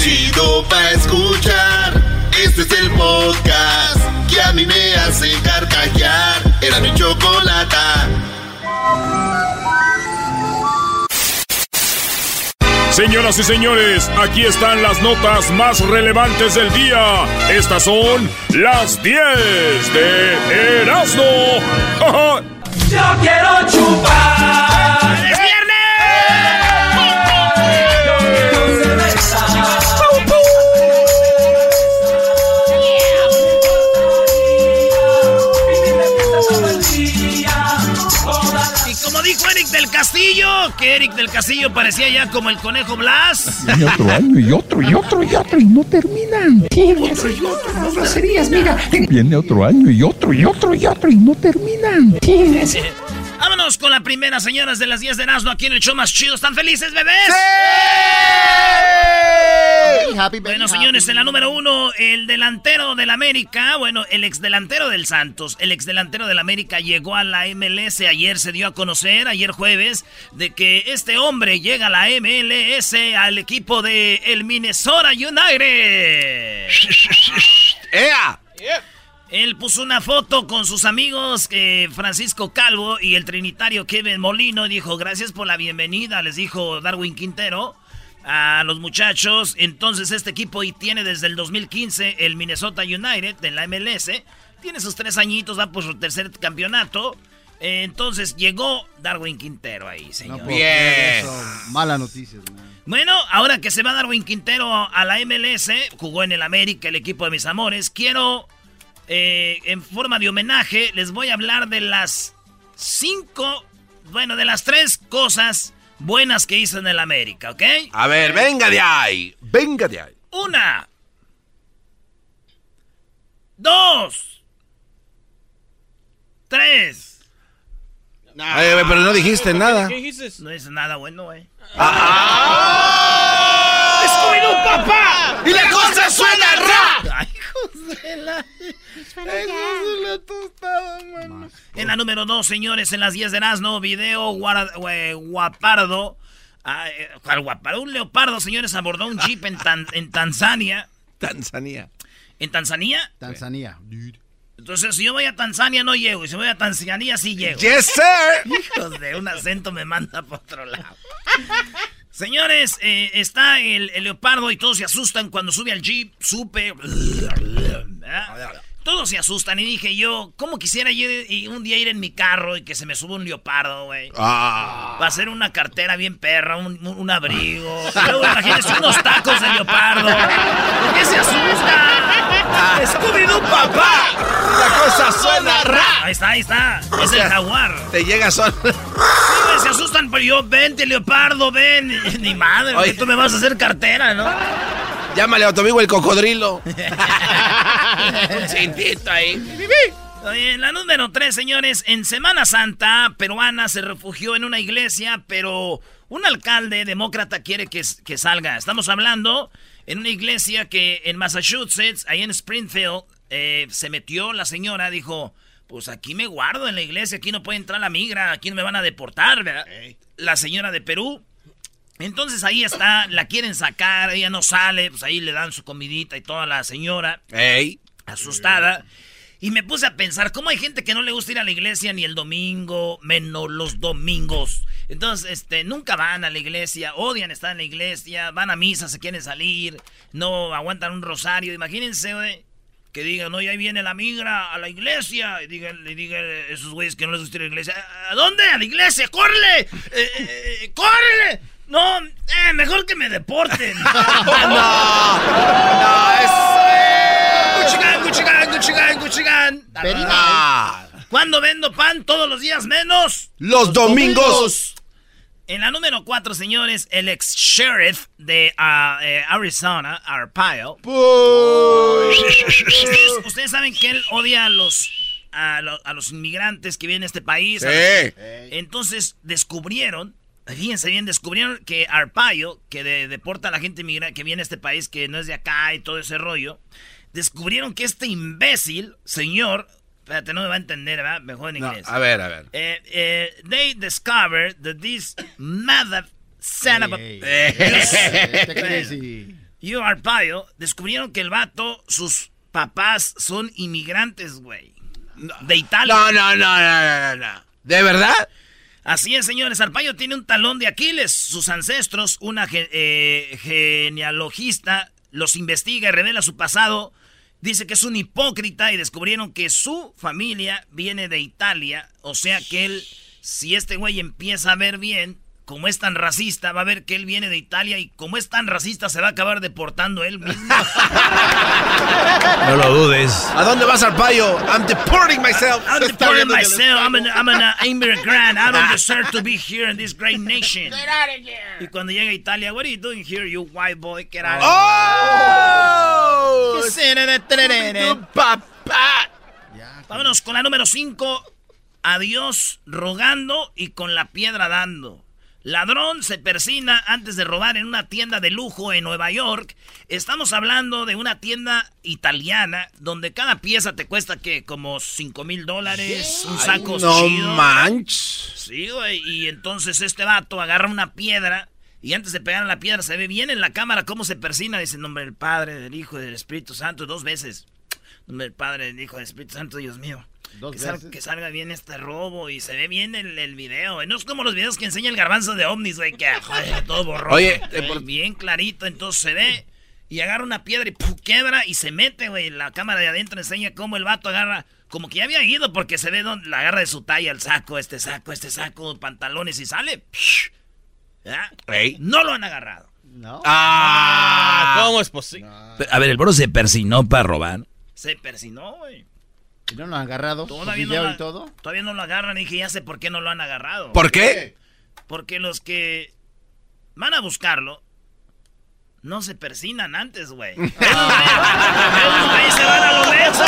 chido pa' escuchar. Este es el podcast que a mí me hace carcajear. Era mi chocolata. Señoras y señores, aquí están las notas más relevantes del día. Estas son las 10 de Erasmo. Yo quiero chupar. Del Castillo, que Eric del Castillo parecía ya como el conejo Blas. Y otro año, y otro, y otro, y otro, y no terminan. Otro y otro, no groserías, mira. Viene otro año, y otro, y otro, y otro, y no terminan. Vámonos con la primera, señoras de las 10 de Nazno, aquí en el show más chido. ¿Están felices, bebés? bueno, señores, en la número uno, el delantero del América, bueno, el ex delantero del Santos, el ex delantero del América llegó a la MLS. Ayer se dio a conocer, ayer jueves, de que este hombre llega a la MLS al equipo de el Minnesota United. ¡Ea! Él puso una foto con sus amigos eh, Francisco Calvo y el trinitario Kevin Molino. y Dijo, gracias por la bienvenida, les dijo Darwin Quintero a los muchachos. Entonces este equipo y tiene desde el 2015 el Minnesota United en la MLS. Tiene sus tres añitos, va por su tercer campeonato. Eh, Entonces llegó Darwin Quintero ahí, señor. Bien. Mala noticia, Bueno, ahora que se va Darwin Quintero a la MLS, jugó en el América, el equipo de mis amores, quiero, eh, en forma de homenaje, les voy a hablar de las cinco, bueno, de las tres cosas buenas que hizo en el América, ¿ok? A ver, venga de ahí. Venga de ahí. Una. Dos. Tres. Ay, güey, pero no dijiste nada. ¿Qué dijiste? No dice nada bueno, güey. ¡Ah! ¡Scooby-Doo, papá! ¡Y la cosa suena ra! Ay, José, la... En la número dos, señores, en las 10 de Erasmo, video guara- eh, guapardo. Ah, eh, ¿cuál guapardo? Un leopardo, señores, abordó un jeep en, Tan- en Tanzania. Tanzania. ¿En Tanzania? Tanzania. Entonces, si yo voy a Tanzania, no llego. Y si voy a Tanzania, sí llego. Yes, sir. Hijos de un acento me manda para otro lado. Señores, eh, está el, el leopardo y todos se asustan cuando sube al jeep. Supe. Todos se asustan y dije yo, ¿cómo quisiera yo un día ir en mi carro y que se me suba un leopardo, güey? Ah. Va a ser una cartera bien perra, un, un- abrigo. Luego imagínense unos tacos de leopardo. ¿Por qué se asusta? ¡Scooby-Doo, papá! La cosa suena ra. Ahí está, ahí está. O Es sea, el jaguar. Te llega son. Sí, güey, se asustan, pero yo, vente, leopardo, ven. Ni madre, Oye. tú me vas a hacer cartera, ¿no? Llámale a tu amigo el cocodrilo. Un cintito ahí. Oye, la número tres, señores. En Semana Santa, peruana se refugió en una iglesia, pero un alcalde demócrata quiere que, que salga. Estamos hablando en una iglesia que en Massachusetts, ahí en Springfield, eh, se metió la señora, dijo, pues aquí me guardo en la iglesia, aquí no puede entrar la migra, aquí no me van a deportar, ¿verdad? La señora de Perú. Entonces ahí está, la quieren sacar, ella no sale, pues ahí le dan su comidita y toda la señora Ey. asustada. Y me puse a pensar, ¿cómo hay gente que no le gusta ir a la iglesia ni el domingo, menos los domingos? Entonces, este, nunca van a la iglesia, odian estar en la iglesia, van a misa, se quieren salir, no aguantan un rosario. Imagínense, güey, que digan, no, y ahí viene la migra a la iglesia. Y digan, le digan esos güeyes que no les gusta ir a la iglesia, ¿a dónde? A la iglesia, ¡córrele! Eh, eh, eh, ¡Córrele! No, eh, mejor que me deporten. No, es. Cuchigán, cuchigán, cuchigán, cuchigán. Ah. ¿Cuándo vendo pan? Todos los días menos. Los domingos. En la número 4, señores, el ex sheriff de eh, Arizona, Arpaio. Ustedes, ustedes saben que él odia a los, a, lo- a los inmigrantes que vienen a este país. Sí. los- Entonces descubrieron, fíjense bien, descubrieron que Arpaio, que de- deporta a la gente que viene a este país, que no es de acá y todo ese rollo, descubrieron que este imbécil, señor, espérate, no me va a entender, ¿verdad? Mejor en No, inglés. a ver, a ver. Eh, eh, they discovered that this mother son of You Arpaio, descubrieron que el vato, sus papás son inmigrantes, güey. De Italia. No, no, no, no, no, no. ¿De verdad? Así es, señores. Arpaio tiene un talón de Aquiles. Sus ancestros, una eh, genealogista, los investiga y revela su pasado. Dice que es un hipócrita y descubrieron que su familia viene de Italia. O sea que él, si este güey empieza a ver bien, como es tan racista, va a ver que él viene de Italia y como es tan racista, se va a acabar deportando él mismo. no lo dudes. ¿A dónde vas, Arpaio? I'm deporting myself. I'm deporting myself. I'm an, I'm an immigrant. I don't deserve to be here in this great nation. Get out of here. Y cuando llega a Italia, what are you doing here, you white boy? Get out of ¡Oh! here. papá. Vámonos con la número 5. Adiós rogando y con la piedra dando. Ladrón se persina antes de robar en una tienda de lujo en Nueva York. Estamos hablando de una tienda italiana donde cada pieza te cuesta que como 5 mil dólares, un saco no manches. Sí, güey. Y entonces este vato agarra una piedra y antes de pegar a la piedra se ve bien en la cámara cómo se persina. Dice en nombre del Padre, del Hijo y del Espíritu Santo dos veces. En nombre del Padre, del Hijo y del Espíritu Santo, Dios mío que, salga, bien este robo y se ve bien el, el video. No es como los videos que enseña el garbanzo de ovnis, güey, que todo borroso. Oye, bien clarito, entonces se ve y agarra una piedra y quebra y se mete, güey. La cámara de adentro enseña cómo el vato agarra, como que ya había ido porque se ve donde la agarra de su talla el saco, este saco, este saco, pantalones y sale. No lo han agarrado. No. Ah, ¿cómo es posible? A ver, el bro se persinó para robar. Se persinó, güey. ¿Y no lo han agarrado? Todavía no, todo? todavía no lo agarran. Y dije, ya sé por qué no lo han agarrado. ¿Por qué? Porque los que van a buscarlo no se persinan antes, güey. Esos se van a lo menso.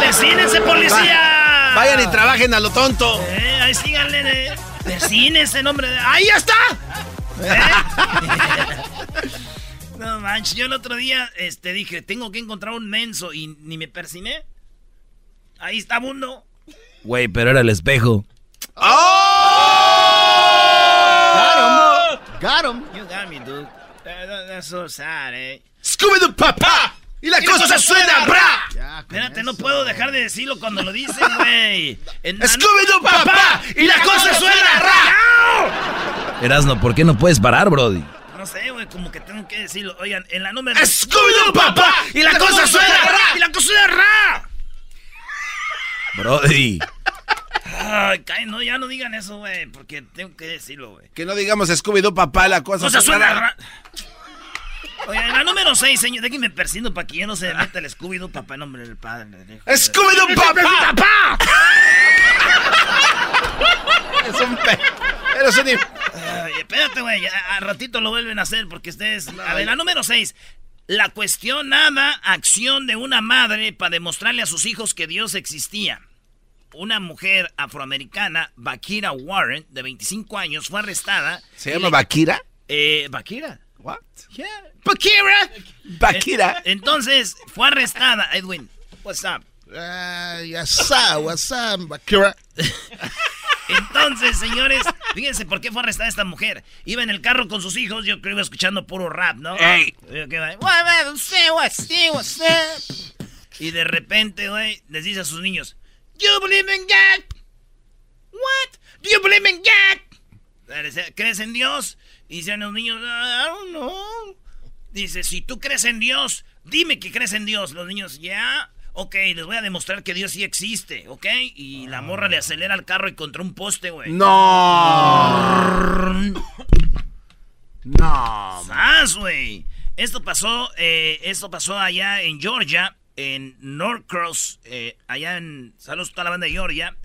¡Persínense, policía! Vayan y trabajen a lo tonto. Eh, ahí síganle. Eh. Persínense, nombre de... ¡Ahí está! ¿Eh? no manches, yo el otro día este, dije, tengo que encontrar un menso y ni me persiné. Ahí está Mundo. Güey, pero era el espejo. ¡Oh! Got him. Got him. You got me, dude. that's so sad, eh. Scooby-Doo papá. Y la cosa se suena, bra. Espérate, no puedo dejar de decirlo cuando lo dicen, güey. Scooby-Doo papá. Y la cosa suena, ra. Erasno, ¿por qué no puedes parar, Brody? No sé, güey, como que tengo que decirlo. Oigan, en la número... Scooby-Doo papá. Y la cosa suena, ra. Y la cosa suena, ra. Brody. Ay, no, ya no digan eso, güey, porque tengo que decirlo, güey. Que no digamos Scooby-Doo, papá, la cosa. O suena... Oye, la número 6, señor, déjenme persino para que ya no se meta el Scooby-Doo, papá, en nombre del padre. ¡Scooby-Doo, papá! ¡Papá! es un pe... Eres un... Ay, espérate, güey, a, ratito lo vuelven a hacer porque ustedes... A ver, la número 6. La cuestionada acción de una madre para demostrarle a sus hijos que Dios existía. Una mujer afroamericana, Bakira Warren, de 25 años, fue arrestada. ¿Se llama Bakira? Eh, Bakira. What? Yeah. Bakira. Bakira. Entonces, fue arrestada, Edwin. What's up? Uh, yes, what's up, Bakira? Entonces, señores, fíjense por qué fue arrestada esta mujer. Iba en el carro con sus hijos, yo creo que iba escuchando puro rap, ¿no? Y de repente, güey, les dice a sus niños, you believe in God? What? Do you believe in God? ¿Crees en Dios? Y dicen los niños, I don't know. Dice, si tú crees en Dios, dime que crees en Dios. Los niños, ya ok, les voy a demostrar que Dios sí existe, ¿ok? Y la morra le acelera el carro y contra un poste, güey. No. no. Más, güey. Esto pasó, eh, esto pasó allá en Georgia, en Norcross, eh, allá en, saludos a toda la banda de Georgia.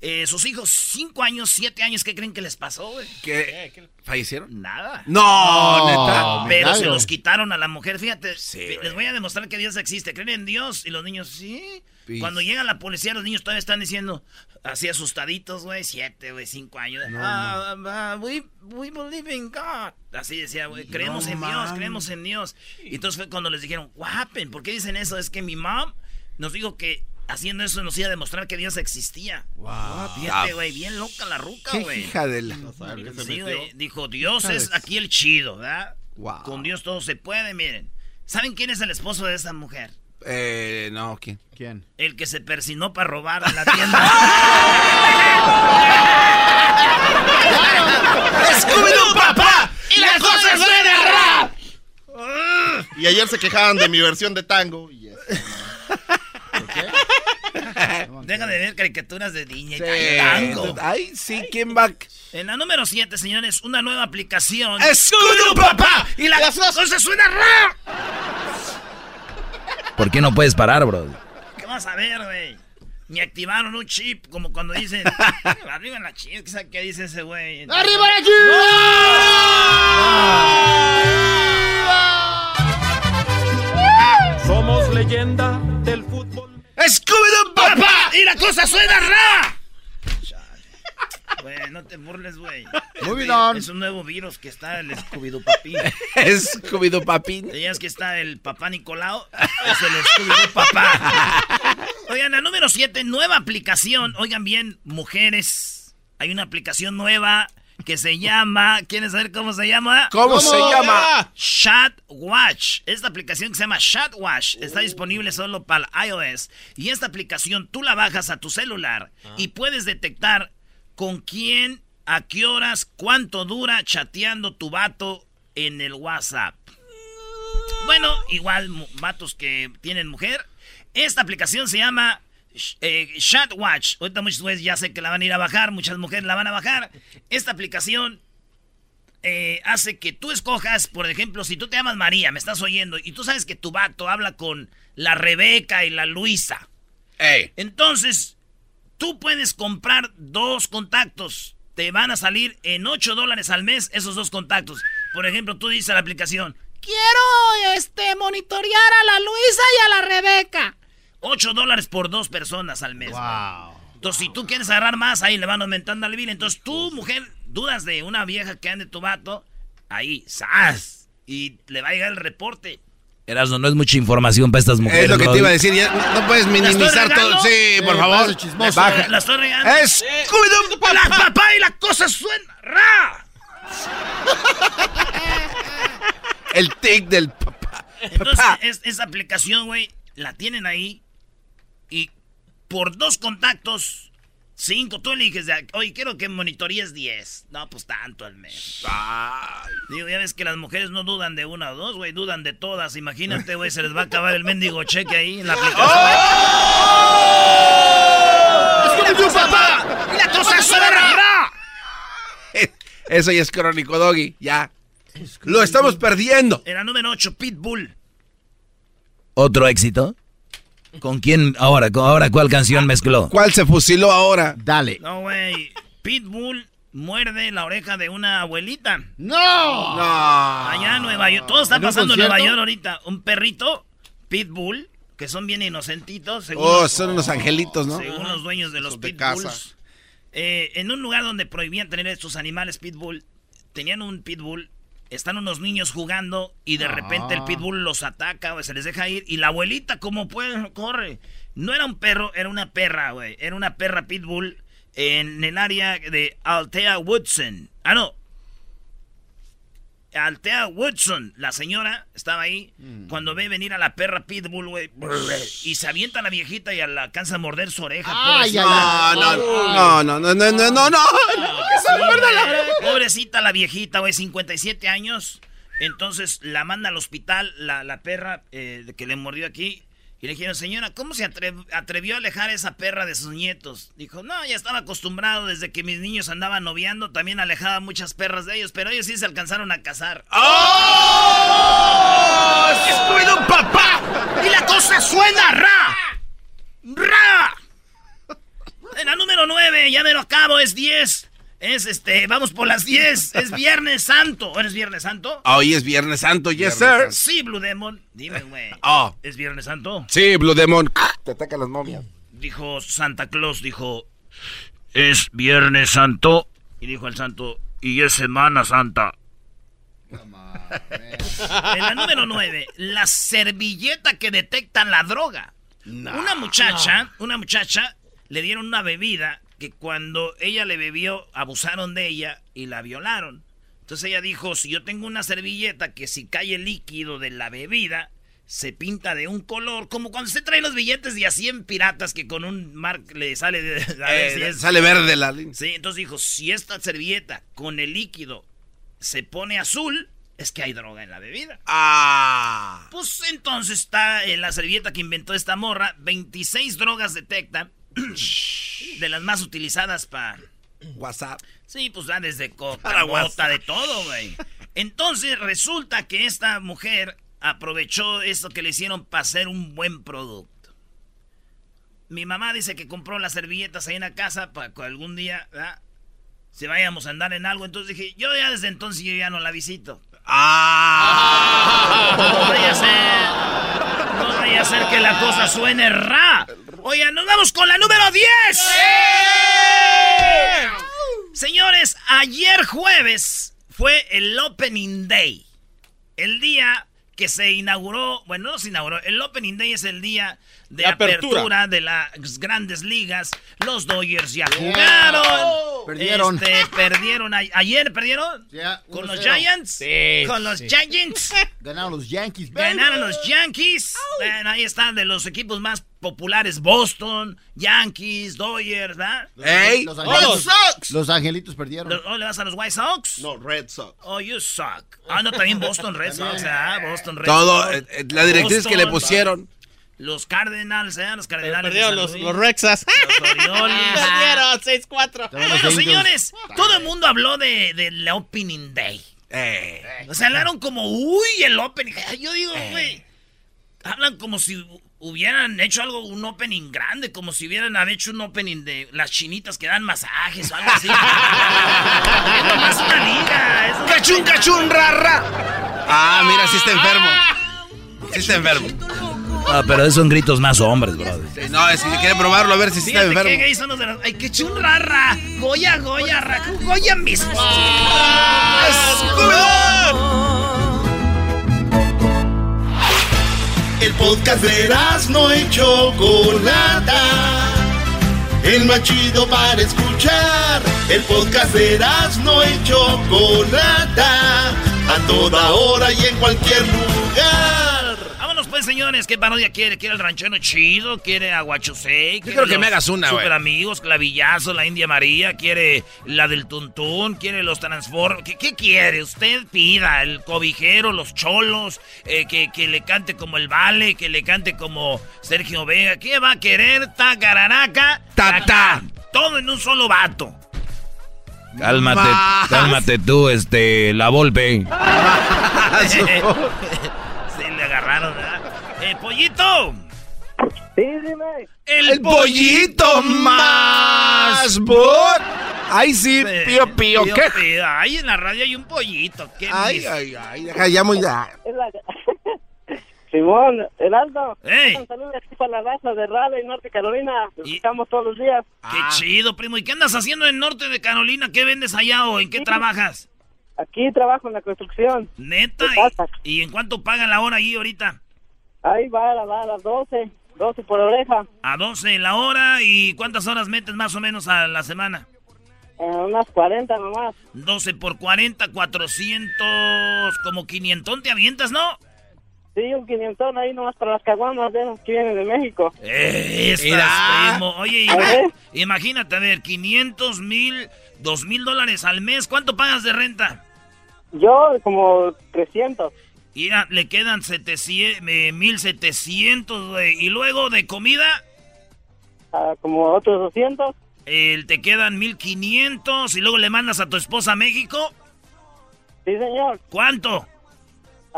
Eh, sus hijos, cinco años, siete años, ¿qué creen que les pasó, güey? ¿Qué? ¿Fallecieron? Nada. No, neta. Pero se los quitaron a la mujer. Fíjate, les voy a demostrar que Dios existe. ¿Creen en Dios? Y los niños, sí. Cuando llega la policía, los niños todavía están diciendo, así asustaditos, güey, siete, güey, cinco años. Ah, ah, we, believe in God. Así decía, güey, creemos en Dios, creemos en Dios. Y entonces fue cuando les dijeron, what happened? ¿Por qué dicen eso? Es que mi mom nos dijo que haciendo eso nos iba a demostrar que Dios existía. Wow. Fíjate, güey, bien loca la ruca, güey. hija de la... Sí, güey, dijo, Dios es aquí el chido, ¿verdad? Con Dios todo se puede, miren. ¿Saben quién es el esposo de esa mujer? Eh, no, ¿quién? ¿Quién? El que se persinó para robar en la tienda. ¡Scooby-Doo, papá! ¡Y las cosas suenan rap! Y ayer se quejaban de mi versión de tango. Y eso. Deja de ver caricaturas de niña y Sí. tango. Ay, sí, ¿quién va? En la número 7, señores, una nueva aplicación. ¡Scooby-Doo, papá! ¡Y las cosas suenan rap! ¿Por qué no puedes parar, bro? ¿Qué vas a ver, güey? Me activaron un chip, como cuando dicen, arriba en la chip, ¿qué sabe qué dice ese güey? ¡Arriba la Somos leyenda del fútbol. ¡Scooby-Doo, papá! ¡Y la cosa suena ra! Güey, no te burles, güey. Moving on. Es un nuevo virus que está el Scooby-Doo papi. Scooby-Doo, papi. ¿Sabías que está el papá Nicolau? Es el Scooby-Doo papá. Oigan, la número 7, nueva aplicación. Oigan bien, mujeres. Hay una aplicación nueva que se llama. ¿Quieren saber cómo se llama? ¿Cómo, se llama? Chat Watch. Esta aplicación que se llama Chat Watch está disponible solo para iOS. Y esta aplicación tú la bajas a tu celular y puedes detectar con quién, a qué horas, cuánto dura chateando tu vato en el WhatsApp. Bueno, igual vatos que tienen mujer. Esta aplicación se llama eh, Chat Watch. Ahorita muchos güeyes ya sé que la van a ir a bajar, muchas mujeres la van a bajar. Esta aplicación eh, hace que tú escojas, por ejemplo, si tú te llamas María, me estás oyendo, y tú sabes que tu vato habla con la Rebeca y la Luisa. Ey. Entonces, tú puedes comprar dos contactos. Te van a salir en 8 dólares al mes esos dos contactos. Por ejemplo, tú dices a la aplicación, quiero este monitorear a la Luisa y a la Rebeca. 8 dólares por dos personas al mes. Wow. Entonces, si tú quieres agarrar más, ahí le van aumentando al bill. Entonces, tú, mujer, dudas de una vieja que ande tu vato, ahí, ¡zas! Y le va a llegar el reporte. Erasmo, no es mucha información para estas mujeres. Es lo que te iba a decir. ya no puedes minimizar todo. Sí, por Eh, favor. chismoso. Baja. La estoy regando. Es Scooby-Doo, ¡La papá. papá y la cosa suena! ¡Ra! El tic del papá. Entonces, Papá. es- esa aplicación, güey, la tienen ahí. Por dos contactos, cinco, tú eliges, de, oye, quiero que monitorees 10. No, pues tanto al mes. Ay. Digo, ya ves que las mujeres no dudan de una o dos, güey, dudan de todas. Imagínate, güey, se les va a acabar el mendigo cheque ahí en la aplicación. ¡Scooby-Doo, papá! ¡Y la cosa! ¡Ra! Eso ya es crónico, Doggy. Ya. Lo estamos perdiendo. En la número 8, Pitbull. ¿Otro éxito? ¿Con quién ahora? ¿Con ahora cuál canción mezcló? ¿Cuál se fusiló ahora? Dale. No, güey. Pitbull muerde la oreja de una abuelita. ¡No! No. Allá en Nueva York. Todo está ¿En un pasando en Nueva? York ahorita. Un perrito, Pitbull, que son bien inocentitos. Según, Oh, los, son unos angelitos, ¿no? según los dueños de los Pitbulls. casa. Eh, en un lugar donde prohibían tener estos animales Pitbull, tenían un Pitbull. Están unos niños jugando y de repente el Ah. pitbull los ataca, güey, se les deja ir. Y la abuelita, como puede, corre. No era un perro, era una perra, güey. Era una perra pitbull en el área de Altea Woodson. Ah, no. Altea Woodson, la señora, estaba ahí. Cuando ve venir a la perra pitbull, güey. Y se avienta a la viejita y la alcanza a morder su oreja. Ay, pobrecita. ay, No, no, no, no, no, no, no, no. Sí, güey. Pobrecita la viejita, güey, 57 años. Entonces la manda al hospital la, la perra eh, que le mordió aquí. Y le dijeron, señora, ¿cómo se atre- atrevió a alejar a esa perra de sus nietos? Dijo, no, ya estaba acostumbrado desde que mis niños andaban noviando. También alejaba muchas perras de ellos, pero ellos sí se alcanzaron a casar. ¡Oh! ¡Scooby-Doo, papá! ¡Y la cosa suena! ¡Ra! ¡Ra! En la número 9, ya me lo acabo, es 10. Es este, vamos por las 10. Es Viernes Santo. ¿Eres Viernes Santo? Hoy es Viernes Santo, yes, sir. Sí, Blue Demon. Dime, güey. Oh. ¿Es Viernes Santo? Sí, Blue Demon. Te atacan las momias. Dijo Santa Claus, dijo, es Viernes Santo. Y dijo el santo, y es Semana Santa. en la número 9, la servilleta que detecta la droga. una muchacha, una muchacha, le dieron una bebida que cuando ella le bebió, abusaron de ella y la violaron. Entonces ella dijo, si yo tengo una servilleta que si cae el líquido de la bebida, se pinta de un color, como cuando se traen los billetes de a 100 piratas que con un mar le sale de... a ver Eh, si es- Sale verde la línea. Sí, entonces dijo, si esta servilleta con el líquido se pone azul, es que hay droga en la bebida. Ah. Pues entonces está en la servilleta que inventó esta morra, 26 drogas detecta, de las más utilizadas para... WhatsApp. Sí, pues da desde coca, de todo, güey. Entonces resulta que esta mujer aprovechó esto que le hicieron para hacer un buen producto. Mi mamá dice que compró las servilletas ahí en la casa para que algún día, ¿verdad? Si vayamos a andar en algo, entonces dije, yo ya desde entonces yo ya no la visito. Ah. A no vaya a ser que la cosa suene ra. Oigan, nos vamos con la número 10. Señores, ayer jueves fue el Opening Day. El día que se inauguró, bueno, no se inauguró, el Opening Day es el día de apertura. apertura. de las grandes ligas. Los Dodgers ya jugaron. Perdieron. Este, perdieron. a- ayer perdieron con los 1-0. Giants. Sí, con los sí. Giants. Ganaron los Yankees. baby. Ganaron los Yankees. Bueno, ahí están de los equipos más populares. Boston, Yankees, Dodgers, ¿verdad? Los ¡Red angelitos, Sox! los angelitos perdieron. Los- ¿O le vas a los White Sox? No, Red Sox. Oh, you suck. Ah, no, también Boston Red Sox, ¿ah? Boston Red Todo, Sox. eh, eh, la directriz que le pusieron. Los Cardinals, ¿eh? Los Cardinales. de Perdieron los, los Rexas. Los Orioles. Perdieron 6-4. También los Bueno, señores, todo el mundo habló de, de la Opening Day. Eh. O sea, hablaron como, uy, el opening. Yo digo, güey, hablan como si hu- hubieran hecho algo, un opening grande, como si hubieran hecho un opening de las chinitas que dan masajes o algo así. es nomás una liga. Es una ¡Cachún, pena. cachún, rara! Ah, mira, sí está enfermo. Sí está enfermo. Ah, pero esos son gritos más hombres, brother. Sí, no, es que quiere probarlo a ver si sí está qué enfermo. gays son los de las... ¡Ay, qué chunrarra! Goya, Goya, ra, Goya mismo. El podcast de no y Chocolata. El más chido para escuchar. El podcast de no y Chocolata. A toda hora y en cualquier lugar. Señores. ¿Qué parodia quiere? ¿Quiere el ranchero chido? ¿Quiere aguachusei? Yo quiero que me hagas una, güey. Super amigos, clavillazo, la India María. ¿Quiere la del tuntún? ¿Quiere los transform? ¿Qué, qué quiere? Usted pida. El cobijero, los cholos. eh, que, que le cante como el Vale. Que le cante como Sergio Vega. ¿Qué va a querer? Tacararaca. Ta, ta. Todo en un solo vato. Cálmate, cálmate tú, este, la Volpe. sí, le agarraron, ¿verdad? Eh, pollito. Sí, dime. El pollito más bot. Ay, sí, Eh, pío, pío. pío, ¿Qué? pío. Ahí en la radio hay un pollito. ¿Qué Ay, mis- ay, ay. Deja ya muy la... Simón, Heraldo. Ey. Un saludo aquí para la raza de Raleigh, Norte Carolina. Los Y- escuchamos todos los días. Qué chido, primo. ¿Y qué andas haciendo en norte de Carolina? ¿Qué vendes allá o en qué trabajas? Aquí trabajo en la construcción. Neta. ¿Qué pasa? ¿Y, y en cuánto pagan la hora ahí ahorita? Ahí va, a- va a las 12. 12 por oreja. A 12 la hora. ¿Y cuántas horas metes más o menos a la semana? Eh, unas 40 nomás. 12 por 40, 400, como 500 te avientas, ¿no? Sí, un quinientón ahí nomás para las caguamas de esos que vienen de México. Eh, Mira. primo. Oye, A imagínate, a ver, 500 mil, 2 mil dólares al mes. ¿Cuánto pagas de renta? Yo como 300. Le quedan 700, eh, 1700, güey. Y luego de comida, ah, como otros 200. eh, te quedan 1500. Y luego le mandas a tu esposa a México. Sí, señor. ¿Cuánto?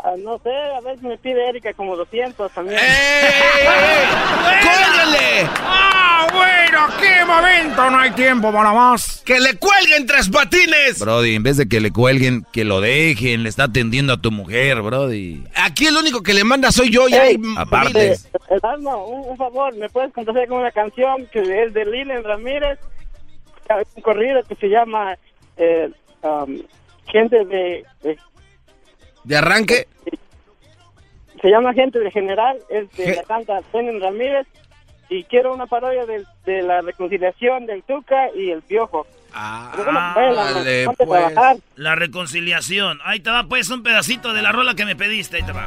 Ah, no sé, a veces me pide Erika como 200 también. ¡Eh! ¡Cuélguenle! ¡Ah, bueno! ¡Qué momento! No hay tiempo para más. ¡Que le cuelguen tres patines! Brody, en vez de que le cuelguen, que lo dejen, le está atendiendo a tu mujer, Brody. Aquí el único que le manda soy yo y hay Aparte. Hermano, un, un favor, ¿me puedes complacer con una canción que es de Lilen Ramírez? Un corrido que se llama eh, um, Gente de, de- ¿De arranque? Se llama Gente de General, es de Je- la canta Lilen Ramírez. Y quiero una parodia de, de la reconciliación del Tuca y el Piojo. Ah, ponte a pues. trabajar. La reconciliación. Ahí te va pues un pedacito de la rola que me pediste. Ahí te va.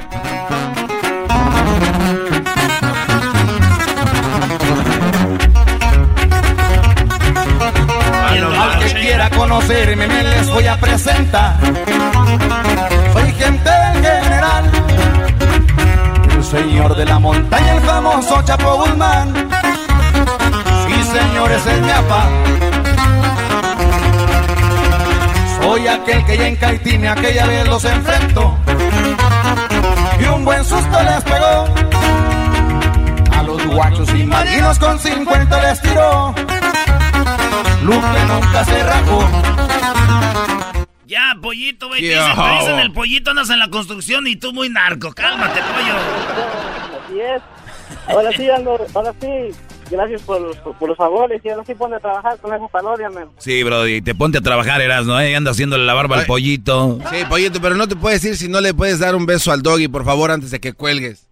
Al que quiera conocerme me les voy a presentar. Soy gente del general, el señor de la montaña, el famoso Chapo Guzmán. Sí, señores, es mi papá. Soy aquel que ya en Caitine aquella vez los enfrentó. Y un buen susto les pegó. A los guachos y marinos con 50 les tiró. Luque nunca se rajó. Ya, pollito, güey. Te ¿Qué dicen, te dicen el pollito andas en la construcción y tú muy narco. Cálmate, pollo. Así es. Ahora sí, ando, ahora sí. Gracias por los, por los favores y ahora sí pone a trabajar con esa parodia, man. Sí, Brody, te ponte a trabajar, eras, ¿no? Anda haciéndole la barba al pollito. Sí, pollito, pero no te puedes ir si no le puedes dar un beso al doggy, por favor, antes de que cuelgues.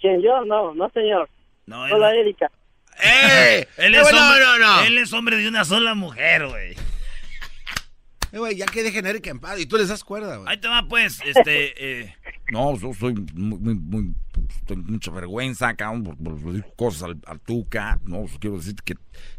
¿Quién, yo? No, no, señor. No, él, Solo a Erika. ¡Eh! él es bueno, hombre, no, no. él es hombre de una sola mujer, güey. Eh, güey, ya que dejen a Erika en paz y tú les das cuerda, güey. Ahí te va, pues, este... eh, No, yo soy muy, muy, muy- tengo mucha vergüenza, cabrón, por, por decir cosas al, al Tuca, no, pues, quiero decir que,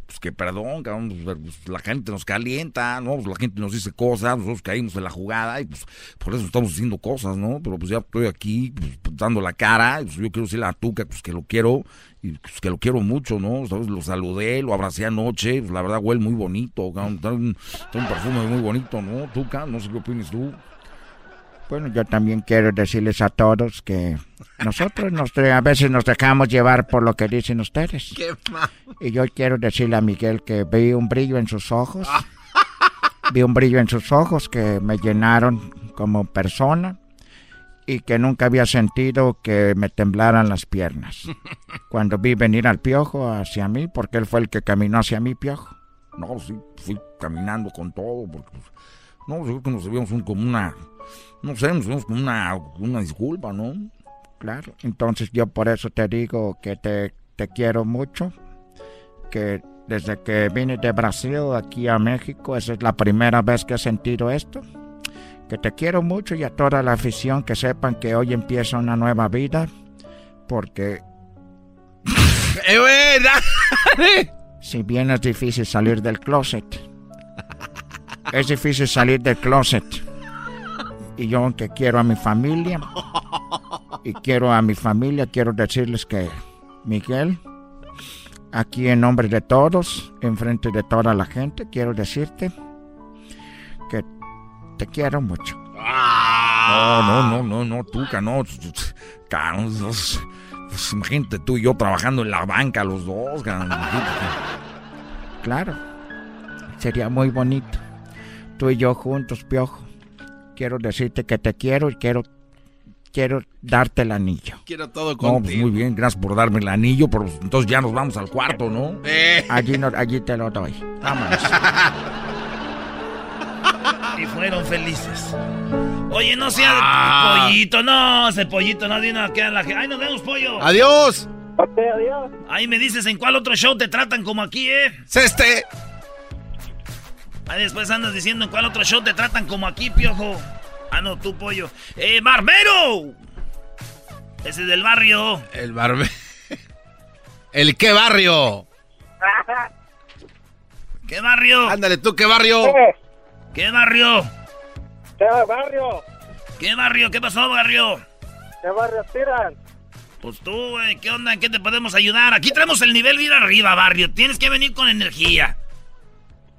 pues, que perdón, cabrón, pues, pues, la gente nos calienta, no, pues, la gente nos dice cosas, nosotros caímos en la jugada y pues por eso estamos haciendo cosas, ¿no? Pero pues ya estoy aquí, pues, dando la cara, y, pues, yo quiero decirle a Tuca, pues que lo quiero, y pues, que lo quiero mucho, ¿no? ¿Sabes? Lo saludé, lo abracé anoche, pues, la verdad huele muy bonito, cabrón, trae un, trae un perfume muy bonito, ¿no? Tuca, no sé qué opinas tú. Bueno, yo también quiero decirles a todos que nosotros nos, a veces nos dejamos llevar por lo que dicen ustedes. Qué Y yo quiero decirle a Miguel que vi un brillo en sus ojos. Vi un brillo en sus ojos que me llenaron como persona y que nunca había sentido que me temblaran las piernas. Cuando vi venir al piojo hacia mí, porque él fue el que caminó hacia mí, piojo. No, sí, fui caminando con todo, porque, pues, no, que nos debíamos un, como una, no sé, nos debíamos como una, una disculpa, ¿no? Claro, entonces yo por eso te digo que te, te quiero mucho, que desde que vine de Brasil aquí a México, esa es la primera vez que he sentido esto, que te quiero mucho y a toda la afición que sepan que hoy empieza una nueva vida, porque dale. si bien es difícil salir del closet, es difícil salir del closet. Y yo aunque quiero a mi familia, y quiero a mi familia, quiero decirles que, Miguel, aquí en nombre de todos, en frente de toda la gente, quiero decirte que te quiero mucho. No, no, no, no, no, Tuca, no, pues, pues, imagínate tú y yo trabajando en la banca los dos. Claro, sería muy bonito. Tú y yo juntos, Piojo. Quiero decirte que te quiero y quiero, quiero darte el anillo. Quiero todo No, pues contigo. muy bien, gracias por darme el anillo, pero entonces ya nos vamos al cuarto, ¿no? Eh. Allí, no, allí te lo doy. Vámonos. Y fueron felices. Oye, no sea Ah. pollito, no, ese pollito no viene a la gente. Ay, nos vemos, pollo. ¡Adiós! Ok, adiós. Ahí me dices en cuál otro show te tratan como aquí, ¿eh? ¡Ceste! Ahí después andas diciendo en cuál otro show te tratan como aquí, piojo. Ah, no, tú, pollo. ¡Eh, barbero! Ese es del barrio. El barbe... ¿El qué barrio? ¿Qué barrio? Ándale, tú, ¿qué barrio? Eh, ¿Qué barrio? ¿Qué barrio? ¿Qué barrio? ¿Qué pasó, barrio? ¿Qué barrio tiran? Pues tú, güey, ¿qué onda? ¿En qué te podemos ayudar? Aquí traemos el nivel bien arriba, barrio. Tienes que venir con energía.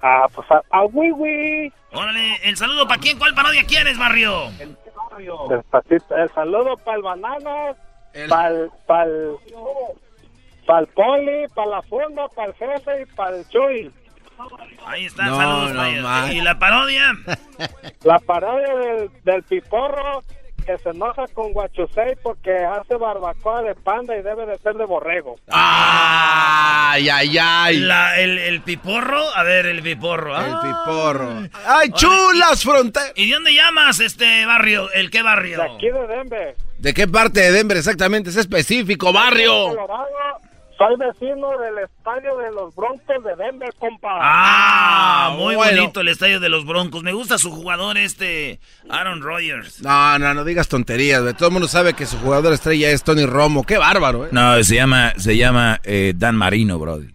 Ah, pues a, a Wiwi. Órale, el saludo para quién, ¿cuál parodia quieres, barrio? Despacito. El saludo para el Bananas, El- para el, para el, para el Poli, para la Funda, para el Jefe y para el Chuy. Ahí está, No, saludos no. ¿Y la parodia? La parodia del, del Piporro que se enoja con Guachusei porque hace barbacoa de panda y debe de ser de borrego. ¡Ay, ay, ay! La- el, el piporro, a ver, el piporro. El Ah. piporro. ¡Ay, chulas fronteras! ¿Y de dónde llamas este barrio? ¿El qué barrio? De aquí de Denver. ¿De qué parte de Denver exactamente? Es específico, barrio. Colorado, Soy vecino del estadio de los Broncos de Denver, compa. Ah, muy bonito el estadio de los Broncos. Me gusta su jugador este, Aaron Rodgers. No, no, no digas tonterías, güey. Todo el mundo sabe que su jugador estrella es Tony Romo. Qué bárbaro, ¿eh? No, se llama, se llama eh, Dan Marino, brody.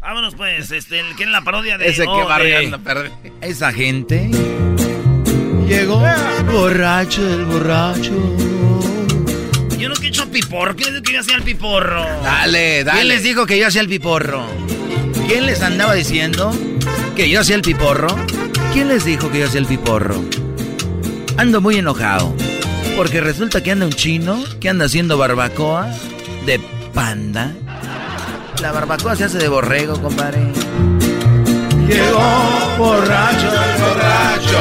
Vámonos pues, este, el que es la parodia de... Ese que oh, barrio de- anda perdido. Esa gente Llegó borracho el borracho. Piporro. ¿Quién dijo que yo hacía el piporro? Dale, dale. ¿Quién les dijo que yo hacía el piporro? ¿Quién les andaba diciendo que yo hacía el piporro? ¿Quién les dijo que yo hacía el piporro? Ando muy enojado. Porque resulta que anda un chino que anda haciendo barbacoa de panda. La barbacoa se hace de borrego, compadre. Llegó borracho el borracho.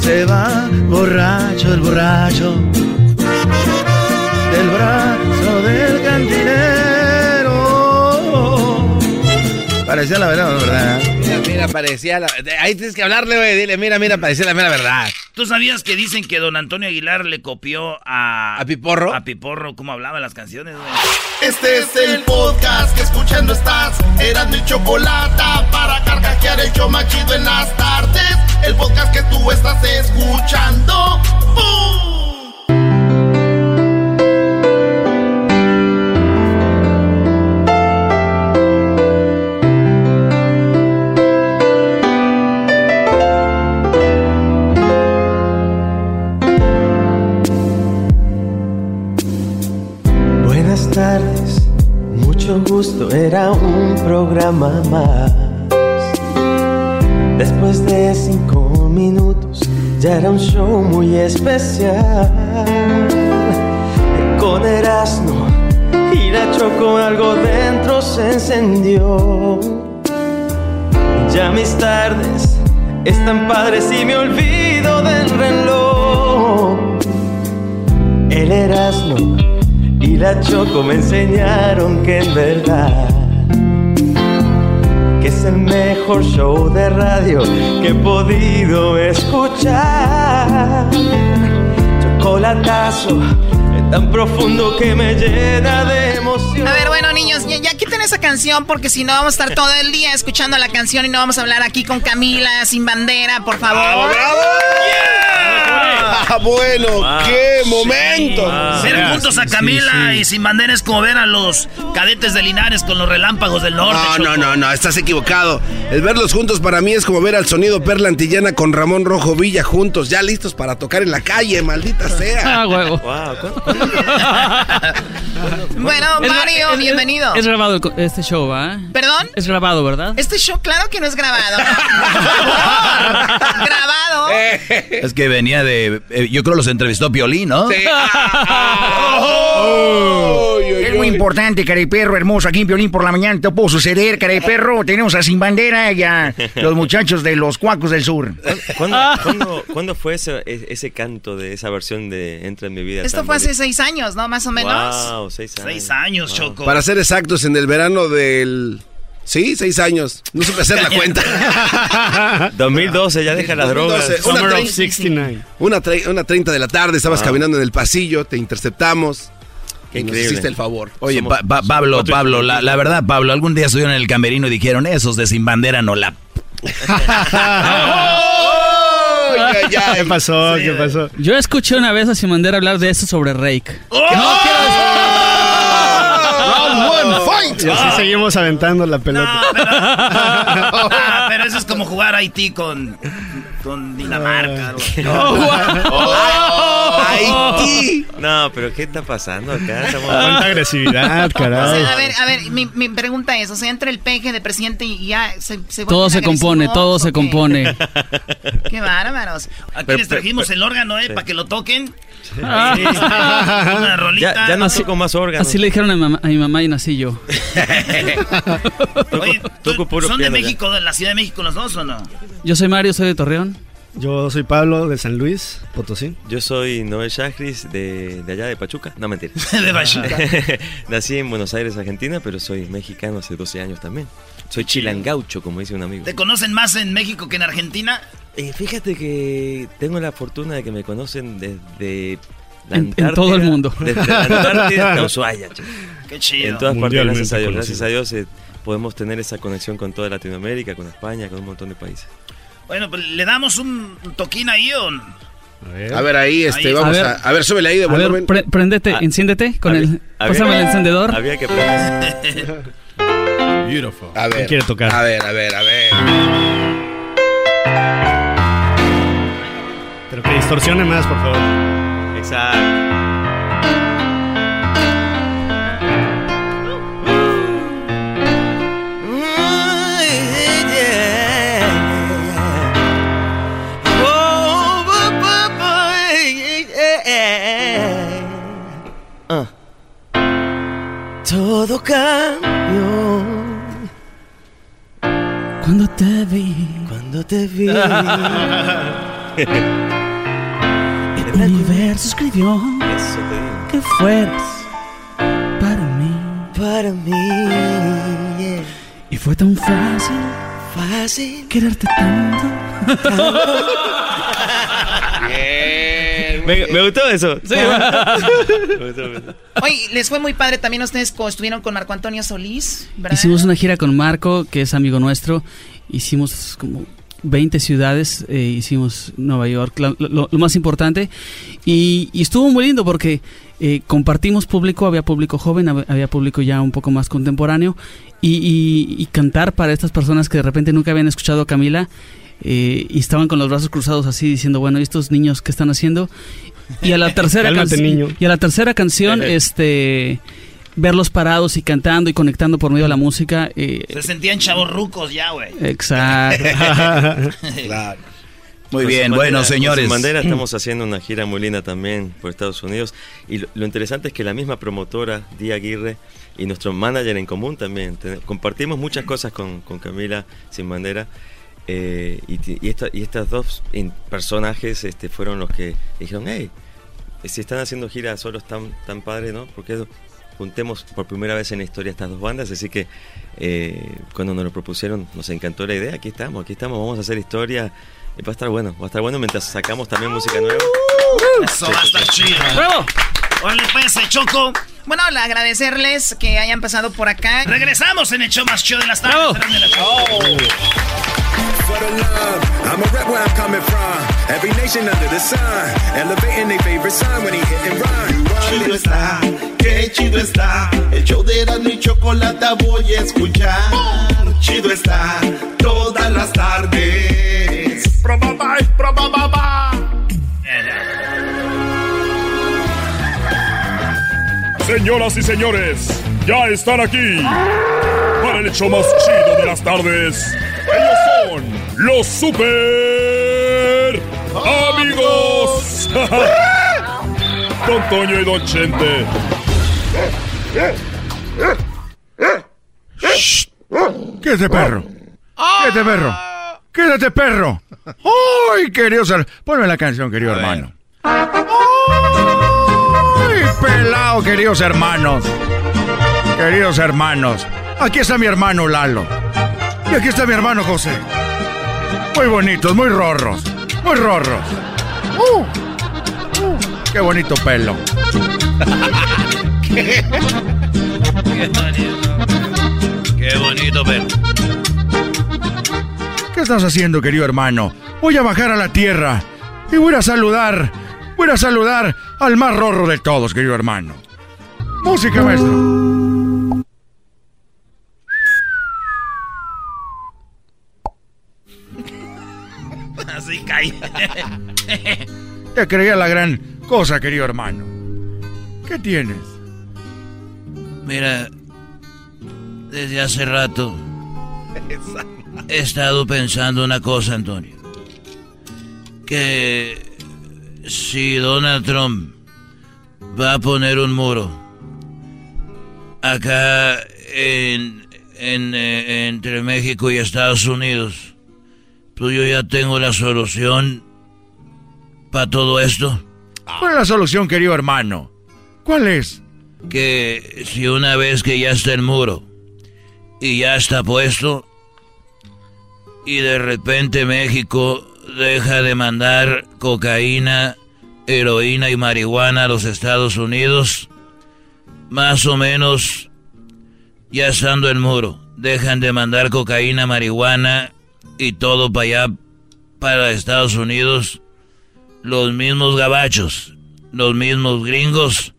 Se va borracho el borracho. Del brazo del cantinero. Parecía la verdad, ¿verdad? Mira, mira, parecía la... Ahí tienes que hablarle, güey. Dile, mira, mira, parecía la mera verdad. ¿Tú sabías que dicen que don Antonio Aguilar le copió a... ¿A Piporro? A Piporro, cómo hablaba las canciones, güey. Este es el podcast que escuchando estás. Eran mi chocolate para carcajear el show más chido en las tardes. El podcast que tú estás escuchando. ¡Bum! Tardes, mucho gusto, era un programa más. Después de cinco minutos, ya era un show muy especial. Con Erasmo y la Choco, algo dentro se encendió. Ya mis tardes están padres y me olvido del reloj. El Erasmo y la Choco me enseñaron que en verdad que es el mejor show de radio que he podido escuchar. Chocolatazo tan profundo que me llena de emoción. A ver, bueno, niños, ya, ya quiten esa canción porque si no vamos a estar todo el día escuchando la canción y no vamos a hablar aquí con Camila sin bandera, por favor. Ah, bueno, qué momento. Ver juntos a Camila y sin bandera es como ver a los cadetes de Linares con los relámpagos del norte. No, no, Choco. no, no, estás equivocado. El verlos juntos para mí es como ver al sonido Perla Antillana con Ramón Rojo Villa juntos, ya listos para tocar en la calle, maldita sea. Ah, huevo. Bueno, Es- Mario, es- bienvenido. Es grabado el co- este show, ¿ah? ¿Perdón? Es grabado, ¿verdad? Este show, claro que no es grabado. grabado. Es que venía de. Eh, yo creo los entrevistó Piolín, ¿no? Es muy importante, perro hermoso, aquí en Violín por la mañana. Te puedo suceder, perro. Tenemos a Sin Bandera y a los muchachos de los Cuacos del Sur. ¿Cuándo, cuándo- cuándo fue ese, ese canto de esa versión de Entra en mi vida? Esto fue hace seis años, ¿no? Más o menos. Wow, seis años. Seis años, Choco. Para ser exactos, en el verano del... Sí, seis años. No supe hacer la cuenta. 2012, ya deja las drogas. 2012, Una, trein- una, tre- una 30 de la tarde, estabas Wow. caminando en el pasillo, te interceptamos. Qué nos increíble. hiciste el favor. Oye, Somos- Pa- Pa- Pablo, Pablo, la, la verdad, Pablo, algún día estuvieron en el camerino y dijeron, esos de sin bandera no la... ¿Qué pasó? ¿Qué pasó? Yo escuché una vez a Simandera hablar de eso sobre Rake. Round Y así seguimos aventando la pelota. Ah, pero eso es como jugar Haití con, con Dinamarca. así. Oh, Haití. No, pero ¿qué está pasando acá? Estamos- Cuánta agresividad, O caray. sea, a ver, a ver, mi, mi pregunta es, o sea, entra el peje de presidente y ya se, se Todo se compone, todo ¿o se qué? compone. Qué bárbaros. Aquí Pero- les trajimos pero- el órgano, ¿eh? sí. Para que lo toquen. Una rolita. Ya, ya Así- toco más órganos. Así le dijeron a mi, mamá, a mi mamá y nací yo. Oye, ¿tú- puro ¿son de. México, de la Ciudad de México los dos o no? Yo soy Mario, soy de Torreón. Yo soy Pablo de San Luis, Potosí. Yo soy Noel Shahris de, de allá de Pachuca. No, mentira. De Pachuca. Nací en Buenos Aires, Argentina, pero soy mexicano hace 12 años también. Soy chilangaucho, como dice un amigo. ¿Te conocen más en México que en Argentina? Eh, fíjate que tengo la fortuna de que me conocen desde La En- en todo el Antártida, mundo. Desde la Antártida hasta Ushuaia, chicos. Qué chido. En todas partes, gracias a Dios. Gracias a Dios eh, podemos tener esa conexión con toda Latinoamérica, con España, con un montón de países. Bueno, pues le damos un toquín ahí o... A ver, ahí, este, Ahí. vamos A a ver. ver, a, ver, súbele ahí de A ver, volumen. pre- préndete, Ah, enciéndete con había- el... había- Pásame el encendedor. Había que aprender. Beautiful. A ver, ¿Quién quiere tocar? A ver, a ver, a ver. Distorsione más, por favor. Exacto. Todo cambió Cuando te vi, cuando te vi. el universo escribió que fueras para mí. Para mí, Y fue tan fácil fácil. quererte tanto. Me, me gustó eso. Sí. me gustó, me gustó. Oye, les fue muy padre también ustedes estuvieron con Marco Antonio Solís, ¿verdad? Hicimos una gira con Marco, que es amigo nuestro. Hicimos como 20 ciudades, eh, hicimos Nueva York, lo, lo más importante. Y, y estuvo muy lindo porque eh, compartimos público, había público joven, hab- había público ya un poco más contemporáneo. Y, y- y cantar para estas personas que de repente nunca habían escuchado a Camila. eh, y estaban con los brazos cruzados así diciendo, bueno, ¿y estos niños qué están haciendo? Y a la tercera Cálmate, niño. y a la tercera canción, este verlos parados y cantando y conectando por medio de la música. eh, Se sentían chavos rucos ya, güey. exacto. Claro. Muy Con bien, bueno, con señores. Sin Bandera estamos haciendo una gira muy linda también por Estados Unidos. Y lo, lo interesante es que la misma promotora, Día Aguirre, y nuestro manager en común también, te- compartimos muchas cosas con, con Camila Sin Bandera. eh, y, y, esta- y estas dos in- personajes este, fueron los que dijeron, hey, si están haciendo giras solos tan, tan padre, ¿no? Porque juntemos por primera vez en la historia estas dos bandas, así que eh, cuando nos lo propusieron nos encantó la idea, aquí estamos, aquí estamos, vamos a hacer historia, y va a estar bueno, va a estar bueno mientras sacamos también música nueva. Eso va a estar chido. ¡Bravo! Órale, pues, eh, Choco. Bueno, le agradecerles que hayan pasado por acá. Regresamos en el show más chido de las tardes. For the love, I'm a rep where I'm coming from. Every nation under the sun, elevating their favorite sign when he hit and run. Chido está, qué chido está. El show de Erasmo y Chocolata voy a escuchar. Chido está, todas las tardes. Probaba, probaba, Señoras y señores, ya están aquí para el hecho más chido de las tardes. Ellos son los super amigos. Don Toño y Don Chente. Quédate, perro. Quédate, perro. Quédate, perro. ¡Ay, querido. Ponme la canción, querido hermano. ¡Ay, pelado, queridos hermanos! Queridos hermanos, aquí está mi hermano Lalo. Y aquí está mi hermano José. Muy bonitos, muy rorros. Muy rorros. ¡Uh! ¡Qué bonito pelo! Qué bonito, pero. ¿Qué estás haciendo, querido hermano? Voy a bajar a la tierra y voy a saludar, voy a saludar al más rorro de todos, querido hermano. Música, maestro. Así cae. Te creía la gran cosa, querido hermano. ¿Qué tienes? Mira, desde hace rato he estado pensando una cosa, Antonio. Que si Donald Trump va a poner un muro acá en, en, eh, entre México y Estados Unidos, pues yo ya tengo la solución para todo esto. ¿Cuál es la solución, querido hermano? ¿Cuál es? que si una vez que ya está el muro y ya está puesto y de repente México deja de mandar cocaína heroína y marihuana a los Estados Unidos, más o menos ya estando el muro, dejan de mandar cocaína, marihuana y todo para allá, para Estados Unidos, los mismos gabachos, los mismos gringos,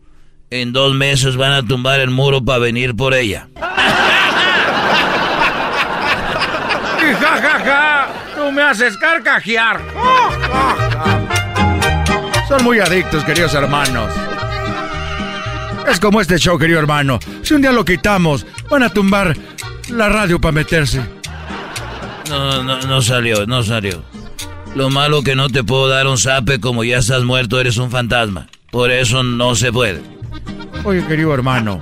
en dos meses van a tumbar el muro para venir por ella. Y ja, ja, ja, tú me haces carcajear. Son muy adictos, queridos hermanos. Es como este show, querido hermano. Si un día lo quitamos, van a tumbar la radio para meterse. No, no, no salió, no salió. Lo malo que no te puedo dar un zape como ya estás muerto, eres un fantasma. Por eso no se puede. Oye, querido hermano.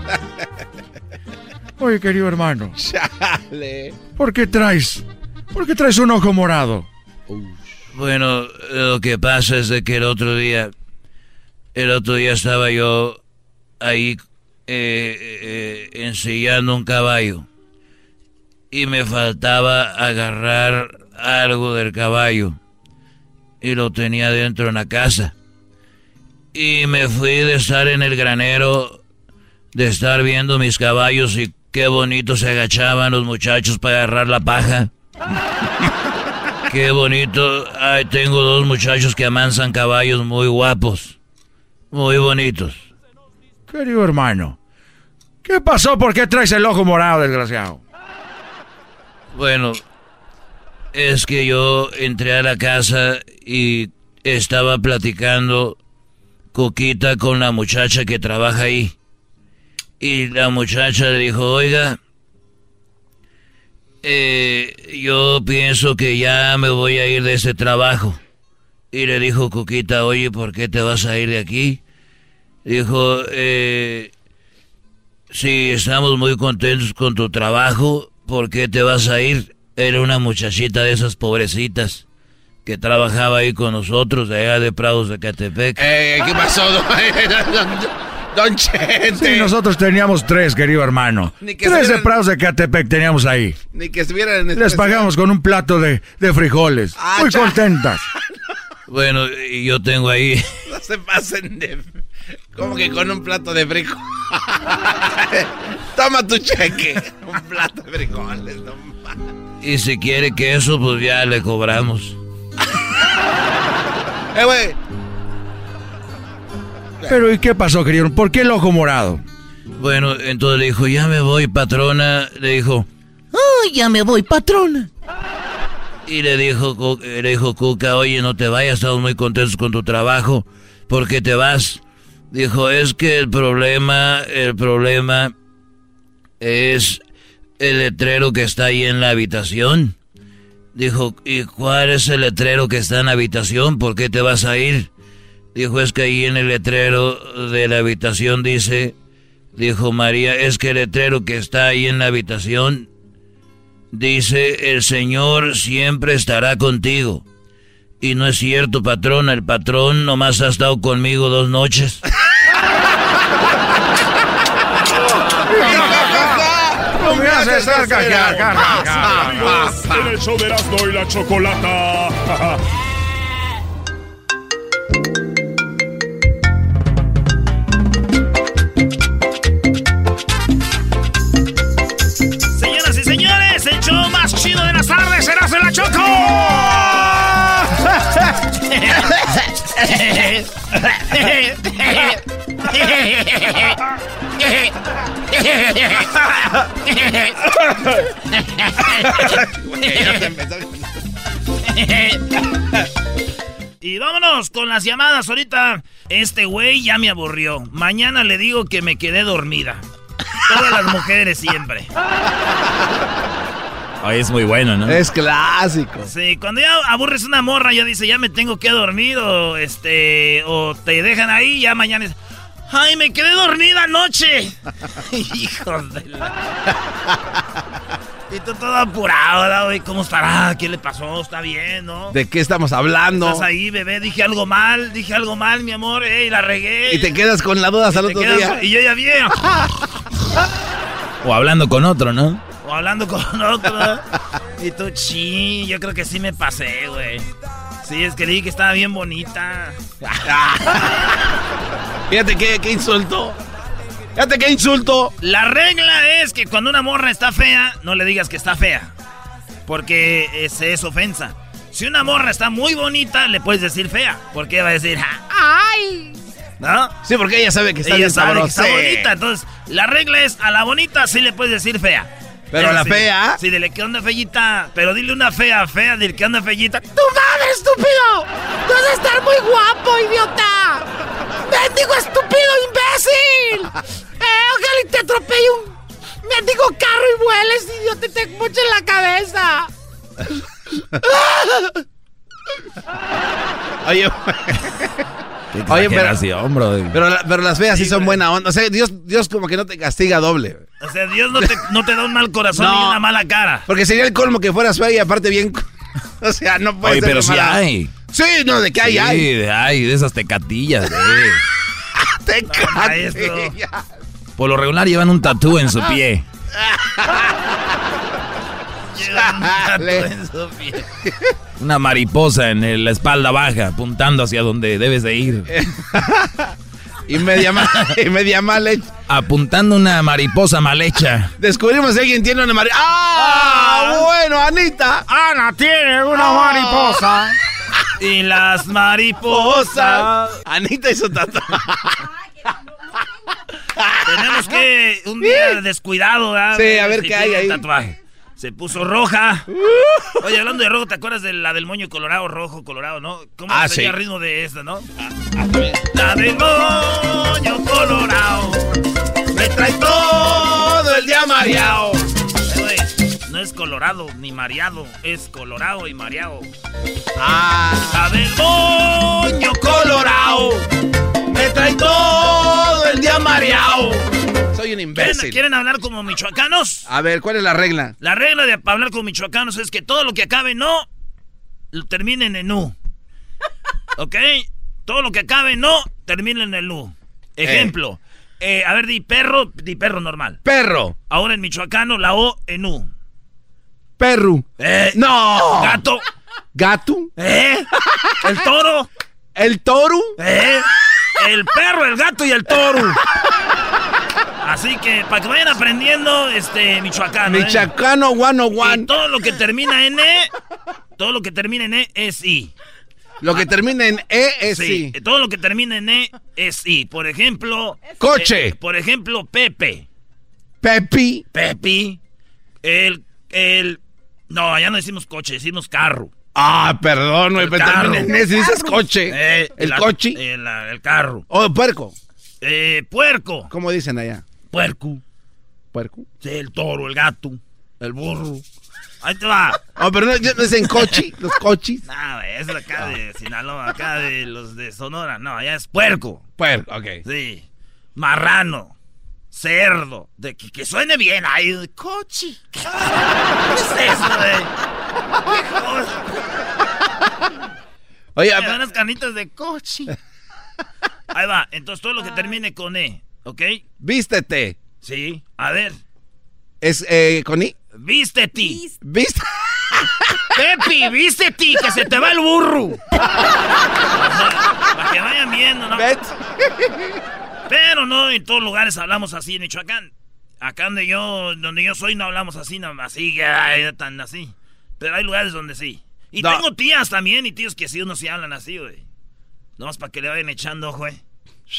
Oye, querido hermano. Chale. ¿Por qué traes? ¿Por qué traes un ojo morado? Bueno, lo que pasa es de que el otro día, el otro día estaba yo ahí eh, eh, ensillando un caballo y me faltaba agarrar algo del caballo y lo tenía dentro en la casa. Y me fui de estar en el granero, de estar viendo mis caballos y qué bonito se agachaban los muchachos para agarrar la paja. qué bonito. Ay, tengo dos muchachos que amansan caballos muy guapos. Muy bonitos. Querido hermano. ¿Qué pasó? ¿Por qué traes el ojo morado, desgraciado? Bueno, es que yo entré a la casa y estaba platicando coquita con la muchacha que trabaja ahí. Y la muchacha le dijo, oiga, eh, yo pienso que ya me voy a ir de este trabajo. Y le dijo Coquita, oye, ¿por qué te vas a ir de aquí? Dijo, eh, sí, estamos muy contentos con tu trabajo, ¿por qué te vas a ir? Era una muchachita de esas pobrecitas que trabajaba ahí con nosotros, de allá de Prados de Catepec. Eh, ¿Qué pasó, don, don Chente? Sí, nosotros teníamos tres, querido hermano. Ni que Tres de Prados de Catepec teníamos ahí. Ni que estuvieran en Les pagamos con un plato de, de frijoles. Ah, Muy cha- contentas. Bueno, y yo tengo ahí, No se pasen de... Como que con un plato de frijol. Toma tu cheque. Un plato de frijoles. no. Y si quiere queso, pues ya le cobramos. Eh, güey. Pero ¿y qué pasó, querido? ¿Por qué el ojo morado? Bueno, entonces le dijo, ya me voy, patrona. Le dijo, ¡Ay, ya me voy, patrona! y le dijo, le dijo Cuca, oye, no te vayas, estamos muy contentos con tu trabajo. ¿Por qué te vas? Dijo, es que el problema, el problema es el letrero que está ahí en la habitación. Dijo, ¿y cuál es el letrero que está en la habitación? ¿Por qué te vas a ir? Dijo, es que ahí en el letrero de la habitación dice, dijo María, es que el letrero que está ahí en la habitación dice, el Señor siempre estará contigo. Y no es cierto, patrona, el patrón nomás ha estado conmigo dos noches. Carcajear, carcajear. Amigos, en el show de Erasmo y la Chocolata. Señoras y señores, el show más chido de las tardes será de la Choco. Y vámonos con las llamadas ahorita. Este güey ya me aburrió. Mañana le digo que me quedé dormida. Todas las mujeres siempre. Ay, es muy bueno, ¿no? Es clásico. Sí, cuando ya aburres una morra, ya dice, ya me tengo que dormir, o este, o te dejan ahí, ya mañana es, ay, me quedé dormida anoche. Hijos de la... Y tú todo apurado, ¿no, güey? ¿Cómo estará? ¿Qué le pasó? ¿Está bien, no? ¿De qué estamos hablando? Estás ahí, bebé, dije algo mal, dije algo mal, mi amor, ey, la regué. Y te quedas con la duda hasta el otro quedas- día. Y yo ya bien. O hablando con otro, ¿no? O hablando con otro. y tú, sí, yo creo que sí me pasé, güey. Sí, es que dije que estaba bien bonita. Fíjate qué, qué insulto. Fíjate qué insulto. La regla es que cuando una morra está fea, no le digas que está fea. Porque ese es ofensa. Si una morra está muy bonita, le puedes decir fea. Porque va a decir, ¡ay! ¿No? Sí, porque ella sabe que está Ella bien sabe que está bonita. Entonces, la regla es a la bonita sí le puedes decir fea. Pero a la sí, fea- Sí, dile que onda feyita. Pero dile una fea, fea, dile que onda feyita. ¡Tu madre, estúpido! ¡Tú has de estar muy guapo, idiota! ¡Mendigo estúpido, imbécil! ¡Eh, ojalá y te atropelle un mendigo carro y vueles, idiota, y te moche en la cabeza! Oye, Qué Oye, pero- exageración, brother. pero, la- pero las feas sí son buena onda. O sea, Dios, Dios como que no te castiga doble. O sea, Dios no te, no te da un mal corazón No. ni una mala cara. Porque sería el colmo que fueras fea y aparte bien. O sea, no puede Oye, ser pero de sí mala- hay. Sí, no, de que hay, Sí, hay. de, hay, de esas tecatillas, de. Tecate. Por lo regular llevan un tatú en su pie. Una mariposa en el- la espalda baja, apuntando hacia donde debes de ir. Y media mal, y media mal hecha. Apuntando una mariposa mal hecha. Descubrimos si alguien tiene una mariposa. ¡Ah! Bueno, Anita. Ana tiene una mariposa. Y las mariposas. Anita hizo tatuaje. Tenemos que un día descuidado, ¿verdad? Sí, a ver Si qué hay ahí. tatuaje. Se puso roja. Oye, hablando de rojo, ¿te acuerdas de la del moño colorado, rojo, colorado, no? ¿Cómo Ah, sería sí. el ritmo de esta, no? La del moño colorado. Me trae todo el día mareado. Eh, no es colorado ni mareado, es colorado y mareado. Ah. La del moño colorado. Me trae todo el día mareado. Soy un ¿Quieren, imbécil. quieren hablar como michoacanos? A ver, ¿cuál es la regla? La regla de hablar como michoacanos es que todo lo que acabe en no, lo terminen en nu. ¿Ok? Todo lo que acabe en no, terminen en el nu. Ejemplo. eh, a ver, di perro, di perro normal. Perro. Ahora en michoacano, la O en nu. Perro. Eh, No. Gato. Gato. ¿Eh? El toro. El toro. ¿Eh? El perro, el gato y el toro. Así que para que vayan aprendiendo, este, michoacano. ¿eh? Michoacano Y 101. todo lo que termina en E, todo lo que termina en E es I. Lo que termina en E es Sí, sí. todo lo que termina en E es I. Por ejemplo... Coche. eh, por ejemplo, Pepe. Pepi. Pepi. El... el no, ya no decimos coche, decimos carro. Ah, perdón, güey, El pero en ese, dices coche. Eh, el la- coche. El, el carro. O puerco. Eh, puerco. ¿Cómo dicen allá? Puerco. Puerco. Sí, el toro, el gato, el burro. Ahí te va. Oh, pero no, no dicen coche, los coches. No, es acá de Sinaloa, acá de los de Sonora. No, allá es puerco. Puerco, ok. Sí. Marrano. Cerdo. De que, que suene bien. Ay, de coche. ¿Qué es eso, güey? ¿Qué cosa? Oye, las canitas de coche. Ahí va. Entonces todo lo que termine con E, ¿ok? vístete. Sí. A ver. Es eh, con I. Vístete. Viste. Pepi, vístete, que se te va el burro. Para que vayan viendo, ¿no? Pero no en todos lugares hablamos así en Michoacán. Acá donde yo, donde yo soy no hablamos así, no, así, tan así. Pero hay lugares donde sí. Y No. tengo tías también y tíos que sí unos sí hablan así, güey. Nomás para que le vayan echando, güey.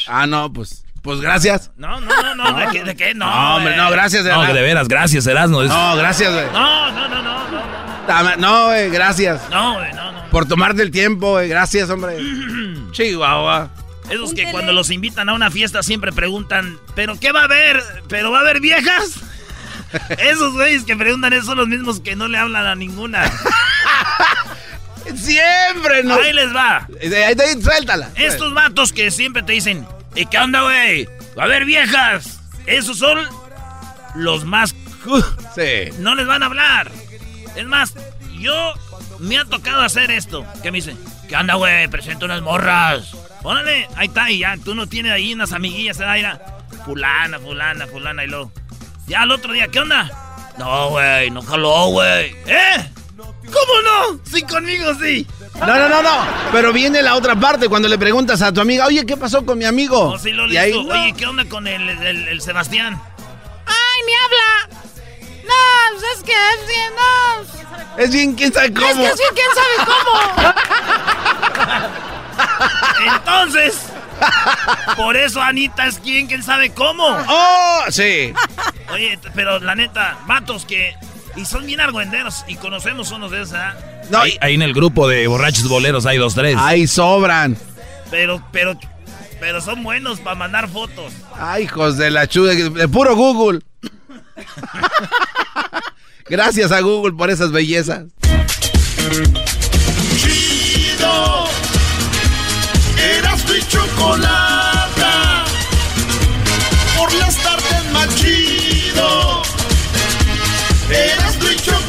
Ah, no, pues. Pues gracias. No, no, no, no, ¿de qué? ¿De qué? No, No, hombre, no, gracias, No, de veras, gracias, Erasmo. No, gracias, güey. No, no, no, no, no. No, güey, gracias. No, güey, no, no. Por tomarte el tiempo, güey. Gracias, hombre. Chihuahua. Esos que cuando los invitan a una fiesta siempre preguntan, ¿pero qué va a haber? ¿Pero va a haber viejas? Esos güeyes que preguntan eso son los mismos que no le hablan a ninguna. Siempre nos. Ahí les va. Ahí, ahí, suéltala. Estos vatos que siempre te dicen, ¿y qué onda, güey? A haber viejas. Esos son los más... Sí. No les van a hablar. Es más, yo me ha tocado hacer esto. Que me dicen, ¿qué onda, güey? Presento unas morras. Órale, ahí está, y ya. Tú no tienes ahí unas amiguillas, ¿verdad? Mira, fulana, fulana, fulana, y luego. Ya al otro día, ¿qué onda? No, güey, no jaló, güey. ¿Eh? ¿Cómo no? Sí, conmigo sí. No, no, no, no. Pero viene la otra parte cuando le preguntas a tu amiga, oye, ¿qué pasó con mi amigo? Oh, sí, lo y ahí, listo. Oye, ¿qué onda con el, el- el Sebastián? ¡Ay, ni habla! No, pues es que es bien, no. es bien, quién sabe cómo. Es que sí, quién sabe cómo. Entonces, por eso Anita es quien, quién sabe cómo. ¡Oh! Sí. Oye, pero la neta, vatos que. Y son bien argüenderos y conocemos unos de esos, ¿ah? No, ahí, ahí en el grupo de borrachos boleros hay dos, tres. Ahí sobran. Pero, pero, pero son buenos para mandar fotos. Ay, hijos de la chuda, de puro Google. Gracias a Google por esas bellezas. Chido. Erasmo y chocolata.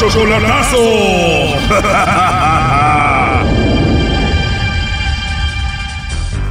Chocolatazo.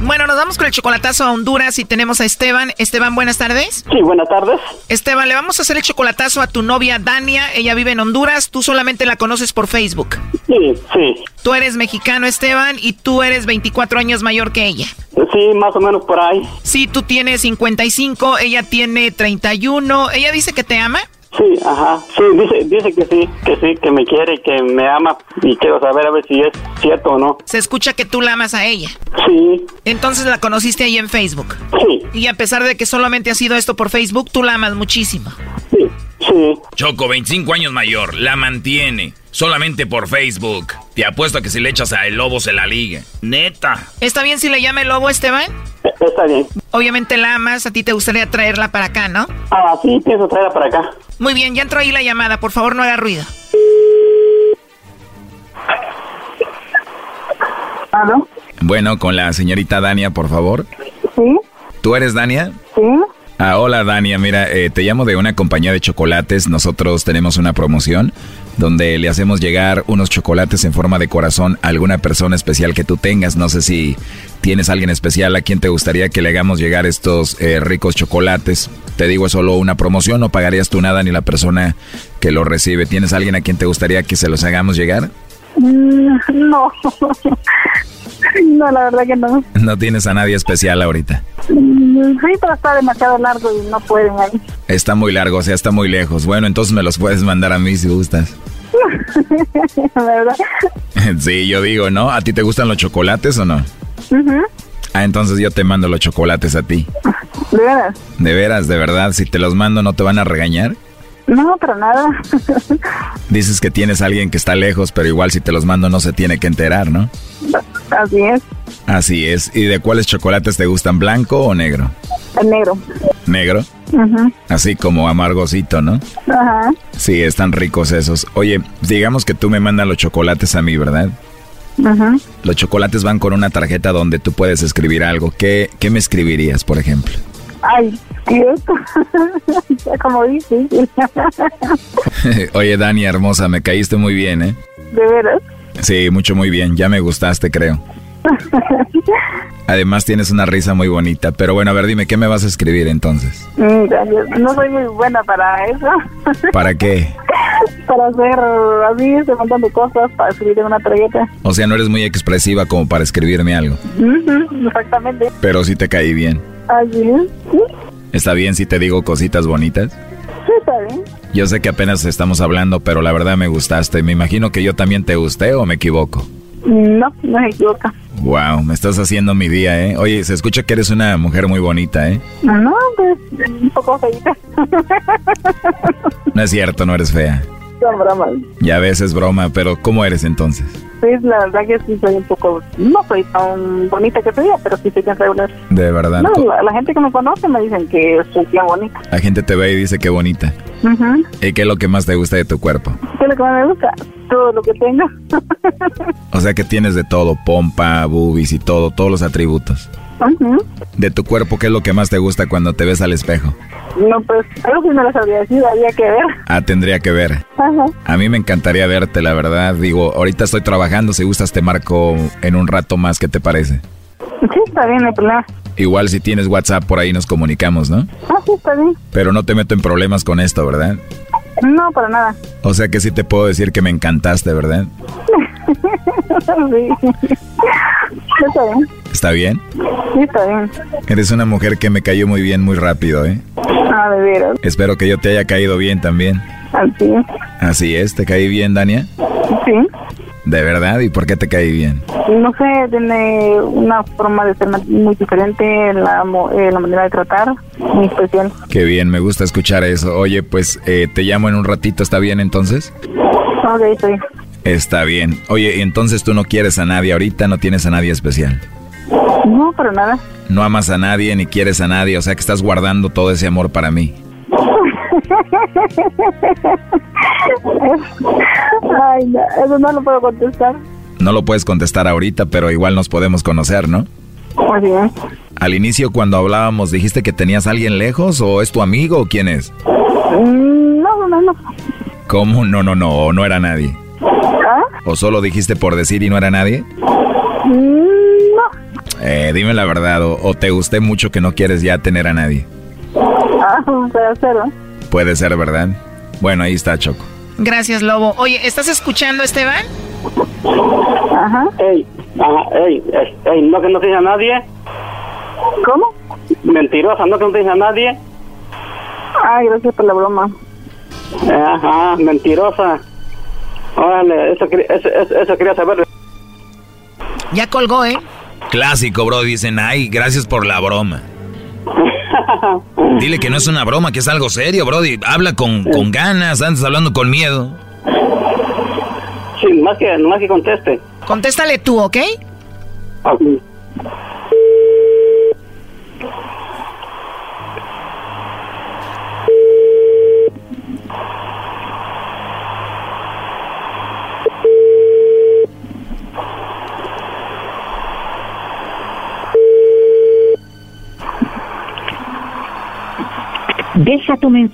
Bueno, nos vamos con el chocolatazo a Honduras y tenemos a Esteban. Esteban, buenas tardes. Sí, buenas tardes. Esteban, le vamos a hacer el chocolatazo a tu novia Dania. Ella vive en Honduras. Tú solamente la conoces por Facebook. Sí, sí. Tú eres mexicano, Esteban, y tú eres 24 años mayor que ella. Sí, más o menos por ahí. Sí, tú tienes 55, ella tiene 31. ¿Ella dice que te ama? Sí, ajá. Sí, dice, dice que sí, que sí, que me quiere y que me ama. Y quiero saber a ver si es cierto o no. Se escucha que tú la amas a ella. Sí. Entonces la conociste ahí en Facebook. Sí. Y a pesar de que solamente ha sido esto por Facebook, tú la amas muchísimo. Sí, sí. Choco, 25 años mayor, la mantiene. Solamente por Facebook. Te apuesto a que si le echas a el lobo se la liga. Neta. ¿Está bien si le llama el lobo, Esteban? Está bien. Obviamente la amas, a ti te gustaría traerla para acá, ¿no? Ah, sí, pienso traerla para acá. Muy bien, ya entró ahí la llamada, por favor no haga ruido. ¿Aló? Bueno, con la señorita Dania, por favor. Sí, ¿Tú eres Dania? sí. Ah, hola Dania, mira, eh, te llamo de una compañía de chocolates. Nosotros tenemos una promoción donde le hacemos llegar unos chocolates en forma de corazón a alguna persona especial que tú tengas. No sé si tienes alguien especial a quien te gustaría que le hagamos llegar estos eh, ricos chocolates. Te digo, es solo una promoción, no pagarías tú nada ni la persona que lo recibe. ¿Tienes alguien a quien te gustaría que se los hagamos llegar? No. No, la verdad que no. No tienes a nadie especial ahorita. Sí, pero está demasiado largo y no pueden ahí. Está muy largo, o sea, está muy lejos. Bueno, entonces me los puedes mandar a mí si gustas. ¿Verdad? Sí, yo digo, ¿no? ¿A ti te gustan los chocolates o no? Ujú. Ah, entonces yo te mando los chocolates a ti. ¿De veras? De veras, de verdad, si te los mando no te van a regañar. No, para nada. Dices que tienes a alguien que está lejos, pero igual si te los mando no se tiene que enterar, ¿no? Así es. Así es. ¿Y de cuáles chocolates te gustan, blanco o negro? El negro. Negro. Ujú. Así como amargosito, ¿no? Ajá. Sí, están ricos esos. Oye, digamos que tú me mandas los chocolates a mí, ¿verdad? Ujú. Los chocolates van con una tarjeta donde tú puedes escribir algo. ¿Qué, qué me escribirías, por ejemplo? Ay, Dios. Ya como dices. Oye, Dani, hermosa, me caíste muy bien, ¿eh? De veras. Sí, mucho, muy bien. Ya me gustaste, creo. Además tienes una risa muy bonita. Pero bueno, a ver, dime, ¿qué me vas a escribir entonces? Mm. No soy muy buena para eso. ¿Para qué? para hacer así, este montón de cosas, para escribir una tarjeta. O sea, no eres muy expresiva como para escribirme algo. Ujú, Exactamente. Pero sí te caí bien. Así. Sí, ¿Está bien si te digo cositas bonitas? sí, está bien. Yo sé que apenas estamos hablando, pero la verdad me gustaste. Me imagino que yo también te gusté o me equivoco. No, no se equivoca. Wow, me estás haciendo mi día, ¿eh? Oye, se escucha que eres una mujer muy bonita, ¿eh? No, pues un poco feita. No es cierto, no eres fea. Son bromas. Ya ves, es broma, pero ¿cómo eres entonces? Pues la verdad que sí soy un poco, no soy tan bonita que te diga, pero sí soy bien regular. De verdad. No, la, la gente que me conoce me dicen que soy bien bonita. La gente te ve y dice que bonita. Ujú. ¿Y qué es lo que más te gusta de tu cuerpo? ¿Qué es lo que más me gusta? Todo lo que tenga. O sea que tienes de todo, pompa, boobies y todo, todos los atributos. De tu cuerpo, ¿qué es lo que más te gusta cuando te ves al espejo? No, pues, algo que no lo sabría decir, había que ver. Ah, tendría que ver. Ajá. A mí me encantaría verte, la verdad. Digo, ahorita estoy trabajando, si gustas te marco en un rato más, ¿qué te parece? Sí, está bien, no problema. Igual si tienes WhatsApp por ahí nos comunicamos, ¿no? Ah, sí, está bien. Pero no te meto en problemas con esto, ¿verdad? No, para nada. O sea que sí te puedo decir que me encantaste, ¿verdad? sí. Está bien. ¿Está bien? Sí, está bien. Eres una mujer que me cayó muy bien muy rápido, ¿eh? Ah, de veras. Espero que yo te haya caído bien también. Así. Así es, ¿te caí bien, Dania? Sí. ¿De verdad? ¿Y por qué te caí bien? No sé, tiene una forma de ser muy diferente, la, eh, la manera de tratar, muy especial. Qué bien, me gusta escuchar eso. Oye, pues eh, te llamo en un ratito, ¿está bien entonces? Ok, bien. Está bien. Oye, ¿y entonces tú no quieres a nadie ahorita, no tienes a nadie especial. No, para nada. No amas a nadie ni quieres a nadie, o sea que estás guardando todo ese amor para mí. Ay, no, eso no lo puedo contestar. No lo puedes contestar ahorita, pero igual nos podemos conocer, ¿no? Es. Al inicio cuando hablábamos, ¿dijiste que tenías a alguien lejos o es tu amigo o quién es? Mm, No, no, no. ¿Cómo? No, no, no, no era nadie. ¿Ah? ¿O solo dijiste por decir y no era nadie? Mm, No. Eh, dime la verdad, o, o te gusté mucho que no quieres ya tener a nadie. Ah, puede ser. Puede ser, ¿verdad? Bueno, ahí está Choco. Gracias, Lobo. Oye, ¿estás escuchando, Esteban? Ajá. Ey, ajá, ey, ey, ey, no que no te dice a nadie. ¿Cómo? Mentirosa, no que no te dice a nadie. Ay, gracias por la broma. Ajá, mentirosa. Órale, eso, quería- eso, eso, eso quería saber. Ya colgó, ¿eh? Clásico, bro. Dicen, ay, gracias por la broma. Dile que no es una broma, que es algo serio, bro. Habla con, con ganas, antes hablando con miedo. Sí, más que, más que conteste. Contéstale tú, ¿ok? Ok.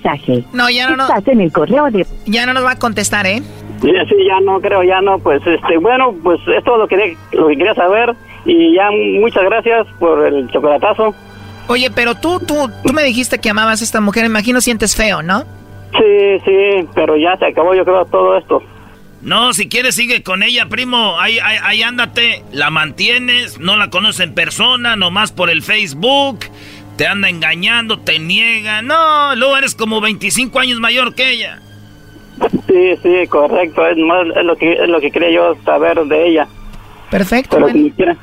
Mensaje. No, ya no, no. Estás en el correo de... Ya no nos va a contestar, ¿eh? Sí, sí, ya no creo, ya no, pues, este, bueno, pues es todo lo que, quería- lo que quería saber y ya muchas gracias por el chocolatazo. Oye, pero tú, tú, tú me dijiste que amabas a esta mujer, me imagino sientes feo, ¿no? Sí, sí, pero ya se acabó yo creo todo esto. No, si quieres sigue con ella, primo. Ahí, ahí, ahí ándate, la mantienes, no la conoces en persona, nomás por el Facebook. Te anda engañando, te niega. No, luego eres como 25 años mayor que ella. Sí, sí, correcto, es, más, es lo que es lo que quería yo saber de ella. Perfecto. Pero como quiera,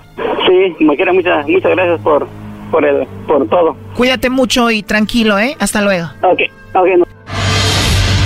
sí, como quiera, muchas muchas gracias por por el, por todo. Cuídate mucho y tranquilo, ¿eh? Hasta luego. Ok, ok. no.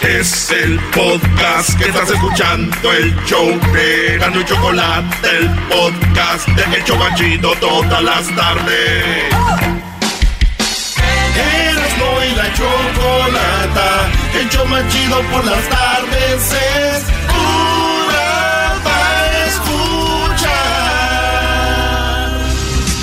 Es el podcast que estás escuchando, el show de Gano y Chocolate, el podcast de Hecho Banchito todas las tardes. Erasmo y la Chocolata, el show más chido por las tardes es pura para escuchar.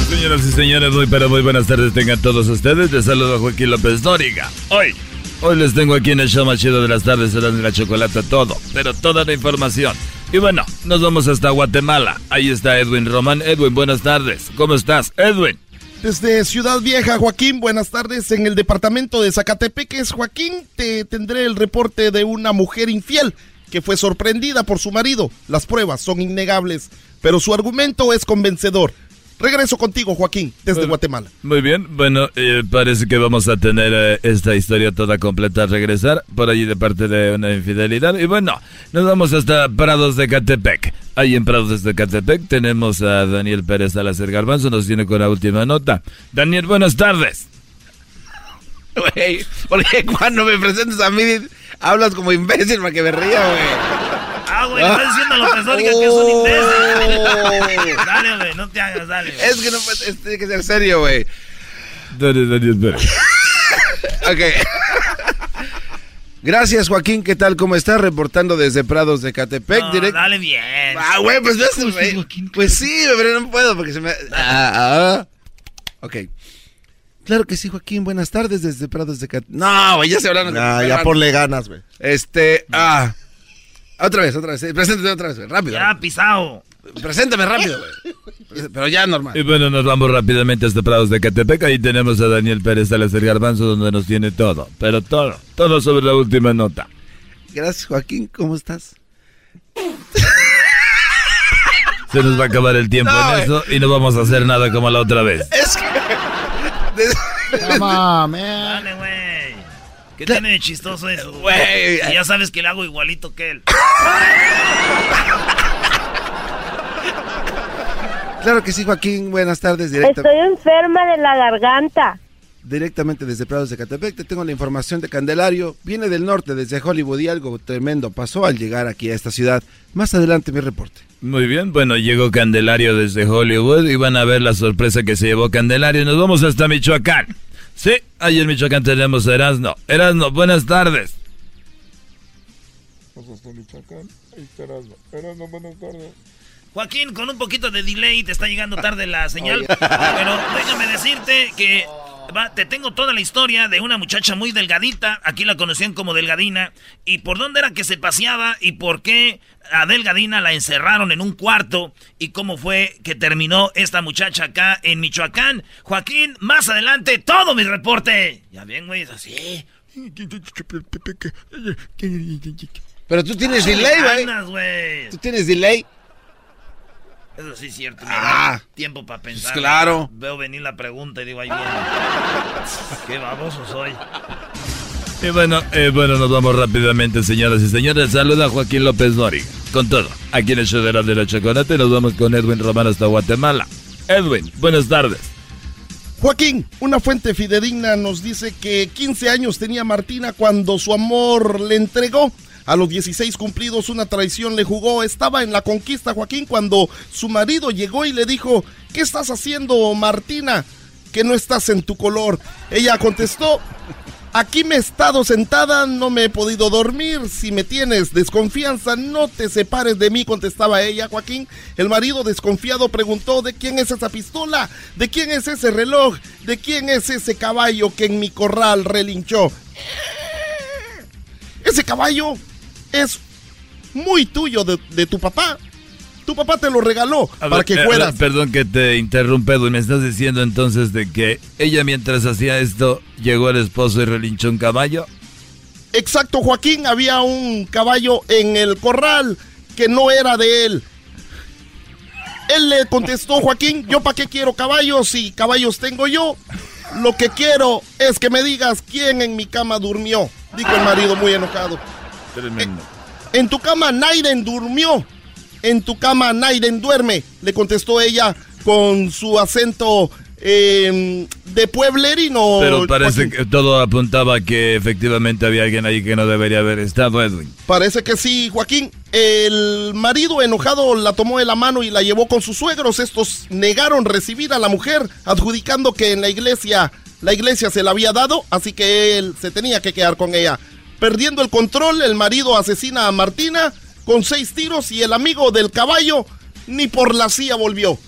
Señoras y señores, muy pero muy buenas tardes tengan todos ustedes. Les saludo a Joaquín López Dóriga. Hoy, hoy les tengo aquí en el show más chido de las tardes, de la chocolate, todo, pero toda la información. Y bueno, nos vamos hasta Guatemala. Ahí está Edwin Román. Edwin, buenas tardes. ¿Cómo estás, Edwin? Desde Ciudad Vieja, Joaquín, buenas tardes. En el departamento de Zacatepeques, Joaquín, te tendré el reporte de una mujer infiel que fue sorprendida por su marido. Las pruebas son innegables, pero su argumento es convencedor. Regreso contigo, Joaquín, desde Guatemala. Muy bien, bueno, eh, parece que vamos a tener eh, esta historia toda completa al regresar, por allí de parte de una infidelidad. Y bueno, nos vamos hasta Prados de Catepec. Ahí en Prados de Catepec tenemos a Daniel Pérez Salazar Garbanzo, nos tiene con la última nota. Daniel, buenas tardes. Güey, porque cuando me presentas a mí hablas como imbécil para que me ría, güey. Ah, güey, le estás diciendo a López Dóriga que es un imbécil. dale, güey, no te hagas, dale. Es que no puede- es- tiene que ser serio, güey. Daniel, Daniel Pérez. Ok. Gracias, Joaquín. ¿Qué tal? ¿Cómo estás? Reportando desde Prados de Catepec. No, direct- dale bien. Ah, güey, pues güey. Pues sí, pero no puedo porque se me. Ah, ah. Ok. Claro que sí, Joaquín. Buenas tardes desde Prados de Catepec. No, güey, ya se hablaron. Ah, ya ponle ganas, güey. Este. Ah. Otra vez, otra vez. eh, Preséntate otra vez, güey. Rápido. Ya, pisado. Preséntame rápido, güey. Pero ya normal. Y bueno, nos vamos rápidamente hasta Prados de Catepec. Ahí tenemos a Daniel Pérez Salazar Garbanzo, donde nos tiene todo, pero todo, todo sobre la última nota. Gracias, Joaquín. ¿Cómo estás? Se nos va a acabar el tiempo No, en eso y no vamos a hacer nada como la otra vez. Es que. Dale, güey. ¿Qué tiene de chistoso eso? Güey. Y ya sabes que le hago igualito que él. Claro que sí, Joaquín. Buenas tardes. Directa, Estoy enferma de la garganta. Directamente desde Prados de Catepec. Te tengo la información de Candelario. Viene del norte, desde Hollywood, y algo tremendo pasó al llegar aquí a esta ciudad. Más adelante mi reporte. Muy bien, bueno, llegó Candelario desde Hollywood y van a ver la sorpresa que se llevó Candelario. Nos vamos hasta Michoacán. Sí, ahí en Michoacán tenemos a Erasno. Erasno, buenas tardes. Joaquín, con un poquito de delay te está llegando tarde la señal. Pero déjame decirte que va, te tengo toda la historia de una muchacha muy delgadita. Aquí la conocían como Delgadina. Y por dónde era que se paseaba y por qué a Delgadina la encerraron en un cuarto. Y cómo fue que terminó esta muchacha acá en Michoacán. Joaquín, más adelante, todo mi reporte. Ya bien, güey, es así. Pero tú tienes delay, güey. Tú tienes delay. Eso sí es cierto. Ah. tiempo para pensar. Pues claro. Veo venir la pregunta y digo, ahí viene. Qué baboso soy. Y bueno, eh, bueno, nos vamos rápidamente, señoras y señores. Saluda a Joaquín López Dori. Con todo, aquí en el show de la de la chocolate nos vamos con Edwin Román hasta Guatemala. Edwin, buenas tardes. Joaquín, una fuente fidedigna nos dice que 15 años tenía Martina cuando su amor le entregó. A los 16 cumplidos una traición le jugó. Estaba en la conquista, Joaquín, cuando su marido llegó y le dijo, ¿qué estás haciendo, Martina? Que no estás en tu color. Ella contestó, aquí me he estado sentada, no me he podido dormir. Si me tienes desconfianza, no te separes de mí, contestaba ella, Joaquín. El marido desconfiado preguntó, ¿de quién es esa pistola? ¿De quién es ese reloj? ¿De quién es ese caballo que en mi corral relinchó? Ese caballo es muy tuyo de, de tu papá. Tu papá te lo regaló A para ver, que eh, fueras. Perdón que te interrumpa, Edwin. Me estás diciendo entonces de que ella mientras hacía esto llegó el esposo y relinchó un caballo. Exacto, Joaquín, había un caballo en el corral que no era de él. Él le contestó, Joaquín, ¿yo para qué quiero caballos si caballos tengo yo? Lo que quiero es que me digas quién en mi cama durmió, dijo el marido muy enojado. Tremendo. En tu cama Naiden durmió. En tu cama Naiden duerme, le contestó ella con su acento eh, de pueblerino. Pero parece que todo apuntaba que efectivamente había alguien ahí que no debería haber estado, Edwin. Parece que sí, Joaquín. El marido enojado la tomó de la mano y la llevó con sus suegros. Estos negaron recibir a la mujer, adjudicando que en la iglesia la iglesia se la había dado, así que él se tenía que quedar con ella. Perdiendo el control, el marido asesina a Martina con seis tiros y el amigo del caballo ni por la silla volvió.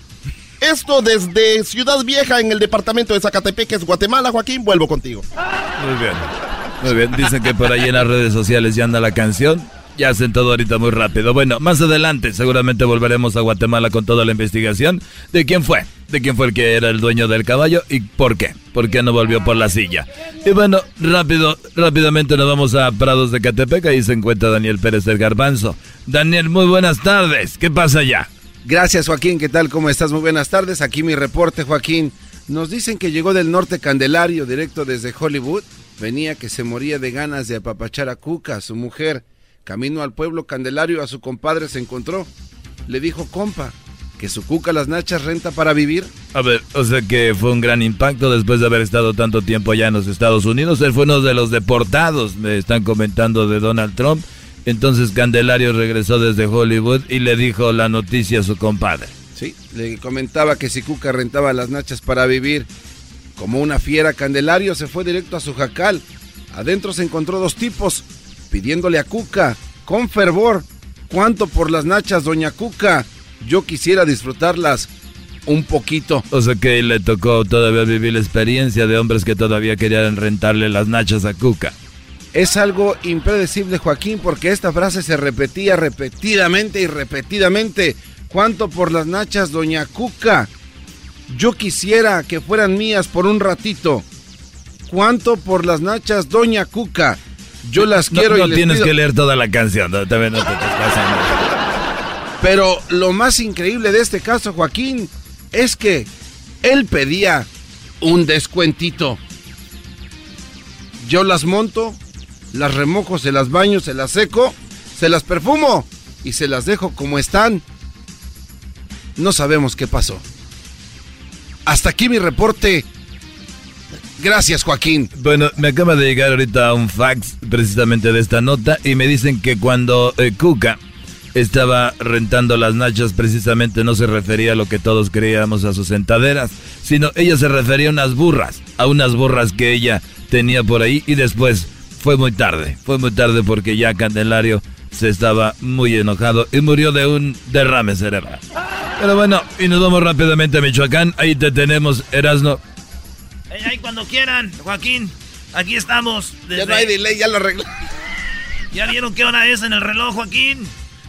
Esto desde Ciudad Vieja en el departamento de Zacatepeques, Guatemala. Joaquín, vuelvo contigo. Muy bien. Muy bien. Dicen que por ahí en las redes sociales ya anda la canción. Ya hacen todo ahorita muy rápido. Bueno, más adelante seguramente volveremos a Guatemala con toda la investigación de quién fue, de quién fue el que era el dueño del caballo y por qué, por qué no volvió por la silla. Y bueno, rápido, rápidamente nos vamos a Prados de Catepec, ahí se encuentra Daniel Pérez del Garbanzo. Daniel, muy buenas tardes, ¿qué pasa allá? Gracias, Joaquín. ¿Qué tal? ¿Cómo estás? Muy buenas tardes. Aquí mi reporte, Joaquín. Nos dicen que llegó del norte Candelario, directo desde Hollywood. Venía que se moría de ganas de apapachar a Cuca, su mujer. Camino al pueblo Candelario, a su compadre se encontró. Le dijo, compa, que su Cuca las nachas renta para vivir. A ver, o sea que fue un gran impacto después de haber estado tanto tiempo allá en los Estados Unidos. Él fue uno de los deportados, me están comentando de Donald Trump. Entonces Candelario regresó desde Hollywood y le dijo la noticia a su compadre. Sí, le comentaba que si Cuca rentaba las nachas para vivir. Como una fiera, Candelario se fue directo a su jacal. Adentro se encontró dos tipos, pidiéndole a Cuca, con fervor, ¿cuánto por las nachas, doña Cuca? Yo quisiera disfrutarlas un poquito. O sea que le tocó todavía vivir la experiencia de hombres que todavía querían rentarle las nachas a Cuca. Es algo impredecible, Joaquín, porque esta frase se repetía repetidamente y repetidamente. ¿Cuánto por las nachas, doña Cuca? Yo quisiera que fueran mías por un ratito. ¿Cuánto por las nachas, doña Cuca? Yo las No- quiero no, y les tienes pido- que leer toda la canción, no, también no te estás pasando. Pero lo más increíble de este caso, Joaquín, es que él pedía un descuentito. Yo las monto, las remojo, se las baño, se las seco, se las perfumo y se las dejo como están. No sabemos qué pasó. Hasta aquí mi reporte. Gracias, Joaquín. Bueno, me acaba de llegar ahorita un fax precisamente de esta nota y me dicen que cuando eh, Cuca estaba rentando las nachas precisamente no se refería a lo que todos creíamos a sus sentaderas, sino ella se refería a unas burras, a unas burras que ella tenía por ahí y después fue muy tarde, fue muy tarde porque ya Candelario se estaba muy enojado y murió de un derrame cerebral. Pero bueno, y nos vamos rápidamente a Michoacán, ahí te tenemos, Erasno. Eh, ahí cuando quieran, Joaquín. Aquí estamos. Ya no hay delay, ya lo arreglé. ¿Ya vieron qué hora es en el reloj, Joaquín?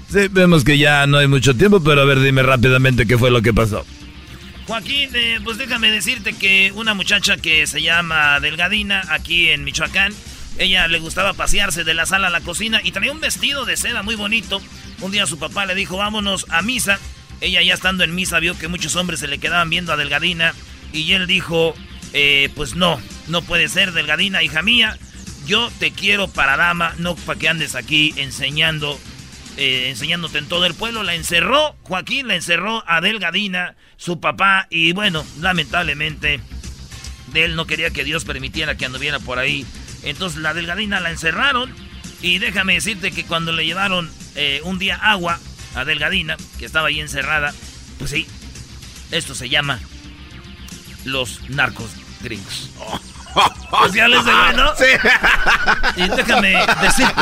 Sí, vemos que ya no hay mucho tiempo, pero a ver, dime rápidamente qué fue lo que pasó. Joaquín, eh, pues déjame decirte que una muchacha que se llama Delgadina, aquí en Michoacán, ella le gustaba pasearse de la sala a la cocina y traía un vestido de seda muy bonito. Un día su papá le dijo, vámonos a misa. Ella ya estando en misa vio que muchos hombres se le quedaban viendo a Delgadina y él dijo, eh, pues no, no puede ser Delgadina, hija mía. Yo te quiero para dama, no para que andes aquí enseñando eh, enseñándote en todo el pueblo. La encerró, Joaquín la encerró a Delgadina, su papá, y bueno, lamentablemente, de él no quería que Dios permitiera que anduviera por ahí. Entonces la Delgadina la encerraron, y déjame decirte que cuando le llevaron eh, un día agua a Delgadina, que estaba ahí encerrada, pues sí, esto se llama los narcos gringos. Pues ya les de bueno. Y déjame decirte.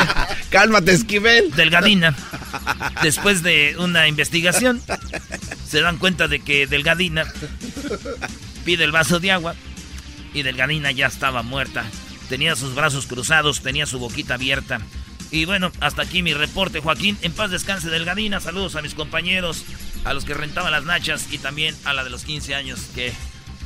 Cálmate, Esquivel. Delgadina. Después de una investigación, se dan cuenta de que Delgadina pide el vaso de agua y Delgadina ya estaba muerta. Tenía sus brazos cruzados, tenía su boquita abierta. Y bueno, hasta aquí mi reporte, Joaquín. En paz descanse Delgadina. Saludos a mis compañeros, a los que rentaban las nachas y también a la de los 15 años que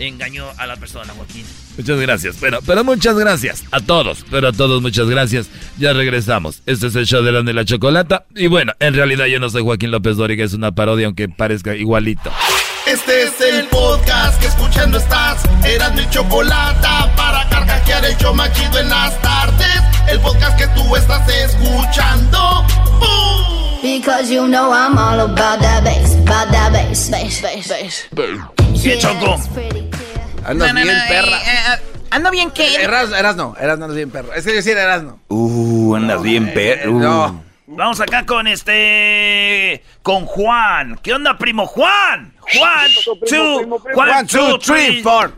engañó a la persona, Joaquín. Muchas gracias, pero, pero muchas gracias a todos, pero a todos muchas gracias. Ya regresamos. Este es el show de la de la chocolata. Y bueno, en realidad yo no soy Joaquín López Dóriga, es una parodia, aunque parezca igualito. Este es el podcast que escuchando estás. Eran mi chocolate para carcajear el show machido en las tardes. El podcast que tú estás escuchando. ¡Bum! Because you know I'm all about that bass, about that bass, bass, bass, bass. ¿Qué choco? Andas No, no, bien, no, perra. eh, eh, ¿Ando bien qué? Erasno, Erasno, Erasno andas bien, perra. Es que decir Erasno. Uh, andas bien, perro. No. Vamos acá con este. Con Juan. ¿Qué onda, primo Juan? Juan, two, Juan, two, three, four.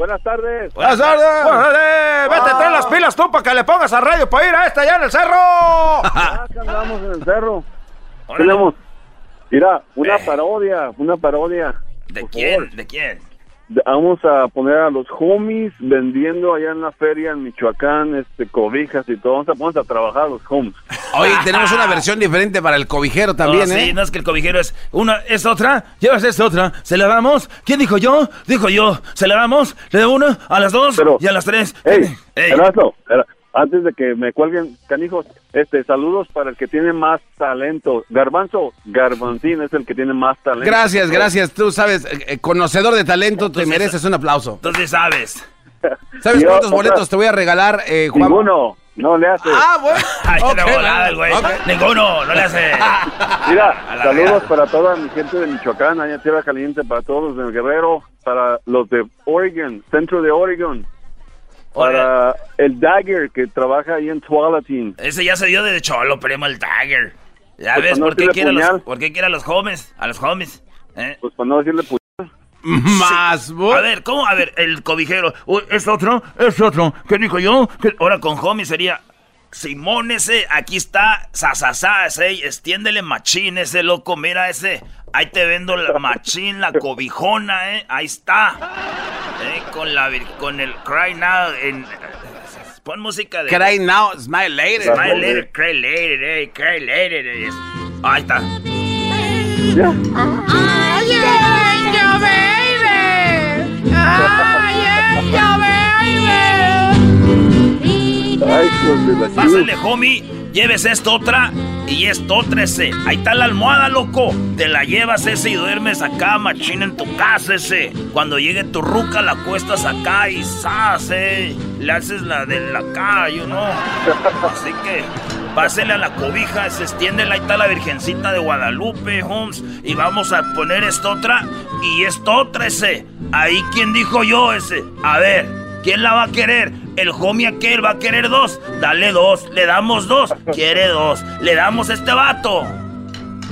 Buenas tardes. Buenas tardes. Órale, vete, trae las pilas tú para que le pongas a radio para ir a esta allá en el cerro. Acá andamos en el cerro. Tenemos, mira, una parodia, una parodia. ¿De quién? favor. ¿De quién? Vamos a poner a los homies vendiendo allá en la feria en Michoacán, este, cobijas y todo. Vamos a poner a trabajar a los homies. Oye, tenemos una versión diferente para el cobijero también, No, ¿eh? Sí, no es que el cobijero es una, es otra, llevas esta otra, se la damos. ¿Quién dijo yo? Dijo yo, se la damos, le doy una, a las dos y a las tres. Ey, Ey. Era- antes de que me cuelguen, canijos, este, saludos para el que tiene más talento. Garbanzo, Garbanzín es el que tiene más talento. Gracias, gracias. Tú sabes, eh, eh, conocedor de talento, te mereces un aplauso. Entonces sabes. ¿Sabes Yo, cuántos boletos te voy a regalar, eh, Juan? Ninguno, no le hace. Ah, bueno. Ay, Ok, de volada güey. ok. Ninguno, no le hace. Mira, saludos para toda mi gente de Michoacán, allá en Tierra Caliente, para todos los del Guerrero, para los de Oregon, centro de Oregon, para el Dagger que trabaja ahí en Tualatin. Ese ya se dio de cholo, primo, el Dagger. Ya Pues ves, no ¿por qué, quiere a los, puñal. ¿por qué quiere a los homies? A los homies. ¿eh? Pues para no decirle pu- Más, A ver, ¿cómo? A ver, el cobijero. Uy, es otro, es otro. ¿Qué dijo yo? ¿Qué- Ahora con homie sería. Simón ese, aquí está, sasasá, ese, extiéndele machín, ese loco, mira ese, ahí te vendo la machín, la cobijona, eh, ahí está, eh, con la, vir- con el Cry Now, en, pon música de... Cry now, smile later. Smile later, cry later, eh, cry later, eh, ahí está. Ay, baby. Ay, baby. Pásale, homie, lleves esto otra y esto otra ese. Ahí está la almohada, loco. Te la llevas ese y duermes acá, machín, en tu casa ese. Cuando llegue tu ruca, la cuestas acá y ¡zas, eh! Le haces la de la you know. Así que pásele a la cobija, se extiende, ahí está la Virgencita de Guadalupe, Holmes. Y vamos a poner esto otra y esto otra ese. Ahí, ¿quién dijo yo ese? A ver, ¿quién la va a querer? El homie aquel va a querer dos. Dale dos. Le damos dos. Quiere dos. Le damos a este vato.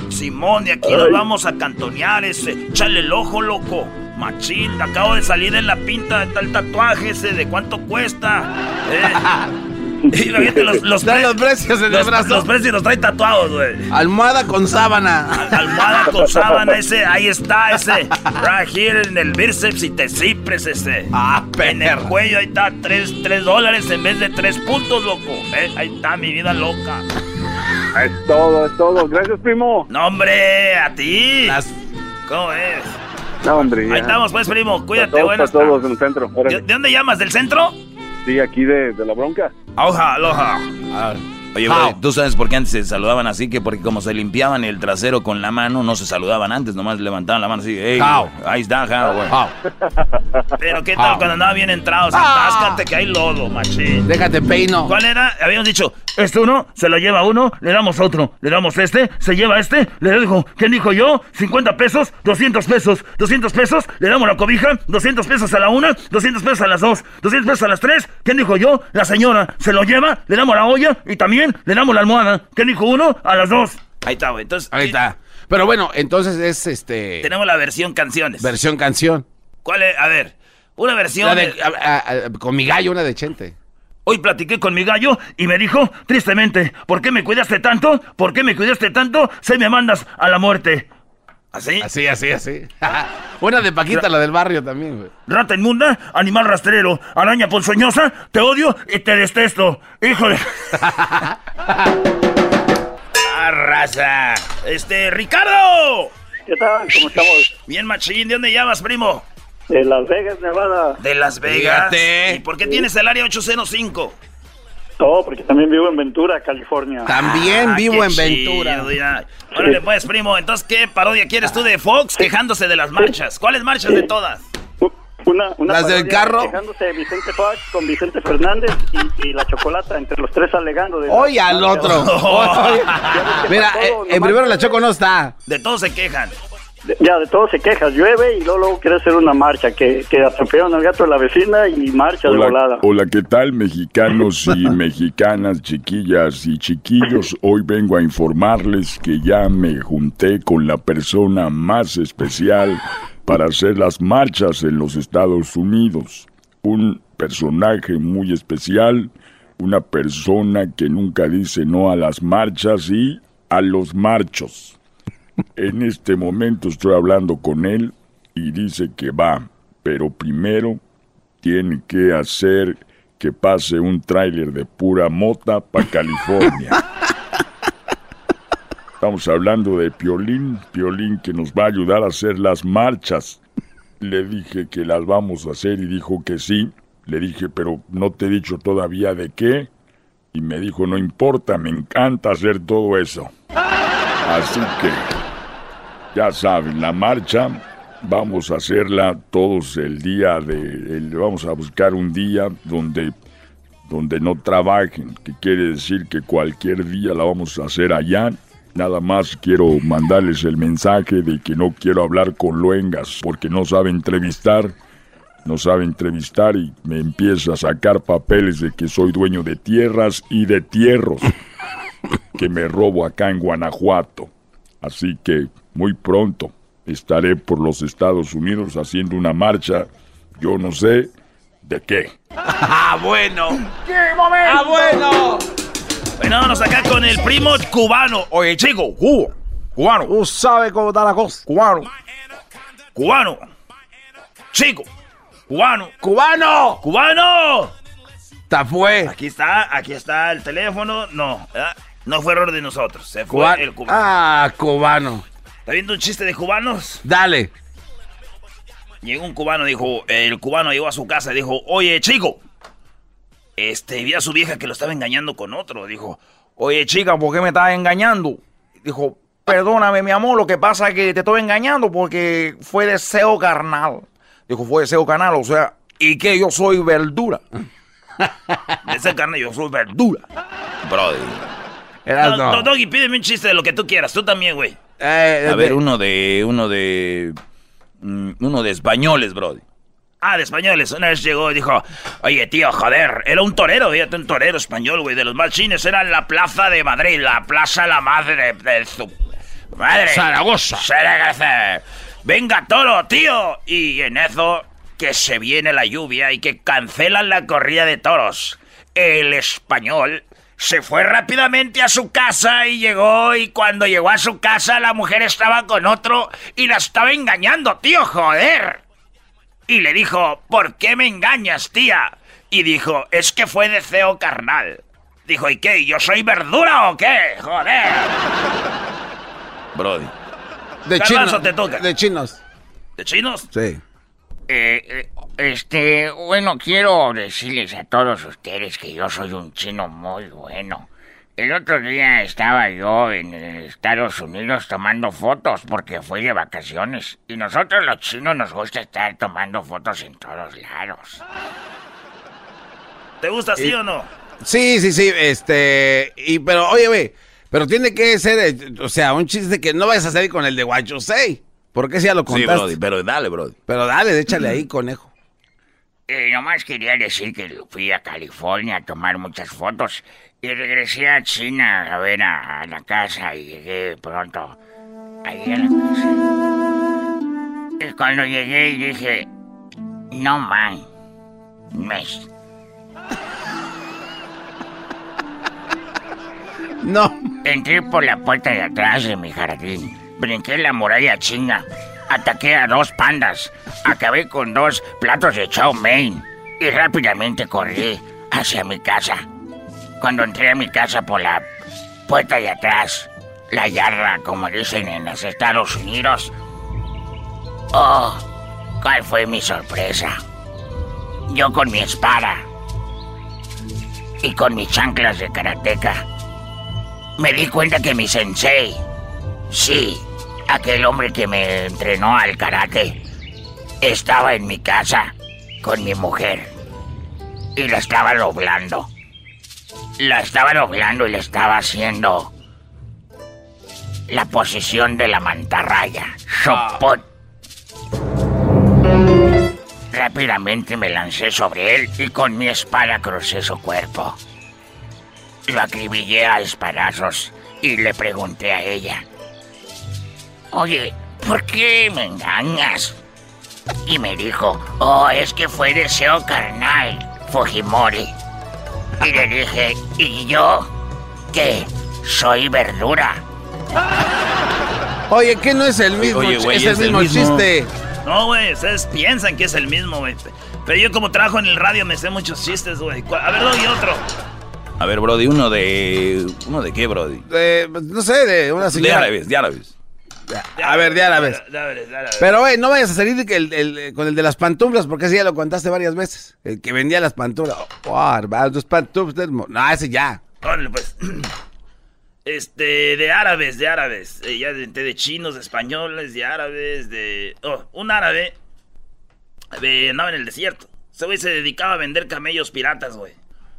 Simón, de aquí nos vamos a cantonear ese. Chale el ojo, loco. Machín, acabo de salir en la pinta de tal tatuaje ese. ¿De cuánto cuesta? Eh. Y los, los, Trae pre- los precios en el los- brazo. Los precios los trae tatuados, güey. Almohada con sábana. Almohada con sábana ese, ahí está ese. Right here en el bíceps y te cipres ese. Ah, En el cuello ahí está, tres, tres dólares en vez de tres puntos, loco. Eh, ahí está mi vida loca. Es todo, es todo. Gracias, primo. No, hombre, a ti. ¿Cómo es? No, hombre. ya. Ahí estamos, pues, primo. Cuídate, Para todos, buenas para todos en el centro. Órale. ¿De, de dónde llamas? ¿Del centro? Sí, aquí de, de la bronca. Aloha, aloha. Oye, güey, ¿tú sabes por qué antes se saludaban así? Que porque como se limpiaban el trasero con la mano, no se saludaban antes, nomás levantaban la mano así. Hey, How? ahí está, how, güey. Pero qué tal Ah. cuando andaba bien entrados. Atáscate que hay lodo, machín. Déjate peino. ¿Cuál era? Habíamos dicho, este uno, se lo lleva uno, le damos otro, le damos este, se lleva este, le dijo, ¿quién dijo yo? 50 pesos, 200 pesos, 200 pesos, le damos la cobija, 200 pesos a la una, 200 pesos a las dos, 200 pesos a las tres, ¿quién dijo yo? La señora, se lo lleva, le damos la olla y también le damos la almohada. ¿Quién dijo uno? A las dos. Ahí está, güey. Entonces, Ahí está. Pero bueno, entonces es este. tenemos la versión canciones. Versión canción. ¿Cuál es? A ver, una versión La de- de- a- a- a- con mi gallo, una de Chente. Hoy platiqué con mi gallo y me dijo, tristemente, ¿por qué me cuidaste tanto? ¿Por qué me cuidaste tanto? Se me mandas a la muerte. ¿Así? Así, así, así. una de Paquita, la del barrio también, güey. Rata inmunda, animal rastrero, araña ponzoñosa, te odio y te detesto. Hijo de... ¡Ah, raza! Este, Ricardo. ¿Qué tal? ¿Cómo estamos? Bien, machín. ¿De dónde llamas, primo? De Las Vegas, Nevada. De Las Vegas. Fíjate. ¿Y por qué tienes el área 805? No, porque también vivo en Ventura, California. También Ah, vivo en Ventura. Órale, pues, primo. Entonces, ¿qué parodia quieres tú de Fox quejándose de las marchas? ¿Cuáles marchas de todas? Una, una Las del carro. Quejándose de Vicente Fox con Vicente Fernández y, y la chocolata, entre los tres alegando. De Hoy al otro. Oye. Mira, eh, en primero la Choco no está. De todos se quejan. Ya, de todo se queja, llueve y luego, luego quiere hacer una marcha, que, que atropellaron al gato de la vecina y marcha de volada. Hola, ¿qué tal mexicanos y mexicanas, chiquillas y chiquillos? Hoy vengo a informarles que ya me junté con la persona más especial para hacer las marchas en los Estados Unidos. Un personaje muy especial, una persona que nunca dice no a las marchas y a los marchos. En este momento estoy hablando con él y dice que va, pero primero tiene que hacer que pase un tráiler de pura mota para California. Estamos hablando de Piolín, Piolín que nos va a ayudar a hacer las marchas. Le dije que las vamos a hacer y dijo que sí. Le dije, pero no te he dicho todavía de qué. Y me dijo, no importa, me encanta hacer todo eso. Así que, ya saben, la marcha vamos a hacerla todos el día de... el- vamos a buscar un día donde, donde no trabajen, que quiere decir que cualquier día la vamos a hacer allá. Nada más quiero mandarles el mensaje de que no quiero hablar con luengas porque no sabe entrevistar no sabe entrevistar y me empieza a sacar papeles de que soy dueño de tierras y de tierros que me robo acá en Guanajuato. Así que muy pronto estaré por los Estados Unidos haciendo una marcha, yo no sé de qué. ¡Ah, bueno! ¡Ah, bueno! Bueno, vámonos acá con el primo cubano. Oye, chico, cubo. Cubano. Tú sabes cómo está la cosa. Cubano. Cubano. Chico. Cubano. ¡Cubano! ¡Cubano! ¡Ta fue! Aquí está, aquí está el teléfono. No, ¿verdad? no fue error de nosotros. Se fue Cuba- el cubano. Ah, cubano. ¿Está viendo un chiste de cubanos? Dale. Llegó un cubano, dijo, el cubano llegó a su casa y dijo, oye, chico. Este, vi a su vieja que lo estaba engañando con otro. Dijo, oye, chica, ¿por qué me estás engañando? Dijo, perdóname, mi amor, lo que pasa es que te estoy engañando porque fue deseo carnal. Dijo, fue deseo carnal, o sea, ¿y que Yo soy verdura. Deseo carnal, yo soy verdura. Brody. No. no, Doggy, pídeme un chiste de lo que tú quieras. Tú también, güey. Eh, A ver, de- uno de. Uno de. mm, Uno de españoles, Brody. Ah, de españoles. Una vez llegó y dijo, oye, tío, joder, era un torero, fíjate, un torero español, güey, de los más chines. Era en la plaza de Madrid, la plaza la madre de, de su... Madre. Zaragoza. Zaragoza. Venga, toro, tío. Y en eso, que se viene la lluvia y que cancelan la corrida de toros. El español se fue rápidamente a su casa y llegó y cuando llegó a su casa la mujer estaba con otro y la estaba engañando, tío, joder. Y le dijo, ¿por qué me engañas, tía? Y dijo, es que fue deseo carnal. Dijo, ¿y qué? ¿Yo soy verdura o qué? Joder. Brody. de chinos. te toca. De chinos. ¿De chinos? Sí. Eh, este, bueno, quiero decirles a todos ustedes que yo soy un chino muy bueno. El otro día estaba yo en Estados Unidos tomando fotos porque fui de vacaciones. Y nosotros los chinos nos gusta estar tomando fotos en todos lados. ¿Te gusta sí o no? Sí, sí, sí, este, y pero oye, güey, pero tiene que ser, eh, o sea, un chiste que no vayas a salir con el de Guacho Say. Porque si ya lo Sí, contaste. Brody, pero dale, Brody. Pero dale, échale ahí, conejo. Eh, nomás quería decir que fui a California a tomar muchas fotos y regresé a China a ver a, a la casa y llegué pronto ahí a la casa. Y cuando llegué y dije, no man, mes. No. Entré por la puerta de atrás de mi jardín, brinqué la muralla china, ataqué a dos pandas, acabé con dos platos de chow mein y rápidamente corrí hacia mi casa. Cuando entré a mi casa por la puerta de atrás, la yarda, como dicen en los Estados Unidos, oh, ¿cuál fue mi sorpresa? Yo con mi espada y con mis chanclas de karateca me di cuenta que mi sensei, sí, aquel hombre que me entrenó al karate, estaba en mi casa con mi mujer y la estaba doblando. La estaba doblando y le estaba haciendo la posición de la mantarraya. Sopot. Rápidamente me lancé sobre él y con mi espada crucé su cuerpo. Lo acribillé a espadazos y le pregunté a ella. Oye, ¿por qué me engañas? Y me dijo, oh, es que fue deseo carnal, Fujimori. Y le dije, ¿y yo? ¿Qué? Soy verdura. Oye, ¿qué no es el mismo, Oye, güey, es el es el mismo mismo. chiste? No, güey, ustedes piensan que es el mismo, güey. Pero yo como trabajo en el radio me sé muchos chistes, güey. ¿Cuál- A ver, doy otro. A ver, Brody, uno de. ¿Uno de qué, Brody? De, no sé, de una De señora. árabes, de árabes. A ver, de árabes. Pero, güey, no vayas a salir el- el- con el de las pantuflas, porque ese ya lo contaste varias veces. El que vendía las pantuflas. Oh, hermano, tus pantuflas. No, ese ya. Órale, pues. Este, de árabes, de árabes. Eh, ya de, de chinos, de españoles, de árabes, de. Oh, un árabe. eh, andaba en el desierto. Ese güey se dedicaba a vender camellos piratas, güey.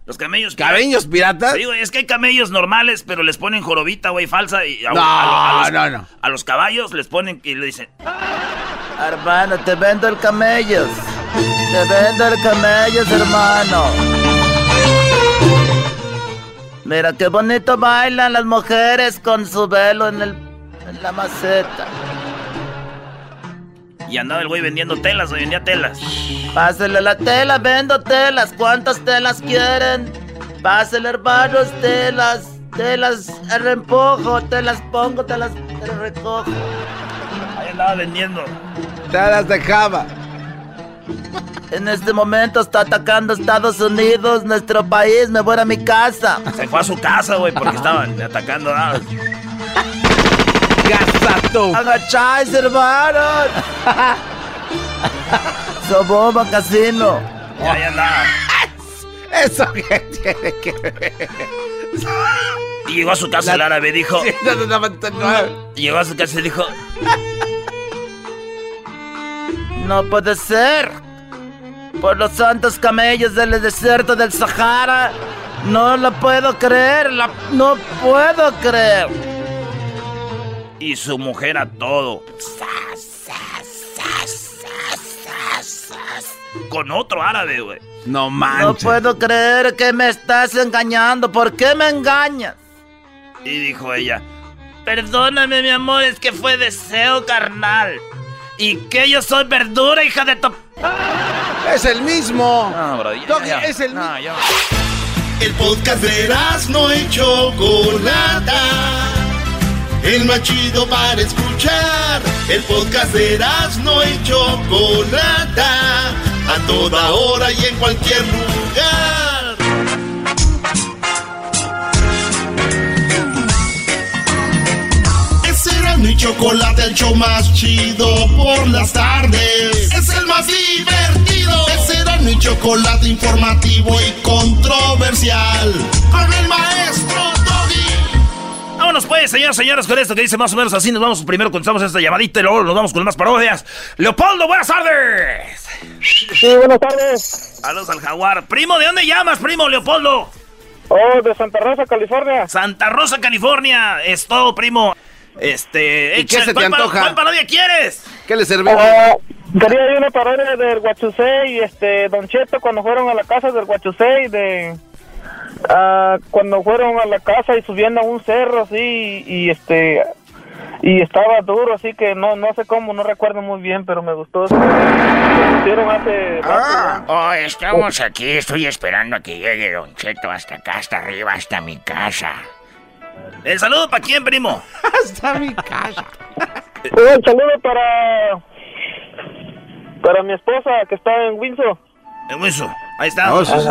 Los camellos ¿Camellos piratas? Sí, güey, es que hay camellos normales, pero les ponen jorobita, güey, falsa. Y a, No, a- a los, no, no. A los caballos les ponen y le dicen. Hermano, te vendo el camellos. Te vendo el camellos, hermano. Mira qué bonito bailan las mujeres con su velo en, el, en la maceta. Y andaba el güey vendiendo telas, güey, vendía telas. Pásele la tela, vendo telas. ¿Cuántas telas quieren? Pásele, hermanos, telas. Telas, reempujo, te las pongo, te las te recojo. Ahí andaba vendiendo. Telas de Java. En este momento está atacando Estados Unidos, nuestro país. Me voy a mi casa. Se fue a su casa, güey, porque estaban atacando. ah. Gasato. Agacháis, hermanos. Soboba Casino. Ya, ya andaba. ¿Eso qué tiene que ver? Y llegó a su casa el árabe, dijo. No, no, no, no, no. Llegó a su casa y dijo. No puede ser. Por los santos camellos del desierto del Sahara. No lo puedo creer. la- no puedo creer. Y su mujer a todo. Con otro árabe, güey. No No manches. puedo creer que me estás engañando. ¿Por qué me engañas? Y dijo ella. Perdóname, mi amor, es que fue deseo carnal. Y que yo soy verdura, hija de tu. Es el mismo. No, bro, ya, Doggy, ya. es el No, mismo. ya. El podcast de no y Chocolata. El más chido para escuchar. El podcast de no y Chocolata. A toda hora y en cualquier lugar. Es Erasmo y Chocolate el show más chido por las tardes. Es el más divertido. Es Erasmo y Chocolate informativo y controversial. Con el maestro. Vámonos pues, señoras y señores, con esto que dice más o menos así. Nos vamos primero contestamos esta llamadita y luego nos vamos con más parodias. Leopoldo, buenas tardes. Sí, buenas tardes. Saludos al jaguar. Primo, ¿de dónde llamas, primo Leopoldo? Oh, de Santa Rosa, California. Santa Rosa, California. Es todo, primo. Este. ¿Y qué se te ¿cuál pa- antoja? ¿Cuál parodia quieres? ¿Qué le servimos? Ah, quería ir una parodia del Guachusei y este Don Cheto cuando fueron a la casa del Guachusei de ah, cuando fueron a la casa y subían a un cerro así y, y, este y estaba duro así que no no sé cómo no recuerdo muy bien pero me gustó hicieron hace rato, Oh, estamos aquí, estoy esperando a que llegue Don Cheto hasta acá, hasta arriba, hasta mi casa. ¿El saludo para quién, primo? Hasta mi casa. Un saludo para para mi esposa que está en Windsor. En Windsor. Ahí está. Oh, sí, sí.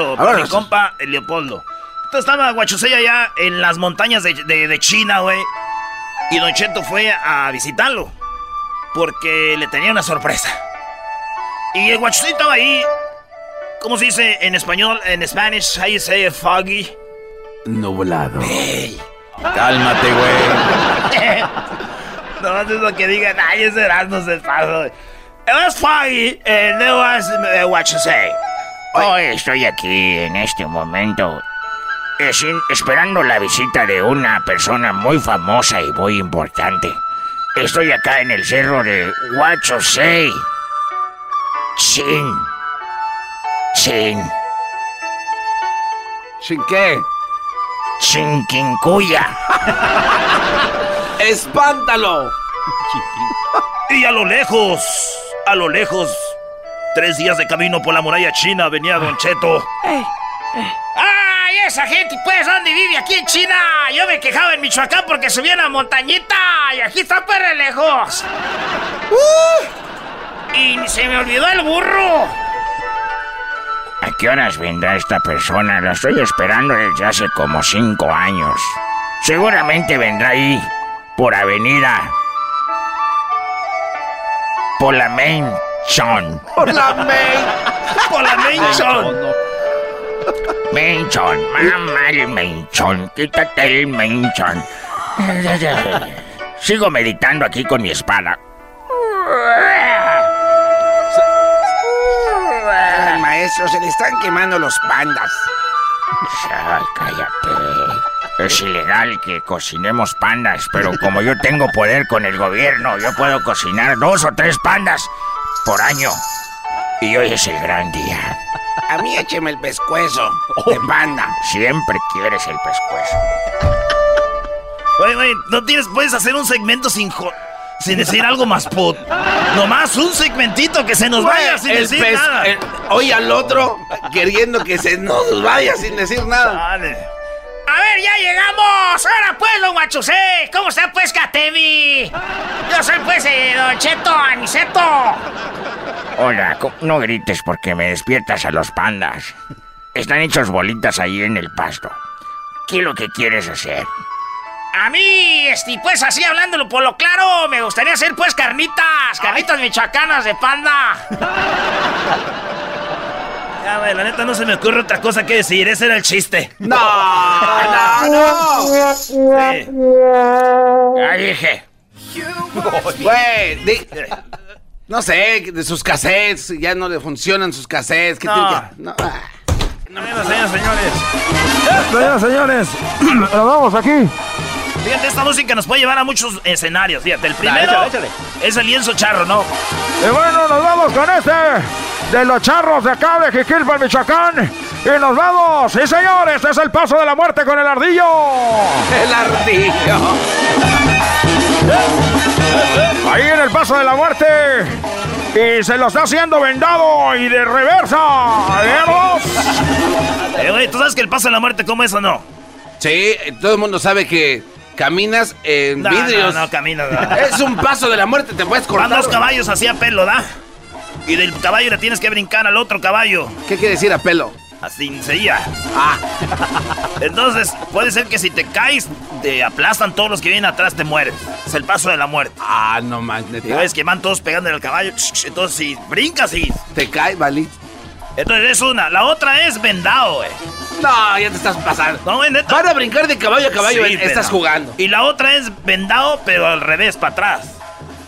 Ahora para mi sí. compa, el Leopoldo. Entonces estaba Guachusei allá en las montañas de, de- de China, güey. Y Don Cheto fue a visitarlo. Porque le tenía una sorpresa. Y el Guachusei estaba ahí. ¿Cómo se dice en español? En Spanish, say it, foggy. Nublado. Cálmate, güey. no es lo que digan, ay, ese no se pasa. It was foggy, and there was uh, what you say. Hoy estoy aquí en este momento es- esperando la visita de una persona muy famosa y muy importante. Estoy acá en el cerro de Huachosei. Chin. Chin. ¿Sin qué? Chinquincuya. ¡Espántalo! Y a lo lejos, a lo lejos, tres días de camino por la muralla china venía Don Cheto. ¡Ay, esa gente, pues, dónde vive? Aquí en China. Yo me quejaba en Michoacán porque subía una montañita y aquí está pues re lejos. ¡Uh! Y se me olvidó el burro. ¿A qué horas vendrá esta persona? La estoy esperando desde hace como cinco años. Seguramente vendrá ahí, por avenida por la menchon. Por la main. Por la menchon. Menchon, mamá el menchon, quítate el menchon. Sigo meditando aquí con mi espada. Ay, maestro, se le están quemando los pandas. Ay, cállate. Es ilegal que cocinemos pandas, pero como yo tengo poder con el gobierno, yo puedo cocinar dos o tres pandas por año. Y hoy es el gran día. A mí écheme el pescuezo de panda. Siempre quieres el pescuezo. Oye, güey, no tienes, puedes hacer un segmento sin jo- sin decir algo más put. Nomás un segmentito que se nos vaya sin El decir nada. el- oye al otro queriendo que se nos vaya sin decir nada. A ver, ya llegamos. Ahora pues, don Guachusé. ¿Cómo está pues, Catemi? Yo soy pues, eh, don Cheto Aniceto. Hola, no grites porque me despiertas a los pandas. Están hechos bolitas ahí en el pasto. ¿Qué es lo que quieres hacer? A mí, este, pues así hablándolo por lo claro, me gustaría hacer pues carnitas, carnitas michoacanas de panda. Ya, güey, la neta no se me ocurre otra cosa que decir. Ese era el chiste. No, no, no. Ya dije. Güey, di- no sé, de sus cassettes, ya no le funcionan sus cassettes. ¿qué No. tiene que- no, ah. Señoras, señores, señores. Señoras, señores, nos vamos aquí. Fíjate, esta música nos puede llevar a muchos escenarios. Fíjate, el primero échale, échale. es el lienzo charro, ¿no? Y bueno, nos vamos con este de los charros de acá de Jiquilpan, Michoacán. Y nos vamos. Sí, señores, este es el paso de la muerte con el ardillo. El ardillo. Ahí en el paso de la muerte. Y se lo está haciendo vendado y de reversa. ¡Veamos! Eh, güey, ¿tú sabes que el paso de la muerte cómo es o no? Sí, todo el mundo sabe que caminas en No, vidrios. no, no, caminas, no. Es un paso de la muerte, te puedes cortar. Van dos caballos así a pelo, ¿da? Y del caballo le tienes que brincar al otro caballo. ¿Qué quiere decir a pelo? Así sería. Ah. Entonces, puede ser que si te caes, te aplastan todos los que vienen atrás, te mueres. Es el paso de la muerte. Ah, no más, neta. Ves que van todos pegando en el caballo. Entonces, si brincas y. Te cae, valí. Entonces, es una. La otra es vendado, güey. No, ya te estás pasando. No, güey, neta. Van a brincar de caballo a caballo, Sí, eh, estás pero- jugando. Y la otra es vendado, pero al revés, para atrás.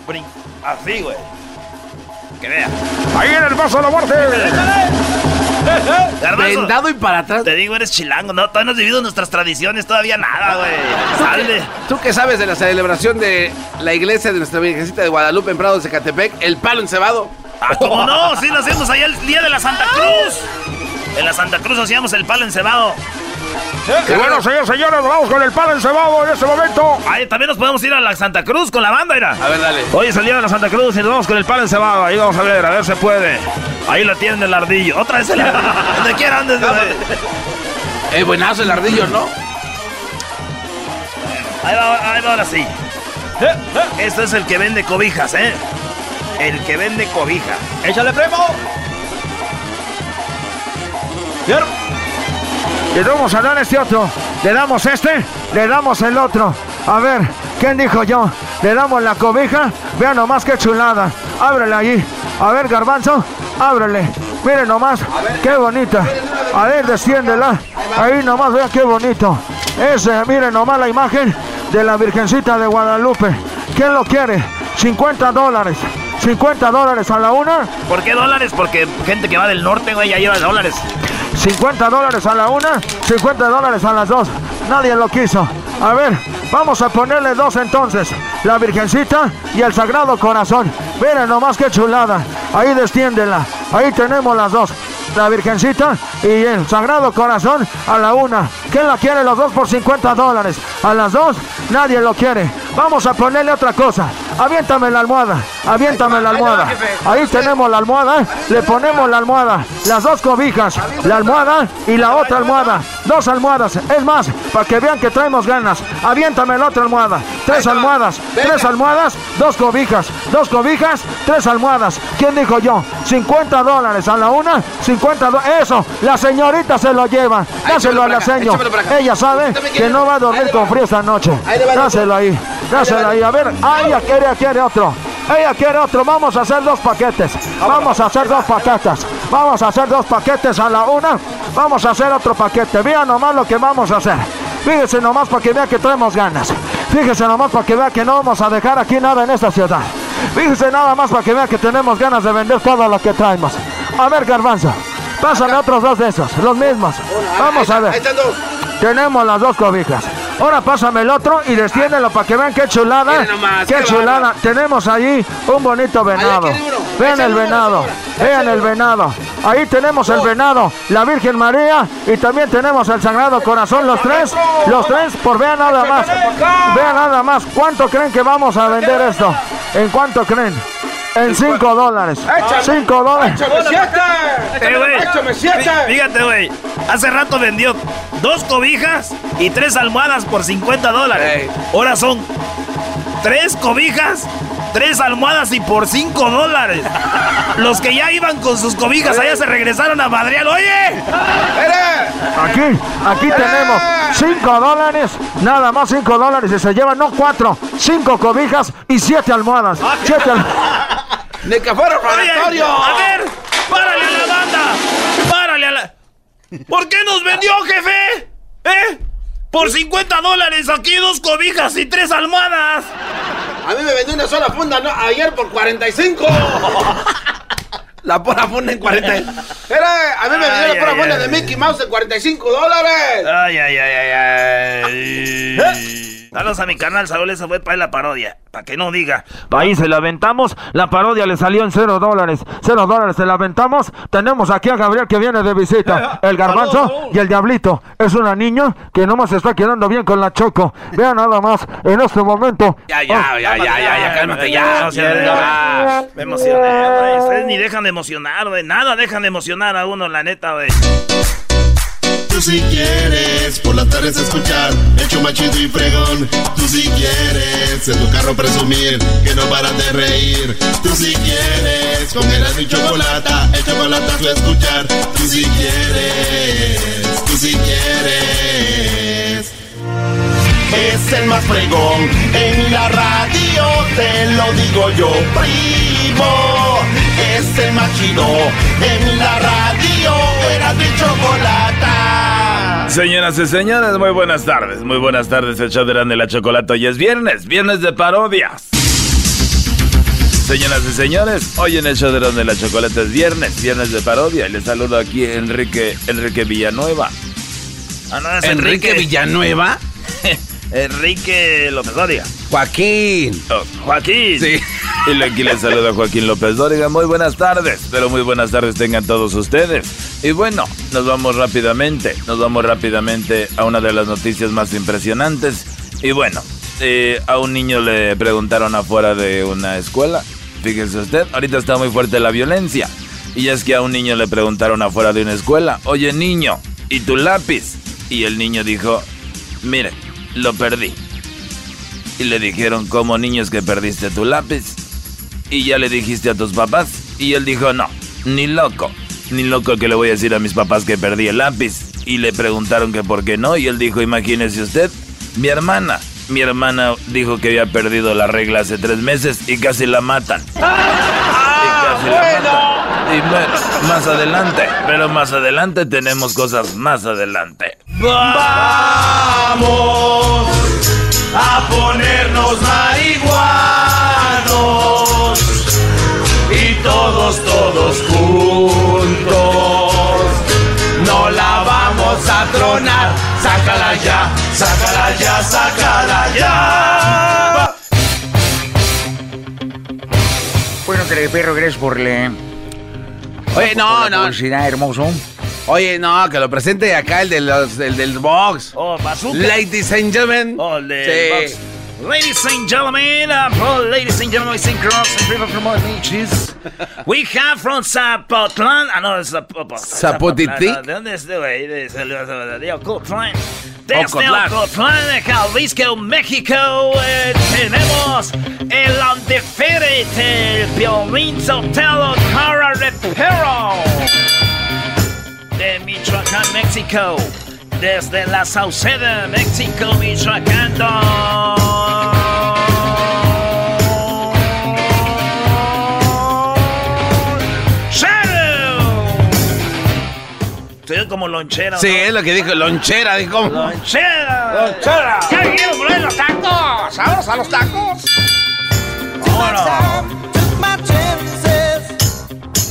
Brin- Así, güey. Que vea. Ahí en el paso de la muerte. Garbanzo, Vendado y para atrás. Te digo, eres chilango, no, todavía no has vivido nuestras tradiciones, todavía nada, güey. Salde. ¿Tú qué sabes de la celebración de la iglesia de nuestra Virgencita de Guadalupe en Prado de Zacatepec? El palo encebado. Ah, ¿cómo no? Sí, lo hacemos allá el día de la Santa Cruz. En la Santa Cruz hacíamos el palo encebado. Y bueno, señores, señores, nos vamos con el palo encebado en este momento. Ahí también nos podemos ir a la Santa Cruz con la banda, mira. A ver, dale. Hoy es el día de la Santa Cruz y nos vamos con el palo encebado. Ahí vamos a ver, a ver si puede. Ahí lo tienen el ardillo. Otra vez el ardillo. Donde quiera, andes. Eh, buenazo el ardillo, ¿no? Ahí va, ahí va ahora sí. Este es el que vende cobijas, ¿eh? El que vende cobijas. Échale, primo. Le damos a dar este otro. Le damos este, le damos el otro. A ver, ¿quién dijo yo? Le damos la cobija. Vean nomás qué chulada. Ábrele allí. A ver, garbanzo, ábrele. Miren nomás, qué bonita. A ver, desciéndela. Ahí nomás, vean qué bonito. Ese, miren nomás la imagen de la Virgencita de Guadalupe. ¿Quién lo quiere? 50 dólares. 50 dólares a la una. ¿Por qué dólares? Porque gente que va del norte, güey, ya lleva dólares. 50 dólares a la una, 50 dólares a las dos. Nadie lo quiso. A ver, vamos a ponerle dos entonces. La Virgencita y el Sagrado Corazón. Miren nomás qué chulada. Ahí desciéndela. Ahí tenemos las dos. La Virgencita y el Sagrado Corazón a la una. ¿Quién la quiere? Los dos por 50 dólares. A las dos, nadie lo quiere. Vamos a ponerle otra cosa. Aviéntame la almohada. Aviéntame la almohada. Ahí tenemos la almohada. Le ponemos la almohada. Las dos cobijas. La almohada y la otra almohada. Dos almohadas. Es más, para que vean que traemos ganas. Aviéntame la otra almohada. Tres almohadas. Tres almohadas. Dos cobijas. Dos cobijas. Tres almohadas. ¿Quién dijo yo? 50 dólares a la una. 50 dólares. Eso. La señorita se lo lleva. Dáselo a la señor. Ella sabe que no va a dormir con frío esta noche. Dáselo ahí. Dáselo ahí. A ver. Ay, ya quiere, quiere otro. Ella quiere otro. Vamos a hacer dos paquetes. Vamos a hacer dos paquetes. Vamos a hacer dos paquetes a la una. Vamos a hacer otro paquete. Vean nomás lo que vamos a hacer. Fíjese nomás para que vea que traemos ganas. Fíjese nomás para que vea que no vamos a dejar aquí nada en esta ciudad. Fíjese nada más para que vea que tenemos ganas de vender todo lo que traemos. A ver, Garbanzo. Pásame otros dos de esos, los mismos. Vamos a ver. Tenemos las dos cobijas. Ahora pásame el otro y destiéndelo para que vean qué chulada. qué, chulada. Tenemos ahí un bonito venado. Vean el venado. Vean el venado. Ahí tenemos el venado, la Virgen María y también tenemos el Sagrado Corazón. Los tres, los tres, por vean nada más. Vean nada más. ¿Cuánto creen que vamos a vender esto? ¿En cuánto creen? En 5 dólares. 5 dólares. ¡Échame siete! Fíjate, güey. Hace rato vendió dos cobijas y tres almohadas por 50 dólares. Ahora son tres cobijas, tres almohadas y por 5 dólares. Los que ya iban con sus cobijas allá se regresaron a Madrid. ¡Oye! Aquí, aquí tenemos 5 dólares, nada más 5 dólares y se llevan no 4, 5 cobijas y 7 almohadas. 7 almohadas. ¡Ni que fuera! A ver, párale a la banda. Párale a la. ¿Por qué nos vendió, jefe? ¿Eh? Por 50 dólares aquí dos cobijas y tres almohadas. A mí me vendió una sola funda ¿no? ayer por 45. La pura funda en 40. Era, a mí me vendió la pura funda de Mickey Mouse en 45 dólares. Ay, ay, ay, ay, ay. ¿Eh? Saludos a mi canal, Saúl, esa fue para la parodia. Para que no diga. Ahí se la aventamos. La parodia le salió en cero dólares. Cero dólares se la aventamos. Tenemos aquí a Gabriel que viene de visita. El garbanzo y el diablito. Es una niña que no se está quedando bien con la Choco. Vean nada más en este momento. Ya, ya, ya, ya, ya, ya, cálmate, ya. Me emocioné, güey. Ustedes ni dejan de emocionar, güey. Nada dejan de emocionar a uno, la neta, güey. Tú si quieres por las tardes escuchar el chumachido y fregón. Tú si quieres en tu carro presumir que no paran de reír. Tú si quieres con el y chocolate, el chocolate a escuchar. Tú si quieres, tú si quieres. Es el más fregón en la radio, te lo digo yo, primo. Es el más chido en la radio, era de chocolate. Señoras y señores, muy buenas tardes. Muy buenas tardes, el show de la Chocolate. Hoy es viernes, viernes de parodias. Señoras y señores, hoy en el show de la Chocolate es viernes, viernes de parodia. Y les saludo aquí Enrique, Enrique Villanueva. Ah, no, es Enrique, Villanueva. Enrique López Dóriga. Joaquín. Oh, Joaquín. Sí. Y aquí les saludo a Joaquín López Dóriga. Muy buenas tardes, pero muy buenas tardes tengan todos ustedes. Y bueno, nos vamos rápidamente, nos vamos rápidamente a una de las noticias más impresionantes. Y bueno, eh, a un niño le preguntaron afuera de una escuela. Fíjese usted, ahorita está muy fuerte la violencia. Y es que a un niño le preguntaron afuera de una escuela, oye niño, ¿y tu lápiz? Y el niño dijo, mire, lo perdí. Y le dijeron, ¿cómo niños que perdiste tu lápiz? Y ya le dijiste a tus papás. Y él dijo, no, ni loco, ni loco que le voy a decir a mis papás que perdí el lápiz. Y le preguntaron que por qué no. Y él dijo, imagínese usted, mi hermana. Mi hermana dijo que había perdido la regla hace tres meses y casi la matan. y casi la matan. Y bueno, más adelante, pero más adelante tenemos cosas más adelante. Vamos a ponernos marihuanos y todos, todos juntos. No la vamos a tronar, sácala ya, sácala ya, sácala ya. Bueno, perro, gracias por leer. Oye, no, no. Publicidad, hermoso. Oye, no, que lo presente acá el, de los, el del box. Oh, bazooka. Ladies and gentlemen. Oh, el del Sí. box. Ladies and gentlemen, ladies and gentlemen, and girls, and people from all ages, we have from Zapotlán, ah no, Zapotlán, Zapotitlán. ¿de dónde es este güey? De, Ocotlán. Desde Ocotlán. Jalisco, México, eh, tenemos el undefeated, el Violín Sotelo Cara Repero, de Michoacán, México desde la Sauceda, México, Michoacán. Estoy como lonchera. Sí, es lo que dijo, lonchera, dijo. ¡Lonchera! ¡Lonchera! ¡Ya vinieron por los tacos! ¡Sabros a los tacos! ¡Vámonos!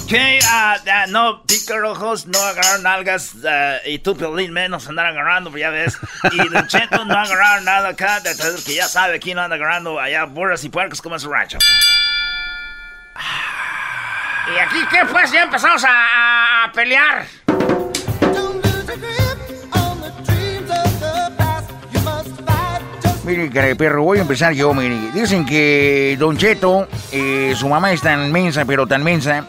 Que ah, ah, no, picarojos no agarraron algas ah, y tú, Piolín, menos andar agarrando, pues ya ves. Y Don Cheto no agarraron nada acá, de- de- que ya sabe quién no anda agarrando allá burras y puercos como en su rancho. ¿Y aquí qué pues? Ya empezamos a, a- a pelear. Mire, cara de perro, voy a empezar yo, mire. Dicen que Don Cheto, eh, su mamá es tan mensa, pero tan mensa,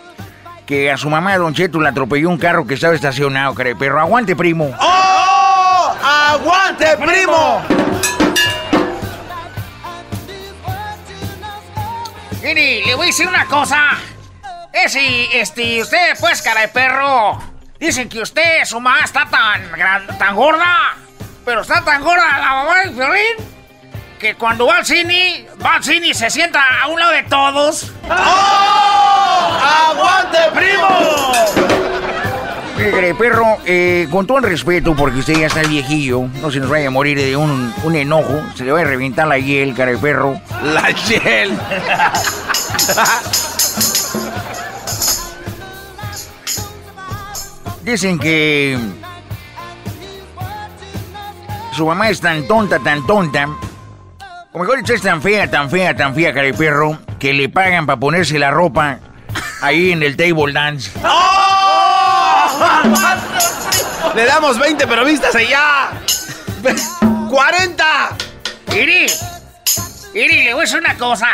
que a su mamá Don Cheto le atropelló un carro que estaba estacionado, cara de perro. Aguante, primo. ¡Oh! ¡Aguante, primo! Mire, le voy a decir una cosa. Es si, este, usted, pues, cara de perro. Dicen que usted, su mamá, está tan, gran- tan gorda. Pero está tan gorda la mamá de Violín. Que cuando va al cine, va al cine y se sienta a un lado de todos. ¡Oh! ¡Aguante, primo! De perro, eh, con todo el respeto, porque usted ya está viejillo, no se nos vaya a morir de un, un enojo, se le va a reventar la hiel, cara de perro. La hiel. Dicen que su mamá es tan tonta, tan tonta. O mejor dicho, es tan fea, tan fea, tan fea, perro, que le pagan para ponerse la ropa ahí en el table dance. Le damos 20, pero vistas allá. ¡40! Iri, Iri, le voy a decir una cosa.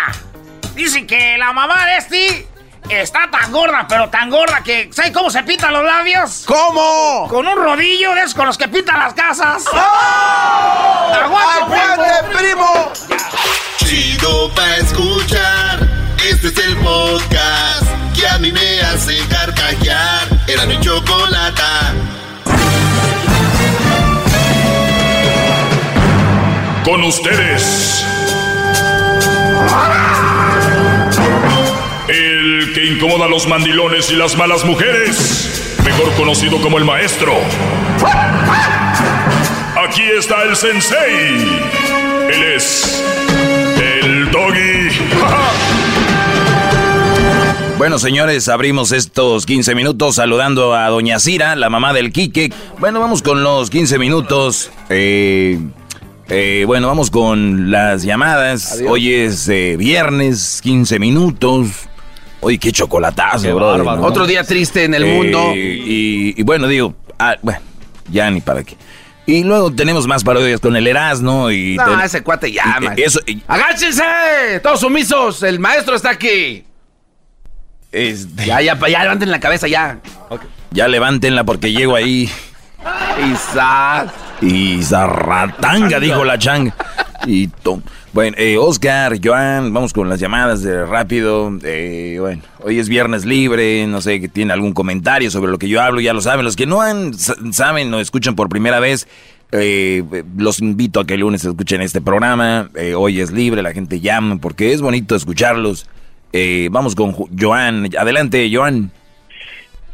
Dicen que la mamá de este está tan gorda, pero tan gorda que ¿sabe cómo se pintan los labios? ¿Cómo? Con un rodillo de esos con los que pintan las casas. ¡Oh! ¡Aguante, ¡Aguante, primo! Chido pa' escuchar. Este es el podcast que a mí me hace carcajear. Era mi chocolata. Con ustedes. Que incomoda a los mandilones y las malas mujeres. Mejor conocido como el maestro. Aquí está el sensei. Él es el doggy. Bueno, señores, abrimos estos 15 minutos saludando a Doña Cira, la mamá del Quique. Bueno, vamos con los 15 minutos. Eh, eh, bueno, vamos con las llamadas. Adiós. Hoy es eh, viernes, 15 minutos. Oye, qué chocolatazo, Qué brother, bárbaro. ¿no? Otro día triste en el Eh, mundo. Y, y bueno, digo, ah, bueno, ya ni para qué. Y luego tenemos más parodias con el Erasmo y... No, ten- ese cuate ya, y-. Eso, y- ¡Agáchense! ¡Todos sumisos! ¡El maestro está aquí! este, Ya, ya, ya levanten la cabeza, ya. ya levántenla porque llego ahí. Isaac. Y zarratanga, dijo la chang. Y to- bueno, eh, Oscar, Joan, vamos con las llamadas de rápido. Eh, bueno, hoy es viernes libre, no sé que tiene algún comentario sobre lo que yo hablo, ya lo saben. Los que no han, sa- saben o escuchan por primera vez, eh, los invito a que el lunes escuchen este programa. Eh, hoy es libre, la gente llama porque es bonito escucharlos. Eh, vamos con Joan. Adelante, Joan.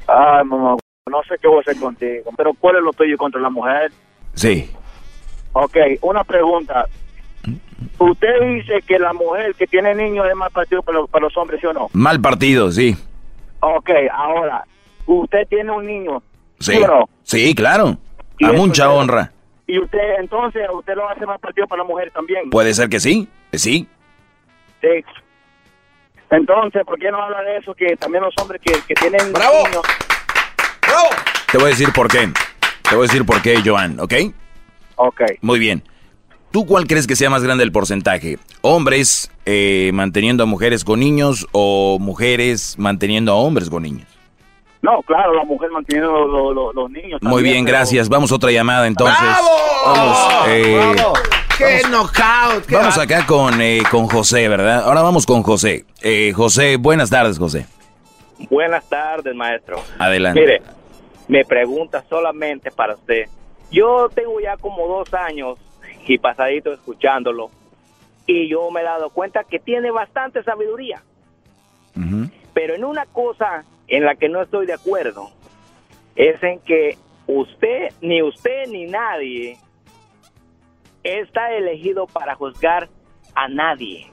Ay, mamá, no sé qué voy a hacer contigo, pero ¿cuál es lo tuyo contra la mujer? Sí. Ok, una pregunta. Usted dice que la mujer que tiene niños es más partido para los, para los hombres, ¿sí o no? Mal partido, sí. Ok, ahora, usted tiene un niño, Sí, ¿sí o no? sí claro. Y A mucha honra. Y usted, entonces, usted lo hace más partido para la mujer también. Puede ser que sí, que sí. Sí. Entonces, ¿por qué no habla de eso? Que también los hombres que, que tienen niños... Te voy a decir por qué. Te voy a decir por qué, Joan, ¿ok? Ok. Muy bien. ¿Tú cuál crees que sea más grande el porcentaje? ¿Hombres eh, manteniendo a mujeres con niños o mujeres manteniendo a hombres con niños? No, claro, la mujer manteniendo los, los- los niños. Muy también, bien, pero- gracias. Vamos a otra llamada entonces. ¡Bravo! Vamos, eh, ¡Bravo! ¡Qué knockout! qué vamos va- acá con, eh, con José, ¿verdad? Ahora vamos con José. Eh, José, buenas tardes, José. Buenas tardes, maestro. Adelante. Mire, me pregunta solamente para usted. Yo tengo ya como dos años y pasadito escuchándolo y yo me he dado cuenta que tiene bastante sabiduría. Pero en una cosa en la que no estoy de acuerdo es en que usted, ni usted ni nadie está elegido para juzgar a nadie.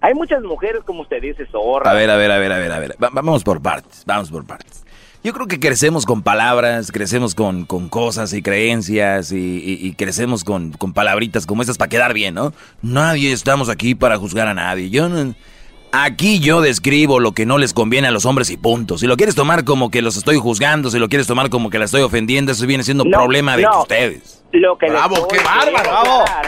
Hay muchas mujeres, como usted dice, zorras. A ver, a ver, a ver, a ver, a ver. Va- vamos por partes, vamos por partes. Yo creo que crecemos con palabras, crecemos con, con cosas y creencias y, y- y crecemos con, con palabritas como estas para quedar bien, ¿no? Nadie estamos aquí para juzgar a nadie. Yo no- Aquí yo describo lo que no les conviene a los hombres y punto. Si lo quieres tomar como que los estoy juzgando, si lo quieres tomar como que la estoy ofendiendo, eso viene siendo No, problema de no. ustedes. Lo que Bravo, qué bárbaro, queriendo bravo. aclarar-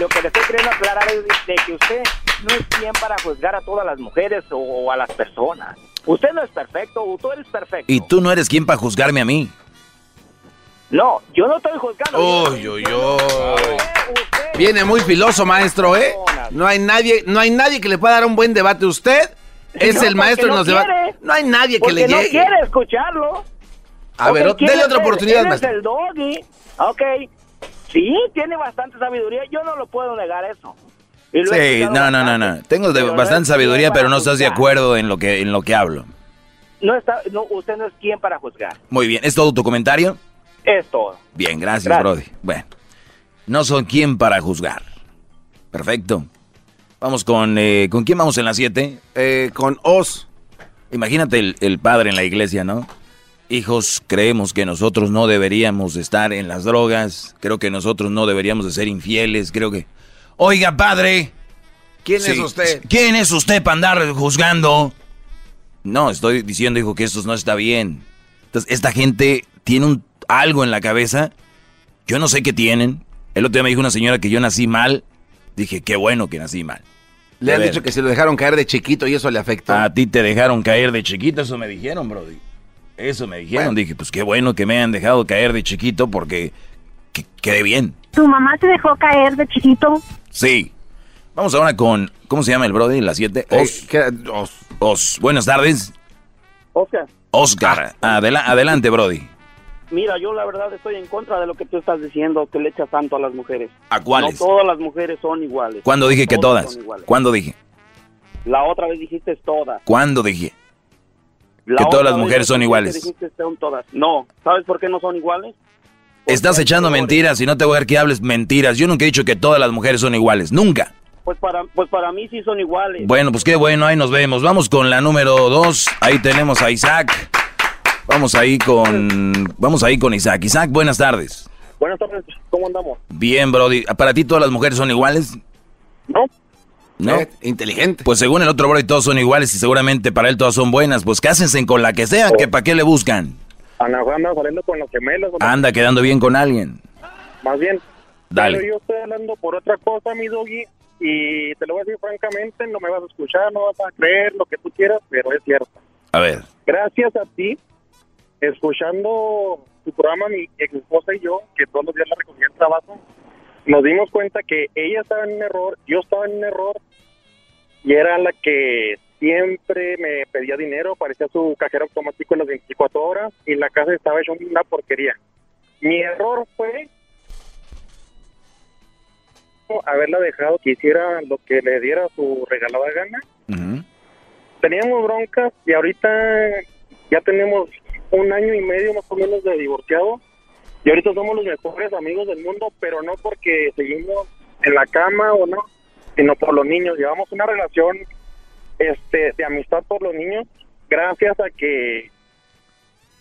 Lo que le estoy queriendo aclarar es de que usted no es quien para juzgar a todas las mujeres o, o a las personas. Usted no es perfecto, tú eres perfecto. Y tú no eres quien para juzgarme a mí. No, yo no estoy juzgando. Uy, uy, uy. Viene muy filoso, maestro, ¿eh? No hay nadie, no hay nadie que le pueda dar un buen debate. Usted es No, el maestro en no los debates. No hay nadie que le no llegue. quiere escucharlo. A ver, Ok, ¿quién dele otra oportunidad, Él maestro. es el doggy. Ok. Sí, tiene bastante sabiduría. Yo no lo puedo negar eso. Sí, no, no, no, no. Tengo de- pero no bastante sabiduría, pero no estás de acuerdo en lo que en lo que hablo. No está, no, usted no es quien para juzgar. Muy bien, ¿es todo tu comentario? Es todo. Bien, gracias, Gracias. Brody. Bueno, no son quien para juzgar. Perfecto. Vamos con... eh, ¿Con quién vamos en las 7? con Os. Imagínate el, el padre en la iglesia, ¿no? Hijos, creemos que nosotros no deberíamos de estar en las drogas. Creo que nosotros no deberíamos de ser infieles. Creo que... Oiga, padre. ¿Quién es usted? ¿Quién es usted para andar juzgando? No, estoy diciendo, hijo, que esto no está bien. Entonces, esta gente tiene un, algo en la cabeza. Yo no sé qué tienen. El otro día me dijo una señora que yo nací mal. Dije, qué bueno que nací mal. Le han ver. dicho que se lo dejaron caer de chiquito y eso le afectó. A ti te dejaron caer de chiquito, eso me dijeron, Brody. Eso me dijeron. Dije, pues qué bueno que me han dejado caer de chiquito porque que- quedé bien. ¿Tu mamá te dejó caer de chiquito? Sí. Vamos ahora con, ¿cómo se llama el Brody? Las 7. Eh, Os. Os. Os. Buenas tardes. Oscar, Oscar. Adela- adelante, Brody. mira, yo la verdad estoy en contra de lo que tú estás diciendo, que le echas tanto a las mujeres. ¿A cuáles? No todas las mujeres son iguales. ¿Cuándo dije que Todas todas? son iguales. ¿Cuándo dije? La otra vez dijiste todas. ¿Cuándo dije? La Que todas las mujeres son iguales. dijiste son todas. No, ¿sabes por qué no son iguales? Estás echando mentiras y no te voy a ver que hables mentiras. Yo nunca he dicho que todas las mujeres son iguales. Nunca. Pues para, pues para mí sí son iguales. Bueno, pues qué bueno, ahí nos vemos. Vamos con la número dos. Ahí tenemos a Isaac. Vamos ahí con. Vamos ahí con Isaac. Isaac, buenas tardes. Buenas tardes, ¿cómo andamos? Bien, Brody. ¿Para ti todas las mujeres son iguales? No. ¿No? Eh, inteligente. Pues según el otro Brody todos son iguales y seguramente para él todas son buenas. Pues cásense con la que sea, que para qué le buscan. Ana anda saliendo con los gemelos. ¿no? Anda quedando bien con alguien. Más bien. Dale. Pero yo estoy hablando por otra cosa, mi doggy, y te lo voy a decir francamente, no me vas a escuchar, no vas a creer lo que tú quieras, pero es cierto. A ver. Gracias a ti, escuchando tu programa, mi ex esposa y yo, que todos los días la recogía el trabajo, nos dimos cuenta que ella estaba en un error, yo estaba en un error, y era la que siempre me pedía dinero, parecía su cajero automático en las 24 horas, y la casa estaba hecha una porquería. Mi error fue haberla dejado que hiciera lo que le diera su regalada gana. Teníamos broncas y ahorita ya tenemos un año y medio más o menos de divorciado y ahorita somos los mejores amigos del mundo, pero no porque seguimos en la cama o no, sino por los niños. Llevamos una relación este de amistad por los niños gracias a que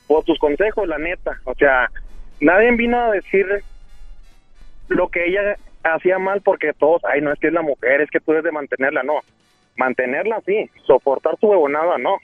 por tus consejos, la neta. O sea, nadie vino a decir lo que ella hacía mal porque todos, ay, no es que es la mujer, es que tú debes de mantenerla, no. Mantenerla sí, soportar su huevonada, no.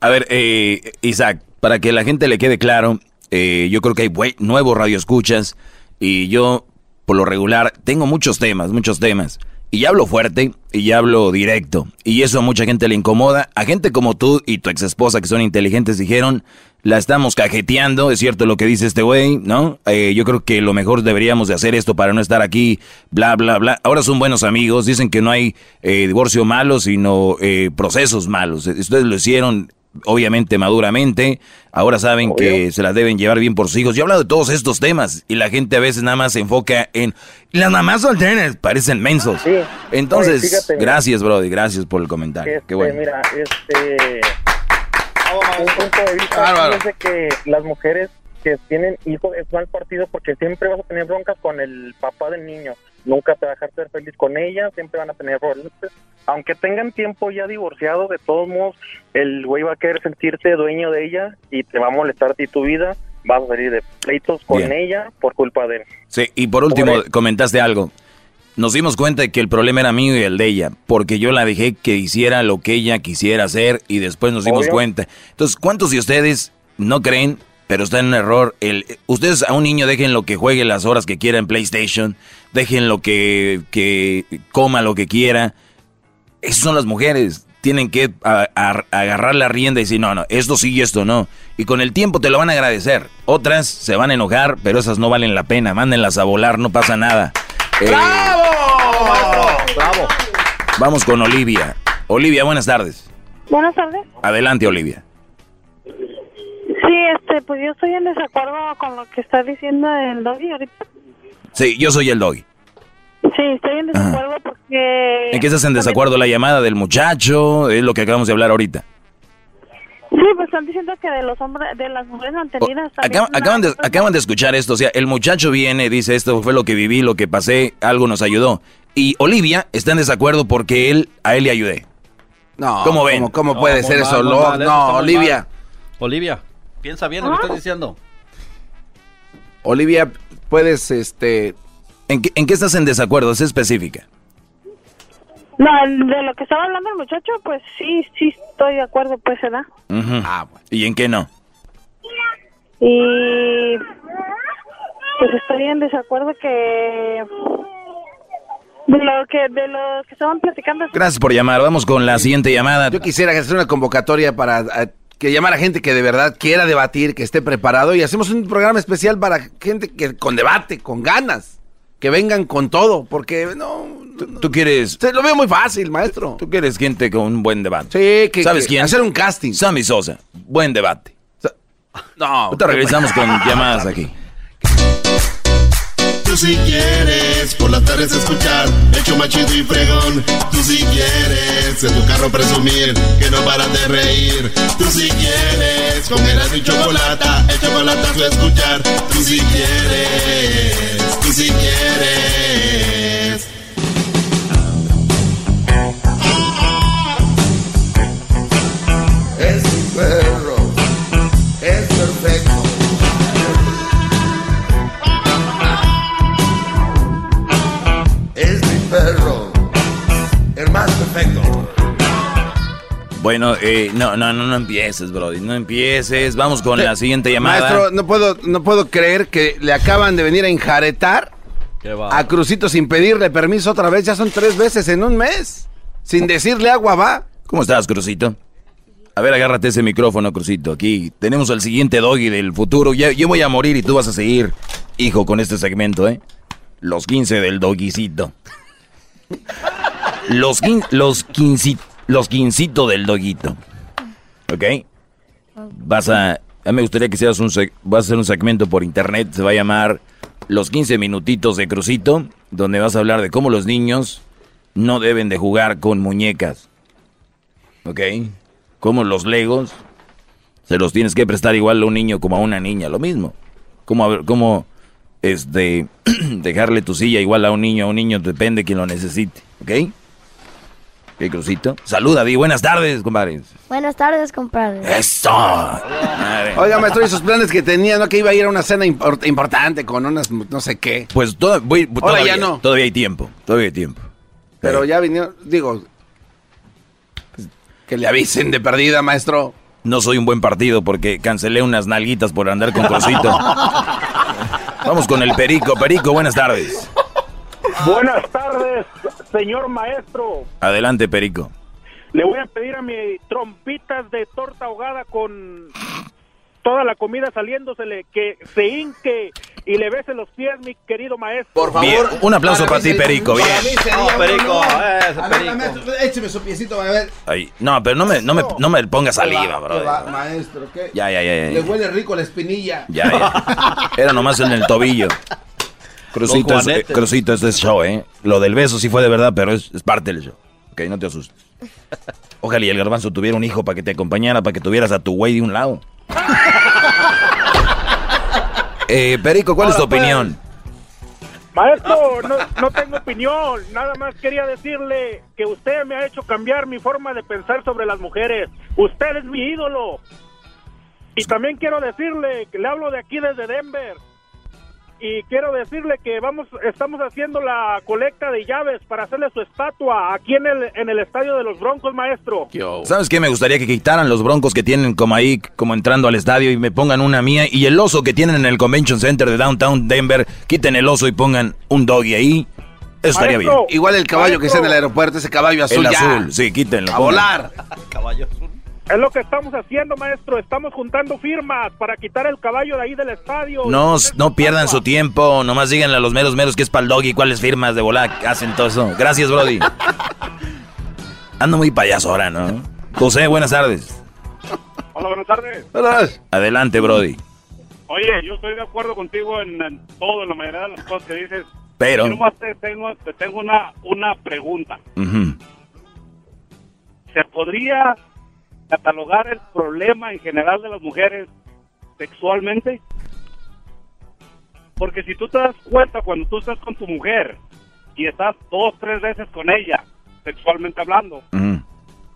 A ver, eh, Isaac, para que la gente le quede claro, eh, yo creo que hay nuevos radioescuchas y yo, por lo regular, tengo muchos temas, muchos temas. Y hablo fuerte y ya hablo directo. Y eso a mucha gente le incomoda. A gente como tú y tu ex esposa, que son inteligentes, dijeron, la estamos cajeteando, es cierto lo que dice este güey, ¿no? Eh, yo creo que lo mejor deberíamos de hacer esto para no estar aquí, bla, bla, bla. Ahora son buenos amigos, dicen que no hay eh, divorcio malo, sino eh, procesos malos. Ustedes lo hicieron obviamente maduramente, ahora saben que se las deben llevar bien por sus hijos. Yo he hablado de todos estos temas y la gente a veces nada más se enfoca en las mamás solteras, parecen mensos. Entonces, Oye, fíjate, mira. gracias, Brody, gracias por el comentario. Este, Qué bueno. Mira, este. Un punto de vista, fíjense que las mujeres que tienen hijos es mal partido porque siempre vas a tener broncas con el papá del niño. Nunca te va a dejar ser feliz con ella, siempre van a tener problemas. Aunque tengan tiempo ya divorciado, de todos modos, el güey va a querer sentirse dueño de ella y te va a molestar a ti tu vida. Vas a salir de pleitos con Bien. ella por culpa de él. Sí, y por último, comentaste algo. Nos dimos cuenta de que el problema era mío y el de ella, porque yo la dejé que hiciera lo que ella quisiera hacer y después nos dimos Obvio. cuenta. Entonces, ¿cuántos de ustedes no creen, pero está en un error? El, ustedes a un niño dejen lo que juegue las horas que quiera en PlayStation, dejen lo que, que coma lo que quiera. Esas son las mujeres. Tienen que a- a- agarrar la rienda y decir, no, no, esto sí y esto no. Y con el tiempo te lo van a agradecer. Otras se van a enojar, pero esas no valen la pena. Mándenlas a volar, no pasa nada. Eh, ¡Bravo! Vamos con Olivia. Olivia, buenas tardes. Buenas tardes. Adelante, Olivia. Sí, este, pues yo estoy en desacuerdo con lo que está diciendo el doggy ahorita. Sí, yo soy el doggy. Sí, estoy en desacuerdo porque... ¿En qué estás en desacuerdo? ¿La llamada del muchacho? Es lo que acabamos de hablar ahorita. Sí, pues están diciendo que de los hombres, de las mujeres mantenidas acaban, de, acaban de escuchar esto. O sea, el muchacho viene, dice esto fue lo que viví, lo que pasé, algo nos ayudó. Y Olivia está en desacuerdo porque él, a él le ayudé. No, ¿Cómo ven? ¿cómo- cómo puede ser eso? No, Olivia. Olivia, piensa bien lo que estás diciendo. Olivia, puedes, este... ¿En qué, en qué estás en desacuerdo? Es específica. No, de lo que estaba hablando el muchacho, pues sí, sí estoy de acuerdo, pues, ¿verdad? Ujú. ¿Y en qué no? Y... Pues estoy en desacuerdo que... De lo que, de lo que estaban platicando... Gracias por llamar. Vamos con la siguiente llamada. Yo quisiera hacer una convocatoria para eh, que llamar a gente que de verdad quiera debatir, que esté preparado y hacemos un programa especial para gente que con debate, con ganas, que vengan con todo, porque no, ¿Tú quieres...? Lo veo muy fácil, maestro. Tú quieres gente con un buen debate. Sí, que ¿Sabes que quién? Hacer un casting. Sammy Sosa. Buen debate. No. Ahorita regresamos con llamadas aquí. Tú si quieres por las tardes escuchar el show más chido y fregón. Tú si quieres en tu carro presumir que no paras de reír. Tú si quieres comer a tu chocolate, el chocolate a escuchar. Tú si quieres, tú si quieres. Bueno, eh, no, no, no, no empieces, Brody. No empieces. Vamos con la siguiente llamada. Maestro, no puedo, no puedo creer que le acaban de venir a enjaretar a Crucito sin pedirle permiso otra vez. Ya son tres veces en un mes. Sin decirle agua va. ¿Cómo estás, Crucito? A ver, agárrate ese micrófono, Crucito. Aquí tenemos al siguiente doggy del futuro. Ya, yo voy a morir y tú vas a seguir, hijo, con este segmento, ¿eh? Los 15 del doguicito. Los, quin- los, quinci- los quincito del doguito. ¿Ok? Vas a... A mí me gustaría que seas un... Vas a hacer un segmento por internet. Se va a llamar Los 15 minutitos de Crucito. Donde vas a hablar de cómo los niños no deben de jugar con muñecas. ¿Ok? Como los legos, se los tienes que prestar igual a un niño como a una niña, lo mismo. Como, como este, dejarle tu silla igual a un niño, a un niño depende de quien lo necesite, ¿ok? ¿Qué crucito? Saluda, Di, buenas tardes, compadre. Buenas tardes, compadre. ¡Eso! Oiga, maestro, y esos planes que tenía, ¿no? Que iba a ir a una cena import- importante con unas no sé qué. Pues to- voy- Ahora todavía, ya no. todavía hay tiempo, todavía hay tiempo. Pero ya vinieron, digo, pues, que le avisen de perdida, maestro. No soy un buen partido porque cancelé unas nalguitas por andar con Crucito. Vamos con el Perico. Perico, buenas tardes. Buenas tardes, señor maestro. Adelante, Perico. Le voy a pedir a mi trompitas de torta ahogada con toda la comida saliéndosele que se hinque y le bese los pies, mi querido maestro. Por Bien, un aplauso para ti, Perico. Bien. No, Perico, ese A ver, Perico. écheme su piecito, a ver. Ay, no, pero no me, no me, no me pongas saliva, ¿Qué va, bro. va, maestro, ¿qué? Ya, ya, ya, Le ya. huele rico la espinilla. Ya, ya. Era nomás en el tobillo. Crucito, es, eh. Crucito, este es show, ¿eh? Lo del beso sí fue de verdad, pero es, es parte del show. Ok, no te asustes. Ojalá y el garbanzo tuviera un hijo para que te acompañara, para que tuvieras a tu güey de un lado. Eh, Perico, ¿cuál es tu pues, opinión? Maestro, no, no tengo opinión. Nada más quería decirle que usted me ha hecho cambiar mi forma de pensar sobre las mujeres. Usted es mi ídolo. Y también quiero decirle que le hablo de aquí desde Denver. Y quiero decirle que vamos, estamos haciendo la colecta de llaves para hacerle su estatua aquí en el, en el estadio de los Broncos, maestro. ¿Sabes qué? Me gustaría que quitaran los broncos que tienen como ahí, como entrando al estadio y me pongan una mía. Y el oso que tienen en el Convention Center de Downtown Denver, quiten el oso y pongan un doggy ahí. Eso estaría bien. Igual el caballo que está en el aeropuerto, ese caballo azul El ya. azul, sí, quítenlo. A pongan. volar. Es lo que estamos haciendo, maestro. Estamos juntando firmas para quitar el caballo de ahí del estadio. No, no pierdan su tiempo, nomás díganle a los meros meros que es para el doggy, cuáles firmas de volar hacen todo eso. Gracias, Brody. Ando muy payaso ahora, ¿no? José, buenas tardes. Hola, buenas tardes. Adelante, Brody. Oye, yo estoy de acuerdo contigo en, en todo, en la mayoría de las cosas que dices. Pero- Yo nomás te tengo, te tengo una, una pregunta. ¿Se podría catalogar el problema en general de las mujeres sexualmente? Porque si tú te das cuenta cuando tú estás con tu mujer y estás dos, tres veces con ella, sexualmente hablando,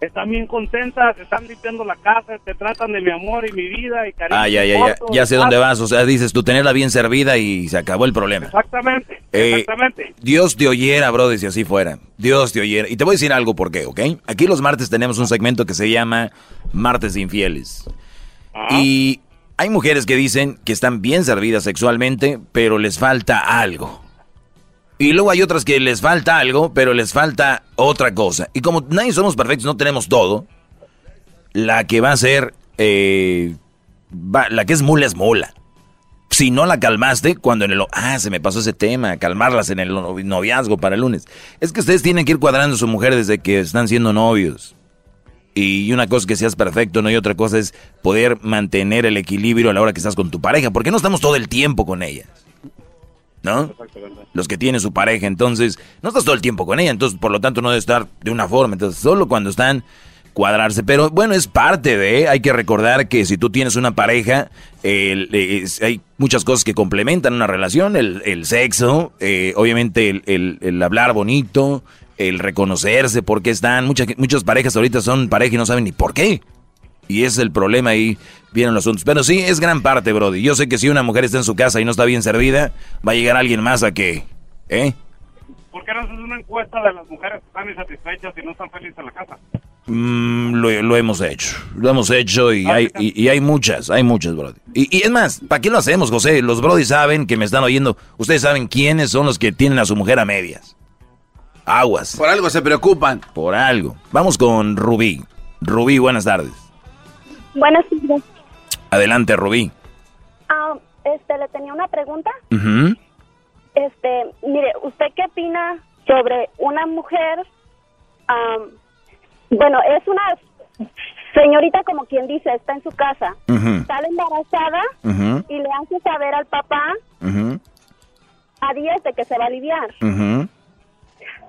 están bien contentas, te están limpiando la casa, te tratan de mi amor y mi vida y cariño. Ah, ya, ya, ya, ya sé dónde ah, vas. O sea, dices tú tenerla bien servida y se acabó el problema. Exactamente, Eh, exactamente. Dios te oyera, brother, si así fuera. Dios te oyera. Y te voy a decir algo por qué, ¿ok? Aquí los martes tenemos un segmento que se llama Martes de Infieles. Y hay mujeres que dicen que están bien servidas sexualmente, pero les falta algo. Y luego hay otras que les falta algo, pero les falta otra cosa. Y como nadie somos perfectos, no tenemos todo, la que va a ser, eh, va- la que es mula es mula. Si no la calmaste, cuando en el... Ah, se me pasó ese tema, calmarlas en el novi- noviazgo para el lunes. Es que ustedes tienen que ir cuadrando a su mujer desde que están siendo novios. Y una cosa es que seas perfecto, ¿no? Y otra cosa es poder mantener el equilibrio a la hora que estás con tu pareja. Porque no estamos todo el tiempo con ellas. ¿No? Los que tienen su pareja. Entonces, no estás todo el tiempo con ella. Entonces, por lo tanto, no debe estar de una forma. Entonces, solo cuando están cuadrarse. Pero bueno, es parte de... Hay que recordar que si tú tienes una pareja, hay muchas cosas que complementan una relación. El, el sexo, eh, obviamente el, el- el hablar bonito, el reconocerse por qué están. Muchas, muchas parejas ahorita son pareja y no saben ni por qué. Y ese es el problema ahí, vienen los asuntos. Pero sí, es gran parte, Brody. Yo sé que si una mujer está en su casa y no está bien servida, va a llegar alguien más a que... ¿Eh? ¿Por qué no haces una encuesta de las mujeres que están insatisfechas y no están felices en la casa? Mm, lo, lo hemos hecho. Lo hemos hecho y hay, y, y hay muchas, hay muchas, Brody. Y, y es más, ¿para qué lo hacemos, José? Los Brody saben que me están oyendo. Ustedes saben quiénes son los que tienen a su mujer a medias. Aguas. Por algo se preocupan. Por algo. Vamos con Rubí. Rubí, buenas tardes. Buenas tardes. Adelante, Rubí. Ah, este, le tenía una pregunta. Ujú. Este, mire, ¿usted qué opina sobre una mujer? bueno, es una señorita como quien dice, está en su casa, Ujú. sale embarazada y le hace saber al papá a días de que se va a aliviar.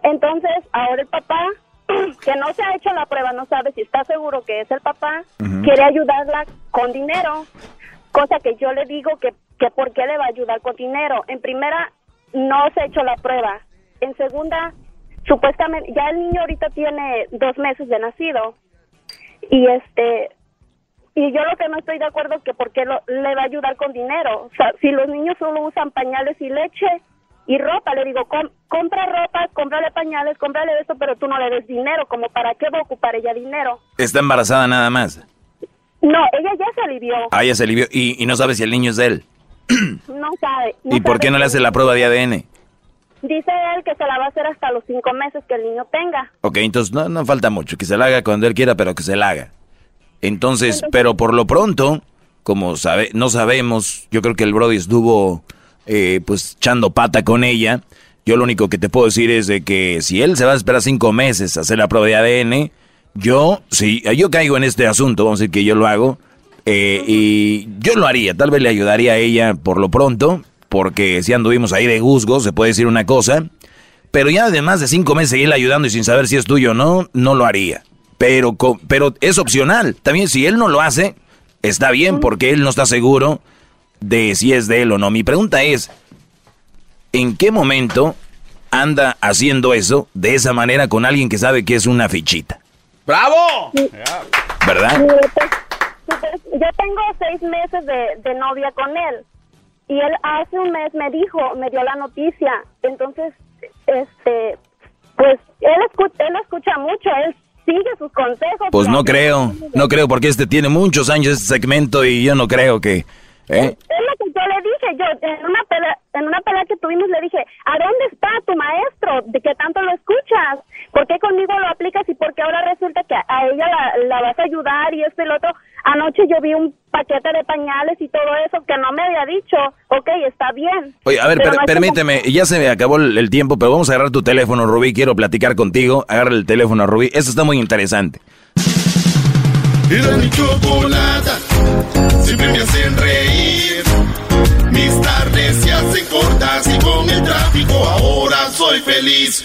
Entonces, ahora el papá, que no se ha hecho la prueba, no sabe si está seguro que es el papá, quiere ayudarla con dinero, cosa que yo le digo que, que por qué le va a ayudar con dinero. En primera, no se ha hecho la prueba. En segunda, supuestamente, ya el niño ahorita tiene dos meses de nacido. Y este, y yo lo que no estoy de acuerdo es que por qué lo- le va a ayudar con dinero. O sea, si los niños solo usan pañales y leche y ropa, le digo, com- compra ropa, cómprale pañales, cómprale esto, pero tú no le des dinero, como para qué va a ocupar ella dinero. Está embarazada nada más. No, ella ya se alivió. Ah, ya se alivió. Y, y no sabe si el niño es de él. No sabe. no ¿Y por sabe qué no le hace la prueba de ADN? Dice él que se la va a hacer hasta los cinco meses que el niño tenga. Ok, entonces no, no falta mucho. Que se la haga cuando él quiera, pero que se la haga. Entonces, pero por lo pronto, como sabe, no sabemos, yo creo que el Brody estuvo eh, pues echando pata con ella. Yo lo único que te puedo decir es de que si él se va a esperar cinco meses a hacer la prueba de ADN, yo, si yo caigo en este asunto, vamos a decir que yo lo hago, eh, y yo lo haría, tal vez le ayudaría a ella por lo pronto, porque si anduvimos ahí de juzgo, se puede decir una cosa, pero ya además de cinco meses seguirle ayudando y sin saber si es tuyo o no, no lo haría. Pero, pero es opcional. También si él no lo hace, está bien porque él no está seguro de si es de él o no. Mi pregunta es, ¿en qué momento anda haciendo eso de esa manera con alguien que sabe que es una fichita? ¡Bravo! ¿Verdad? Yo tengo seis meses de, de novia con él y él hace un mes me dijo, me dio la noticia, entonces, este, pues él escucha, él escucha mucho, él sigue sus consejos. Pues no creo, no creo porque este tiene muchos años este segmento y yo no creo que... ¿eh? Es lo que yo le dije, yo en una pelea, en una pelea que tuvimos le dije, ¿a dónde está tu maestro? ¿De qué tanto lo escuchas? ¿Por qué conmigo lo aplicas y por qué ahora resulta que a ella la, la vas a ayudar y esto y lo otro? Anoche yo vi un paquete de pañales y todo eso que no me había dicho, ok, está bien. Oye, a ver, Pero per- no permíteme, ya se me acabó el, el tiempo, pero vamos a agarrar tu teléfono, Rubí, quiero platicar contigo. Agarra el teléfono, Rubí, eso está muy interesante. Era mi chocolata, siempre me hacen reír. Mis tardes se hacen cortas y con el tráfico ahora soy feliz.